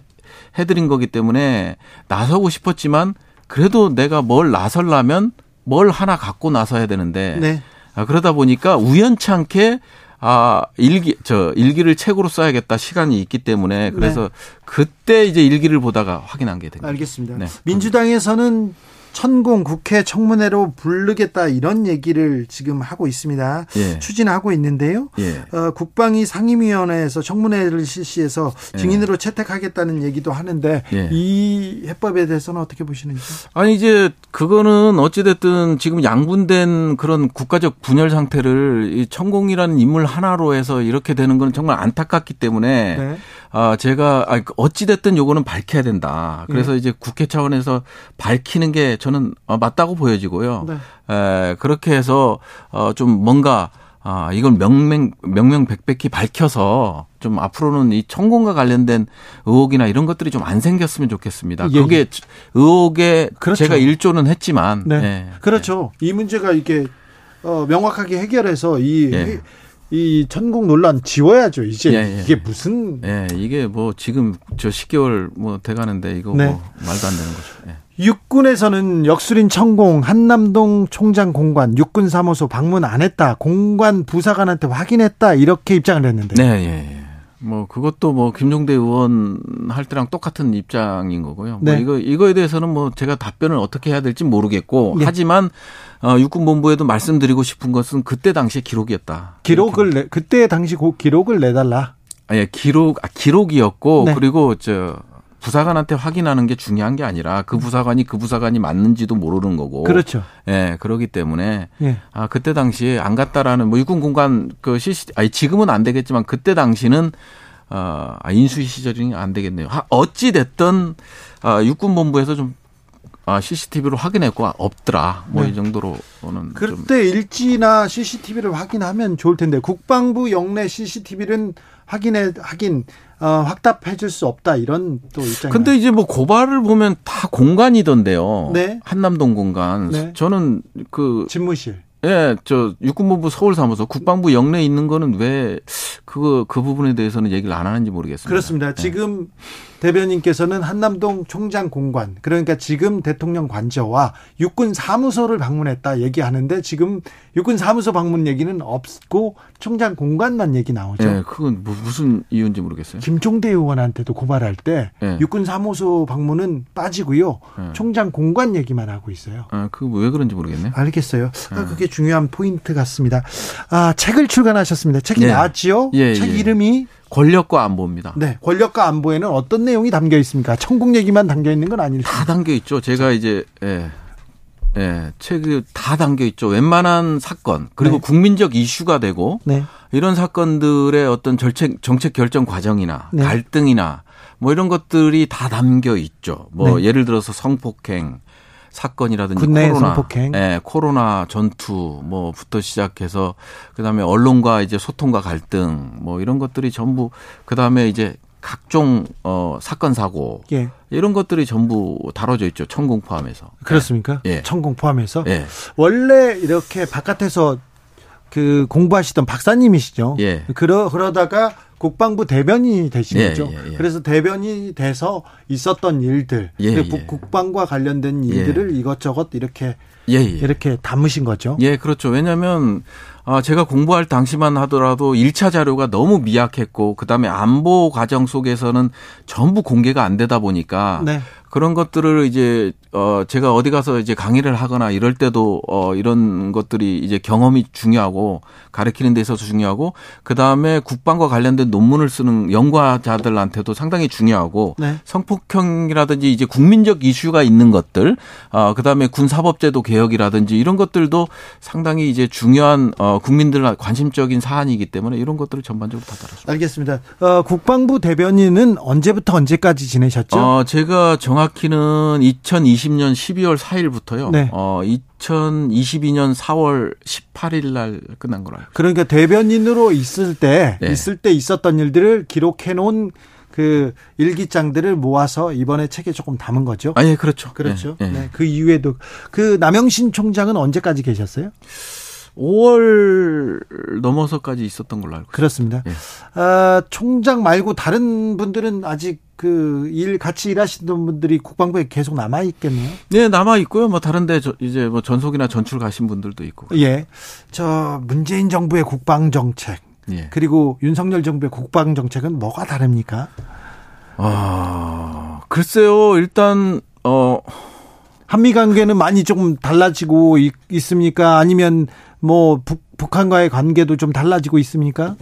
해드린 거기 때문에 나서고 싶었지만 그래도 내가 뭘 나설라면 뭘 하나 갖고 나서야 되는데 네. 아, 그러다 보니까 우연치 않게 아, 일기, 저, 일기를 책으로 써야겠다 시간이 있기 때문에 그래서 네. 그때 이제 일기를 보다가 확인한 게 됩니다. 알겠습니다. 네. 민주당에서는 천공 국회 청문회로 부르겠다 이런 얘기를 지금 하고 있습니다. 예. 추진하고 있는데요. 예. 어, 국방위 상임위원회에서 청문회를 실시해서 예. 증인으로 예. 채택하겠다는 얘기도 하는데 예. 이 해법에 대해서는 어떻게 보시는지? 아니 이제 그거는 어찌 됐든 지금 양분된 그런 국가적 분열 상태를 이 천공이라는 인물 하나로 해서 이렇게 되는 건 정말 안타깝기 때문에 네. 아, 제가 아, 어찌 됐든 요거는 밝혀야 된다. 그래서 네. 이제 국회 차원에서 밝히는 게 저는 어, 맞다고 보여지고요. 네. 에, 그렇게 해서 어, 좀 뭔가 아, 이걸 명명, 명명백백히 밝혀서 좀 앞으로는 이 천공과 관련된 의혹이나 이런 것들이 좀 안 생겼으면 좋겠습니다. 예, 그게 예. 의혹에 그렇죠. 제가 일조는 했지만. 네. 네. 그렇죠. 이 문제가 이게 어, 명확하게 해결해서 이 예. 이 천공 논란 지워야죠. 이제 예, 예. 이게 무슨 예, 이게 뭐 지금 저 10개월 뭐 돼가는데 이거 네. 뭐 말도 안 되는 거죠. 예. 육군에서는 역술인 천공 한남동 총장 공관 육군 사무소 방문 안 했다. 공관 부사관한테 확인했다. 이렇게 입장을 했는데. 네, 예, 예. 뭐 그것도 뭐 김종대 의원 할 때랑 똑같은 입장인 거고요. 뭐 네. 뭐 이거 이거에 대해서는 뭐 제가 답변을 어떻게 해야 될지 모르겠고 네. 하지만 어, 육군본부에도 말씀드리고 싶은 것은 그때 당시 기록이었다. 기록을 내, 그때 당시 그 기록을 내달라. 아니 기록 아, 기록이었고 네. 그리고 저 부사관한테 확인하는 게 중요한 게 아니라 그 부사관이 그 부사관이 맞는지도 모르는 거고. 그렇죠. 예, 그러기 때문에 예. 아 그때 당시에 안 갔다라는 뭐 육군 공간 그 CC 아니 지금은 안 되겠지만 그때 당시는 어, 아, 인수위 시절이 안 되겠네요. 어찌 됐든 아, 육군 본부에서 좀 아, CCTV로 확인했고 없더라. 뭐이 네. 정도로는 그때 일지나 CCTV를 확인하면 좋을 텐데 국방부 영내 CCTV는 확인해 확인 어, 확답해 줄 수 없다 이런 또 입장. 근데 이제 뭐 고발을 보면 다 공간이던데요. 네. 한남동 공간. 네. 저는 그 집무실. 예, 저 육군본부 서울사무소 국방부 영내에 있는 거는 왜 그거 그 부분에 대해서는 얘기를 안 하는지 모르겠습니다. 그렇습니다. 예. 지금 대변인께서는 한남동 총장 공관 그러니까 지금 대통령 관저와 육군 사무소를 방문했다 얘기하는데 지금 육군 사무소 방문 얘기는 없고 총장 공관만 얘기 나오죠. 네, 그건 뭐 무슨 이유인지 모르겠어요. 김종대 의원한테도 고발할 때 네. 육군 사무소 방문은 빠지고요. 네. 총장 공관 얘기만 하고 있어요. 아, 그왜 그런지 모르겠네요. 알겠어요. 아, 그게 중요한 포인트 같습니다. 아, 책을 출간하셨습니다. 책이 네. 나왔지요? 예, 책 예. 이름이 권력과 안보입니다. 네, 권력과 안보에는 어떤 내용이 담겨 있습니까? 천국 얘기만 담겨 있는 건 아니죠. 다 담겨 있죠. 제가 이제 예. 예, 책이 다 담겨 있죠. 웬만한 사건 그리고 네. 국민적 이슈가 되고 네. 이런 사건들의 어떤 정책 정책 결정 과정이나 네. 갈등이나 뭐 이런 것들이 다 담겨 있죠. 뭐 네. 예를 들어서 성폭행, 사건이라든지 코로나, 성폭행. 예, 코로나 전투 뭐부터 시작해서 그다음에 언론과 이제 소통과 갈등 뭐 이런 것들이 전부 그다음에 이제 각종 어 사건 사고 예. 이런 것들이 전부 다뤄져 있죠. 천공 포함해서. 그렇습니까? 예. 천공 포함해서. 예. 원래 이렇게 바깥에서 그 공부하시던 박사님이시죠. 예. 그러 그러다가 국방부 대변인이 되신 예, 거죠. 예, 예. 그래서 대변인이 돼서 있었던 일들, 예, 예. 국방과 관련된 일들을 이것저것 이렇게 이렇게 담으신 거죠. 예, 그렇죠. 왜냐하면 아, 제가 공부할 당시만 하더라도 1차 자료가 너무 미약했고 그다음에 안보 과정 속에서는 전부 공개가 안 되다 보니까 네. 그런 것들을 이제 어 제가 어디 가서 이제 강의를 하거나 이럴 때도 어 이런 것들이 이제 경험이 중요하고 가르치는 데 있어서 중요하고 그다음에 국방과 관련된 논문을 쓰는 연구자들한테도 상당히 중요하고 네. 성폭행이라든지 이제 국민적 이슈가 있는 것들 어 그다음에 군사법제도 개혁이라든지 이런 것들도 상당히 이제 중요한 어 국민들 관심적인 사안이기 때문에 이런 것들을 전반적으로 다 다뤘습니다. 알겠습니다. 어 국방부 대변인은 언제부터 언제까지 지내셨죠? 어 제가 정확 정확히는 2020년 12월 4일부터요. 네. 어 2022년 4월 18일 날 끝난 거라. 그러니까 대변인으로 있을 때 네. 있을 때 있었던 일들을 기록해 놓은 그 일기장들을 모아서 이번에 책에 조금 담은 거죠. 아, 예, 그렇죠. 그렇죠. 네, 네. 네. 그 이후에도 그 남영신 총장은 언제까지 계셨어요? 5월 넘어서까지 있었던 걸로 알고 그렇습니다. 예. 아, 총장 말고 다른 분들은 아직 그 일 같이 일하시던 분들이 국방부에 계속 남아 있겠네요. 네, 남아 있고요. 뭐 다른데 이제 뭐 전속이나 전출 가신 분들도 있고. 예, 저 문재인 정부의 국방 정책 예. 그리고 윤석열 정부의 국방 정책은 뭐가 다릅니까? 아, 글쎄요. 일단 어. 한미 관계는 많이 조금 달라지고 있, 습니까 아니면 뭐 북, 북한과의 관계도 좀 달라지고 있습니까?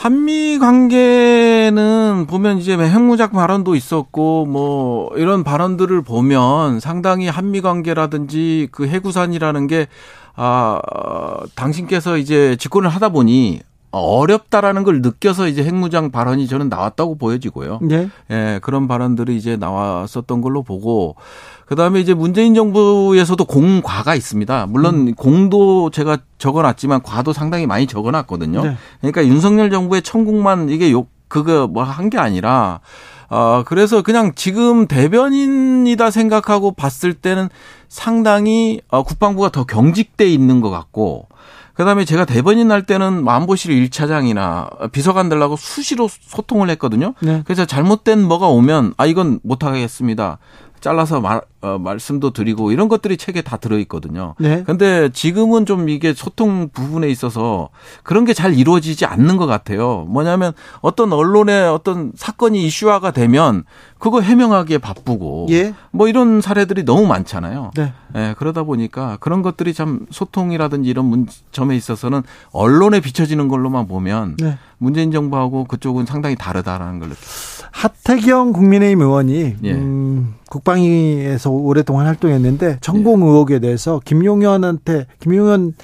한미 관계는 보면 이제 핵무작 발언도 있었고 뭐 이런 발언들을 보면 상당히 한미 관계라든지 그 해구산이라는 게 아, 당신께서 이제 집권을 하다 보니 어렵다라는 걸 느껴서 이제 핵무장 발언이 저는 나왔다고 보여지고요. 네. 예, 그런 발언들이 이제 나왔었던 걸로 보고 그다음에 이제 문재인 정부에서도 공과가 있습니다. 물론 음. 공도 제가 적어놨지만 과도 상당히 많이 적어놨거든요. 네. 그러니까 윤석열 정부의 천국만 이게 욕 그거 뭐 한 게 아니라 어 그래서 그냥 지금 대변인이다 생각하고 봤을 때는 상당히 어 국방부가 더 경직돼 있는 것 같고 그다음에 제가 대변인 할 때는 안보실 1차장이나 비서관들하고 수시로 소통을 했거든요. 네. 그래서 잘못된 뭐가 오면 아 이건 못 하겠습니다. 잘라서 말, 어, 말씀도 드리고 이런 것들이 책에 다 들어있거든요. 네. 근데 지금은 좀 이게 소통 부분에 있어서 그런 게 잘 이루어지지 않는 것 같아요. 뭐냐면 어떤 언론의 어떤 사건이 이슈화가 되면 그거 해명하기에 바쁘고 예. 뭐 이런 사례들이 너무 많잖아요. 네. 네. 그러다 보니까 그런 것들이 참 소통이라든지 이런 문, 점에 있어서는 언론에 비춰지는 걸로만 보면 네. 문재인 정부하고 그쪽은 상당히 다르다라는 걸 느꼈어요. 하태경 국민의힘 의원이 예. 음, 국방위에서 오랫동안 활동했는데 전공 예. 의혹에 대해서 김용현한테 김용현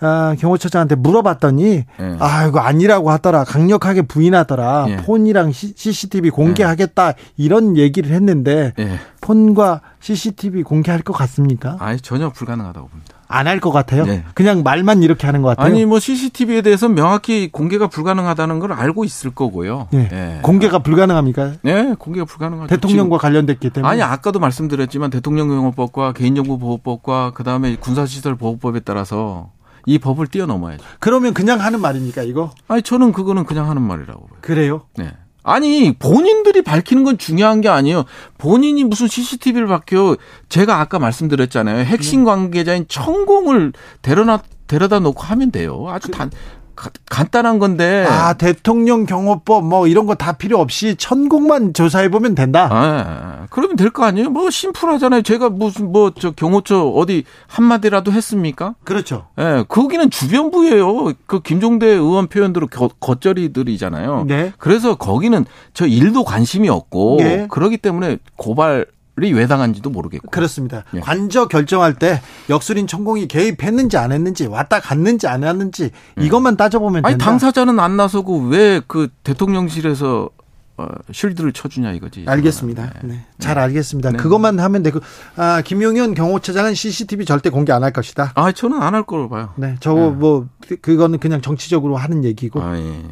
아, 경호처장한테 물어봤더니 예. 아 이거 아니라고 하더라 강력하게 부인하더라 예. 폰이랑 CCTV 공개하겠다 예. 이런 얘기를 했는데 예. 폰과 CCTV 공개할 것 같습니까? 아니 전혀 불가능하다고 봅니다. 안 할 것 같아요. 네. 그냥 말만 이렇게 하는 것 같아요. 아니 뭐 CCTV에 대해서 명확히 공개가 불가능하다는 걸 알고 있을 거고요. 네. 네. 공개가 불가능합니까? 네, 공개가 불가능하죠. 대통령과 관련됐기 때문에. 아니 아까도 말씀드렸지만 대통령경호법과 개인정보보호법과 그다음에 군사시설보호법에 따라서 이 법을 뛰어넘어야죠. 그러면 그냥 하는 말입니까 이거? 아니 저는 그거는 그냥 하는 말이라고 봐요. 그래요? 네. 아니 본인들이 밝히는 건 중요한 게 아니에요. 본인이 무슨 CCTV를 밝혀 제가 아까 말씀드렸잖아요. 핵심 네. 관계자인 천공을 데려다 데려다 놓고 하면 돼요. 아주 단 간단한 건데. 아, 대통령 경호법 뭐 이런 거 다 필요 없이 천국만 조사해 보면 된다. 아, 그러면 될 거 아니에요? 뭐 심플하잖아요. 제가 무슨 뭐 저 경호처 어디 한마디라도 했습니까? 그렇죠. 예, 네, 거기는 주변부예요. 그 김종대 의원 표현대로 겉절이들이잖아요. 네. 그래서 거기는 저 일도 관심이 없고 네. 그러기 때문에 고발 왜 당한지도 모르겠고. 그렇습니다. 예. 관저 결정할 때 역술인 천공이 개입했는지 안 했는지 왔다 갔는지 안 왔는지 음. 이것만 따져보면 아니, 된다. 당사자는 안 나서고 왜 그 대통령실에서 어, 쉴드를 쳐주냐 이거지. 알겠습니다. 네. 네. 잘 알겠습니다. 네. 그것만 하면 되고 아, 김용현 경호처장은 CCTV 절대 공개 안 할 것이다. 아 저는 안할 거로 봐요. 네, 저거 네. 뭐 그거는 그냥 정치적으로 하는 얘기고. 아, 예.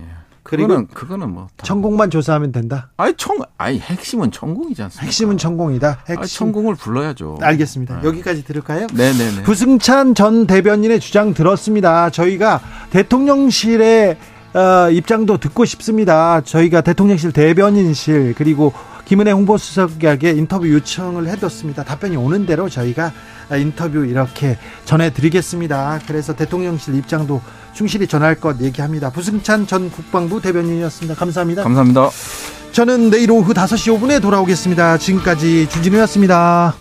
그리고 그거는, 그거는 뭐 천공만 조사하면 된다. 아니 청 아니 핵심은 천공이지 않습니까? 핵심은 천공이다. 핵심. 아니, 천공을 불러야죠. 알겠습니다. 네. 여기까지 들을까요? 네네네. 부승찬 전 대변인의 주장 들었습니다. 저희가 대통령실의 어, 입장도 듣고 싶습니다. 저희가 대통령실 대변인실 그리고 김은혜 홍보수석에게 인터뷰 요청을 해뒀습니다. 답변이 오는 대로 저희가 인터뷰 이렇게 전해드리겠습니다. 그래서 대통령실 입장도 충실히 전할 것 얘기합니다. 부승찬 전 국방부 대변인이었습니다. 감사합니다. 감사합니다. 저는 내일 오후 5시 5분에 돌아오겠습니다. 지금까지 주진우였습니다.